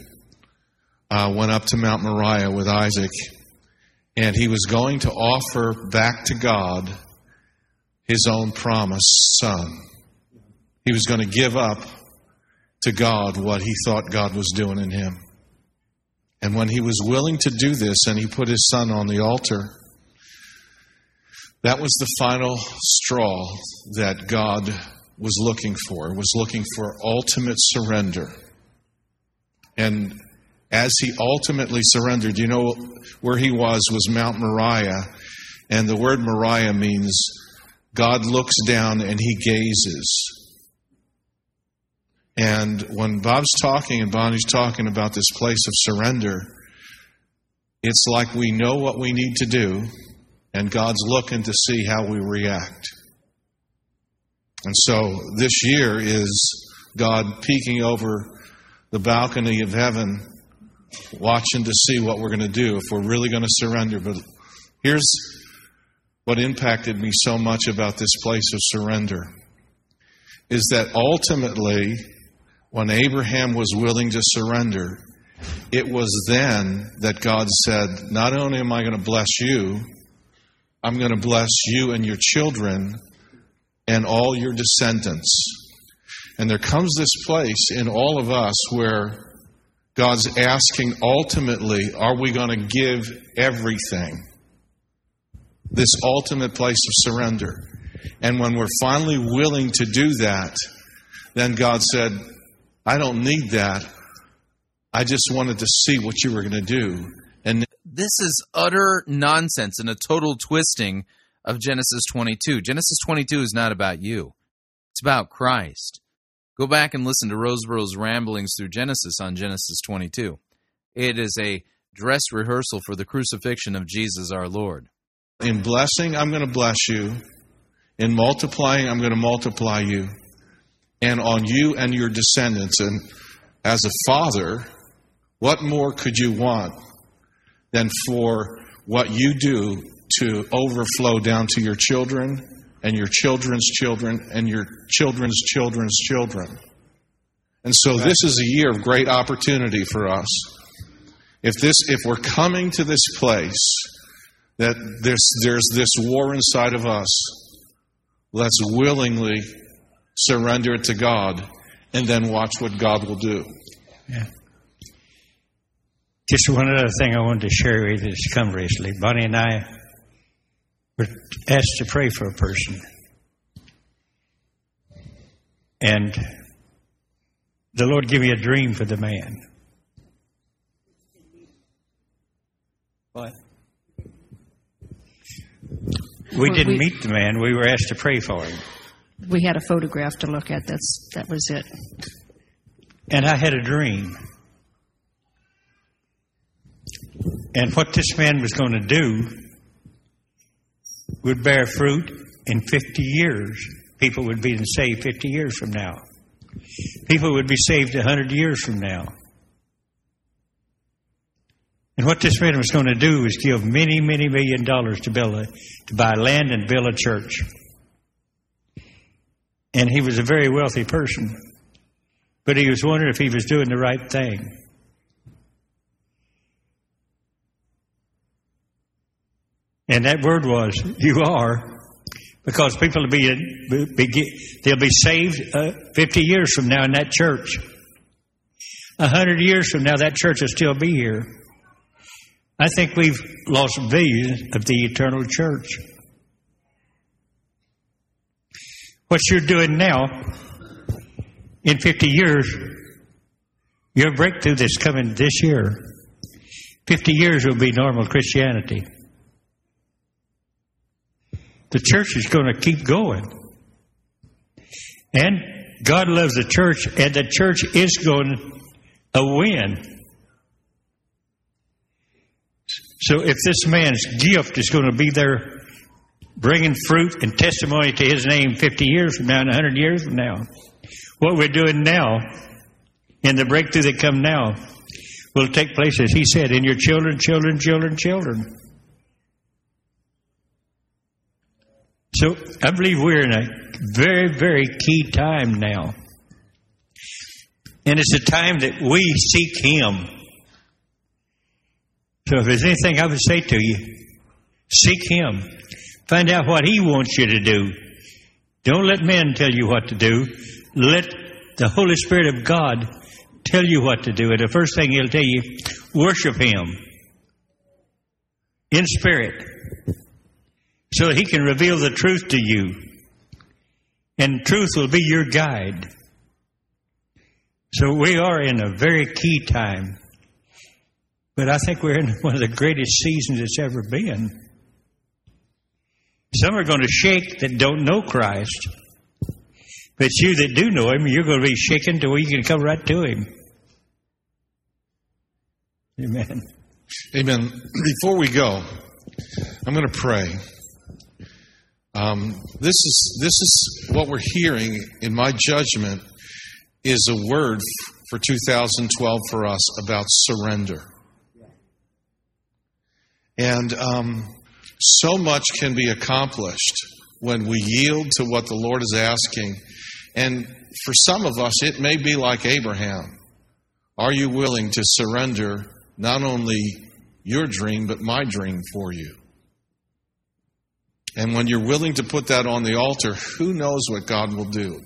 uh, went up to Mount Moriah with Isaac, and he was going to offer back to God his own promised son. He was going to give up to God what he thought God was doing in him. And when he was willing to do this and he put his son on the altar, that was the final straw that God was looking for, was looking for ultimate surrender. And as he ultimately surrendered, you know where he was was Mount Moriah, and the word Moriah means God looks down and he gazes. And when Bob's talking and Bonnie's talking about this place of surrender, it's like we know what we need to do, and God's looking to see how we react. And so this year is God peeking over the balcony of heaven, watching to see what we're going to do if we're really going to surrender. But here's what impacted me so much about this place of surrender is that ultimately, when Abraham was willing to surrender, it was then that God said, Not only am I going to bless you, I'm going to bless you and your children and all your descendants. And there comes this place in all of us where God's asking ultimately, are we going to give everything? This ultimate place of surrender. And when we're finally willing to do that, then God said, I don't need that. I just wanted to see what you were going to do. And This is utter nonsense and a total twisting of Genesis 22. Genesis 22 is not about you, it's about Christ. Go back and listen to Rosebrough's ramblings through Genesis on Genesis 22. It is a dress rehearsal for the crucifixion of Jesus our Lord. In blessing, I'm going to bless you. In multiplying, I'm going to multiply you. And on you and your descendants. And as a father, what more could you want than for what you do to overflow down to your children and your children's children and your children's children's children? And so this is a year of great opportunity for us. If this if we're coming to this place that this, there's this war inside of us, let's willingly surrender it to God and then watch what God will do. Yeah. Just one other thing I wanted to share with you that's come recently. Bonnie and I were asked to pray for a person. And the Lord gave me a dream for the man. We didn't we- meet the man. We were asked to pray for him. We had a photograph to look at. That's that was it. And I had a dream. And what this man was going to do would bear fruit in 50 years. People would be saved 50 years from now. People would be saved 100 years from now. And what this man was going to do was give many, many million dollars to build a, to buy land and build a church. And he was a very wealthy person. But he was wondering if he was doing the right thing. And that word was, you are. Because people will be, be they'll be saved uh, 50 years from now in that church. A hundred years from now, that church will still be here. I think we've lost vision of the eternal church. What you're doing now, in 50 years, your breakthrough that's coming this year, 50 years will be normal Christianity. The church is going to keep going. And God loves the church, and the church is going to win. So if this man's gift is going to be there bringing fruit and testimony to his name 50 years from now and 100 years from now, what we're doing now and the breakthrough that come now will take place, as he said, in your children, children, children, children. So I believe we're in a very, very key time now. And it's a time that we seek Him. So if there's anything I would say to you, seek Him. Find out what He wants you to do. Don't let men tell you what to do. Let the Holy Spirit of God tell you what to do. And the first thing He'll tell you, worship Him in spirit so He can reveal the truth to you. And truth will be your guide. So we are in a very key time. But I think we're in one of the greatest seasons it's ever been. Some are going to shake that don't know Christ. But you that do know Him, you're going to be shaken to where you can come right to Him. Amen. Amen. Before we go, I'm going to pray. Um, this is this is what we're hearing, in my judgment, is a word for 2012 for us about surrender. And um, so much can be accomplished when we yield to what the Lord is asking. And for some of us, it may be like Abraham. Are you willing to surrender not only your dream, but my dream for you? And when you're willing to put that on the altar, who knows what God will do?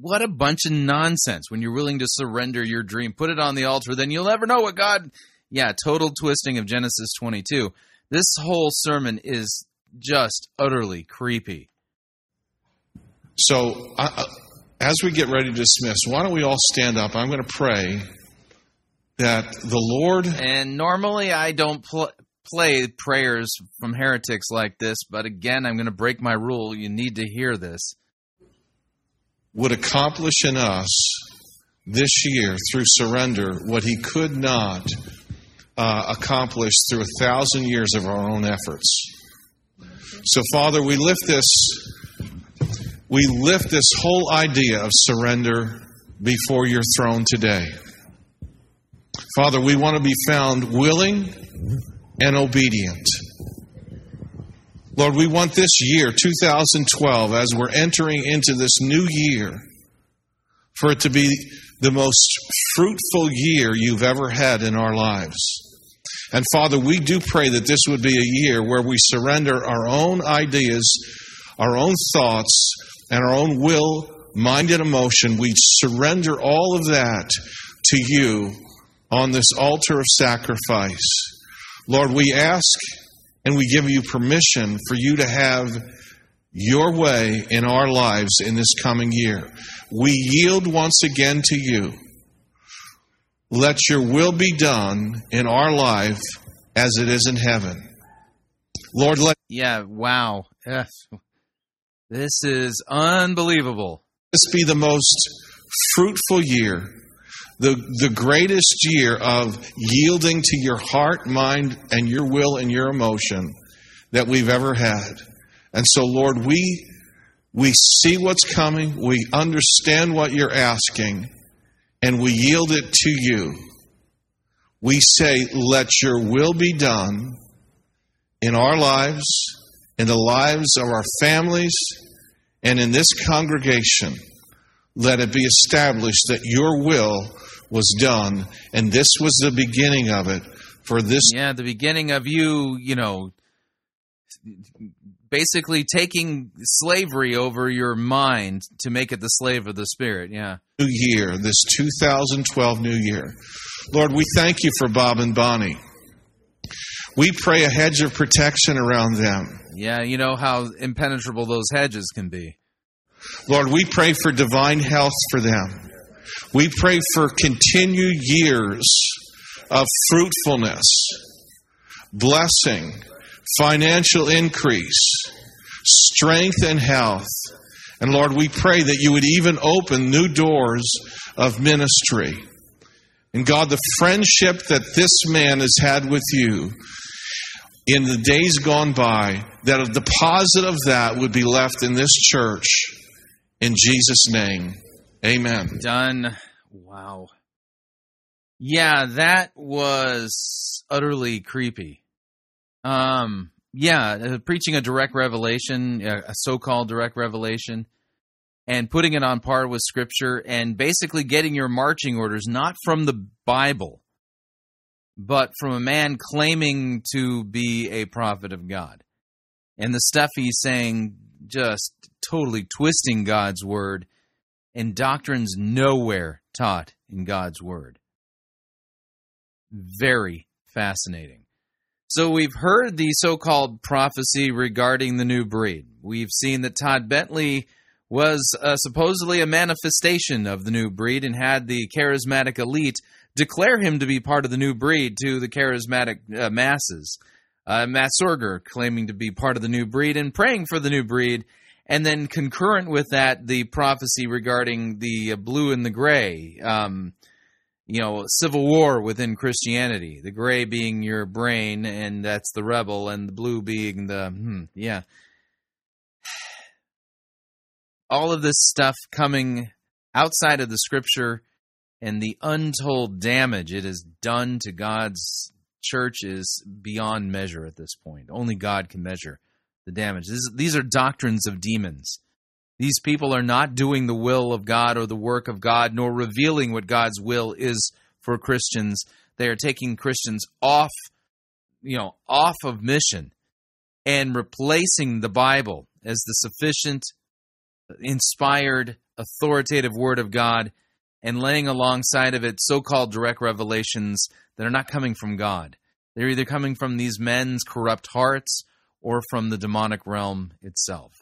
What a bunch of nonsense. When you're willing to surrender your dream, put it on the altar, then you'll never know what God. Yeah, total twisting of Genesis 22. This whole sermon is just utterly creepy. So, uh, as we get ready to dismiss, why don't we all stand up? I'm going to pray that the Lord. And normally I don't pl- play prayers from heretics like this, but again, I'm going to break my rule. You need to hear this. Would accomplish in us this year through surrender what he could not uh, accomplish through a thousand years of our own efforts. So, Father, we lift this. We lift this whole idea of surrender before your throne today. Father, we want to be found willing and obedient. Lord, we want this year, 2012, as we're entering into this new year, for it to be the most fruitful year you've ever had in our lives. And Father, we do pray that this would be a year where we surrender our own ideas, our own thoughts, and our own will, mind, and emotion. We surrender all of that to you on this altar of sacrifice. Lord, we ask and we give you permission for you to have your way in our lives in this coming year. We yield once again to you. Let your will be done in our life as it is in heaven. Lord, let. Yeah, wow. This is unbelievable. This be the most fruitful year the, the greatest year of yielding to your heart, mind, and your will and your emotion that we've ever had. And so, Lord, we, we see what's coming, we understand what you're asking, and we yield it to you. We say, let your will be done in our lives, in the lives of our families, and in this congregation. Let it be established that your will was done, and this was the beginning of it for this. Yeah, the beginning of you, you know, basically taking slavery over your mind to make it the slave of the spirit. Yeah. New year, this 2012 new year. Lord, we thank you for Bob and Bonnie. We pray a hedge of protection around them. Yeah, you know how impenetrable those hedges can be. Lord, we pray for divine health for them. We pray for continued years of fruitfulness, blessing, financial increase, strength, and health. And Lord, we pray that you would even open new doors of ministry. And God, the friendship that this man has had with you in the days gone by, that a deposit of that would be left in this church. In Jesus' name, amen. Done. Wow. Yeah, that was utterly creepy. Um, yeah, uh, preaching a direct revelation, uh, a so-called direct revelation, and putting it on par with Scripture, and basically getting your marching orders not from the Bible, but from a man claiming to be a prophet of God. And the stuff he's saying, just totally twisting God's word, and doctrines nowhere taught in God's word. Very fascinating. So we've heard the so called prophecy regarding the new breed. We've seen that Todd Bentley was uh, supposedly a manifestation of the new breed and had the charismatic elite declare him to be part of the new breed to the charismatic uh, masses. Uh, Matt Sorger claiming to be part of the new breed and praying for the new breed. And then concurrent with that, the prophecy regarding the uh, blue and the gray. Um, you know, civil war within Christianity. The gray being your brain, and that's the rebel, and the blue being the hmm, yeah. All of this stuff coming outside of the scripture and the untold damage it has done to God's church is beyond measure at this point. Only God can measure the damage. This, these are doctrines of demons. These people are not doing the will of God or the work of God, nor revealing what God's will is for Christians. They are taking Christians off, you know, off of mission and replacing the Bible as the sufficient, inspired, authoritative Word of God and laying alongside of it so called direct revelations that are not coming from God. They're either coming from these men's corrupt hearts or from the demonic realm itself.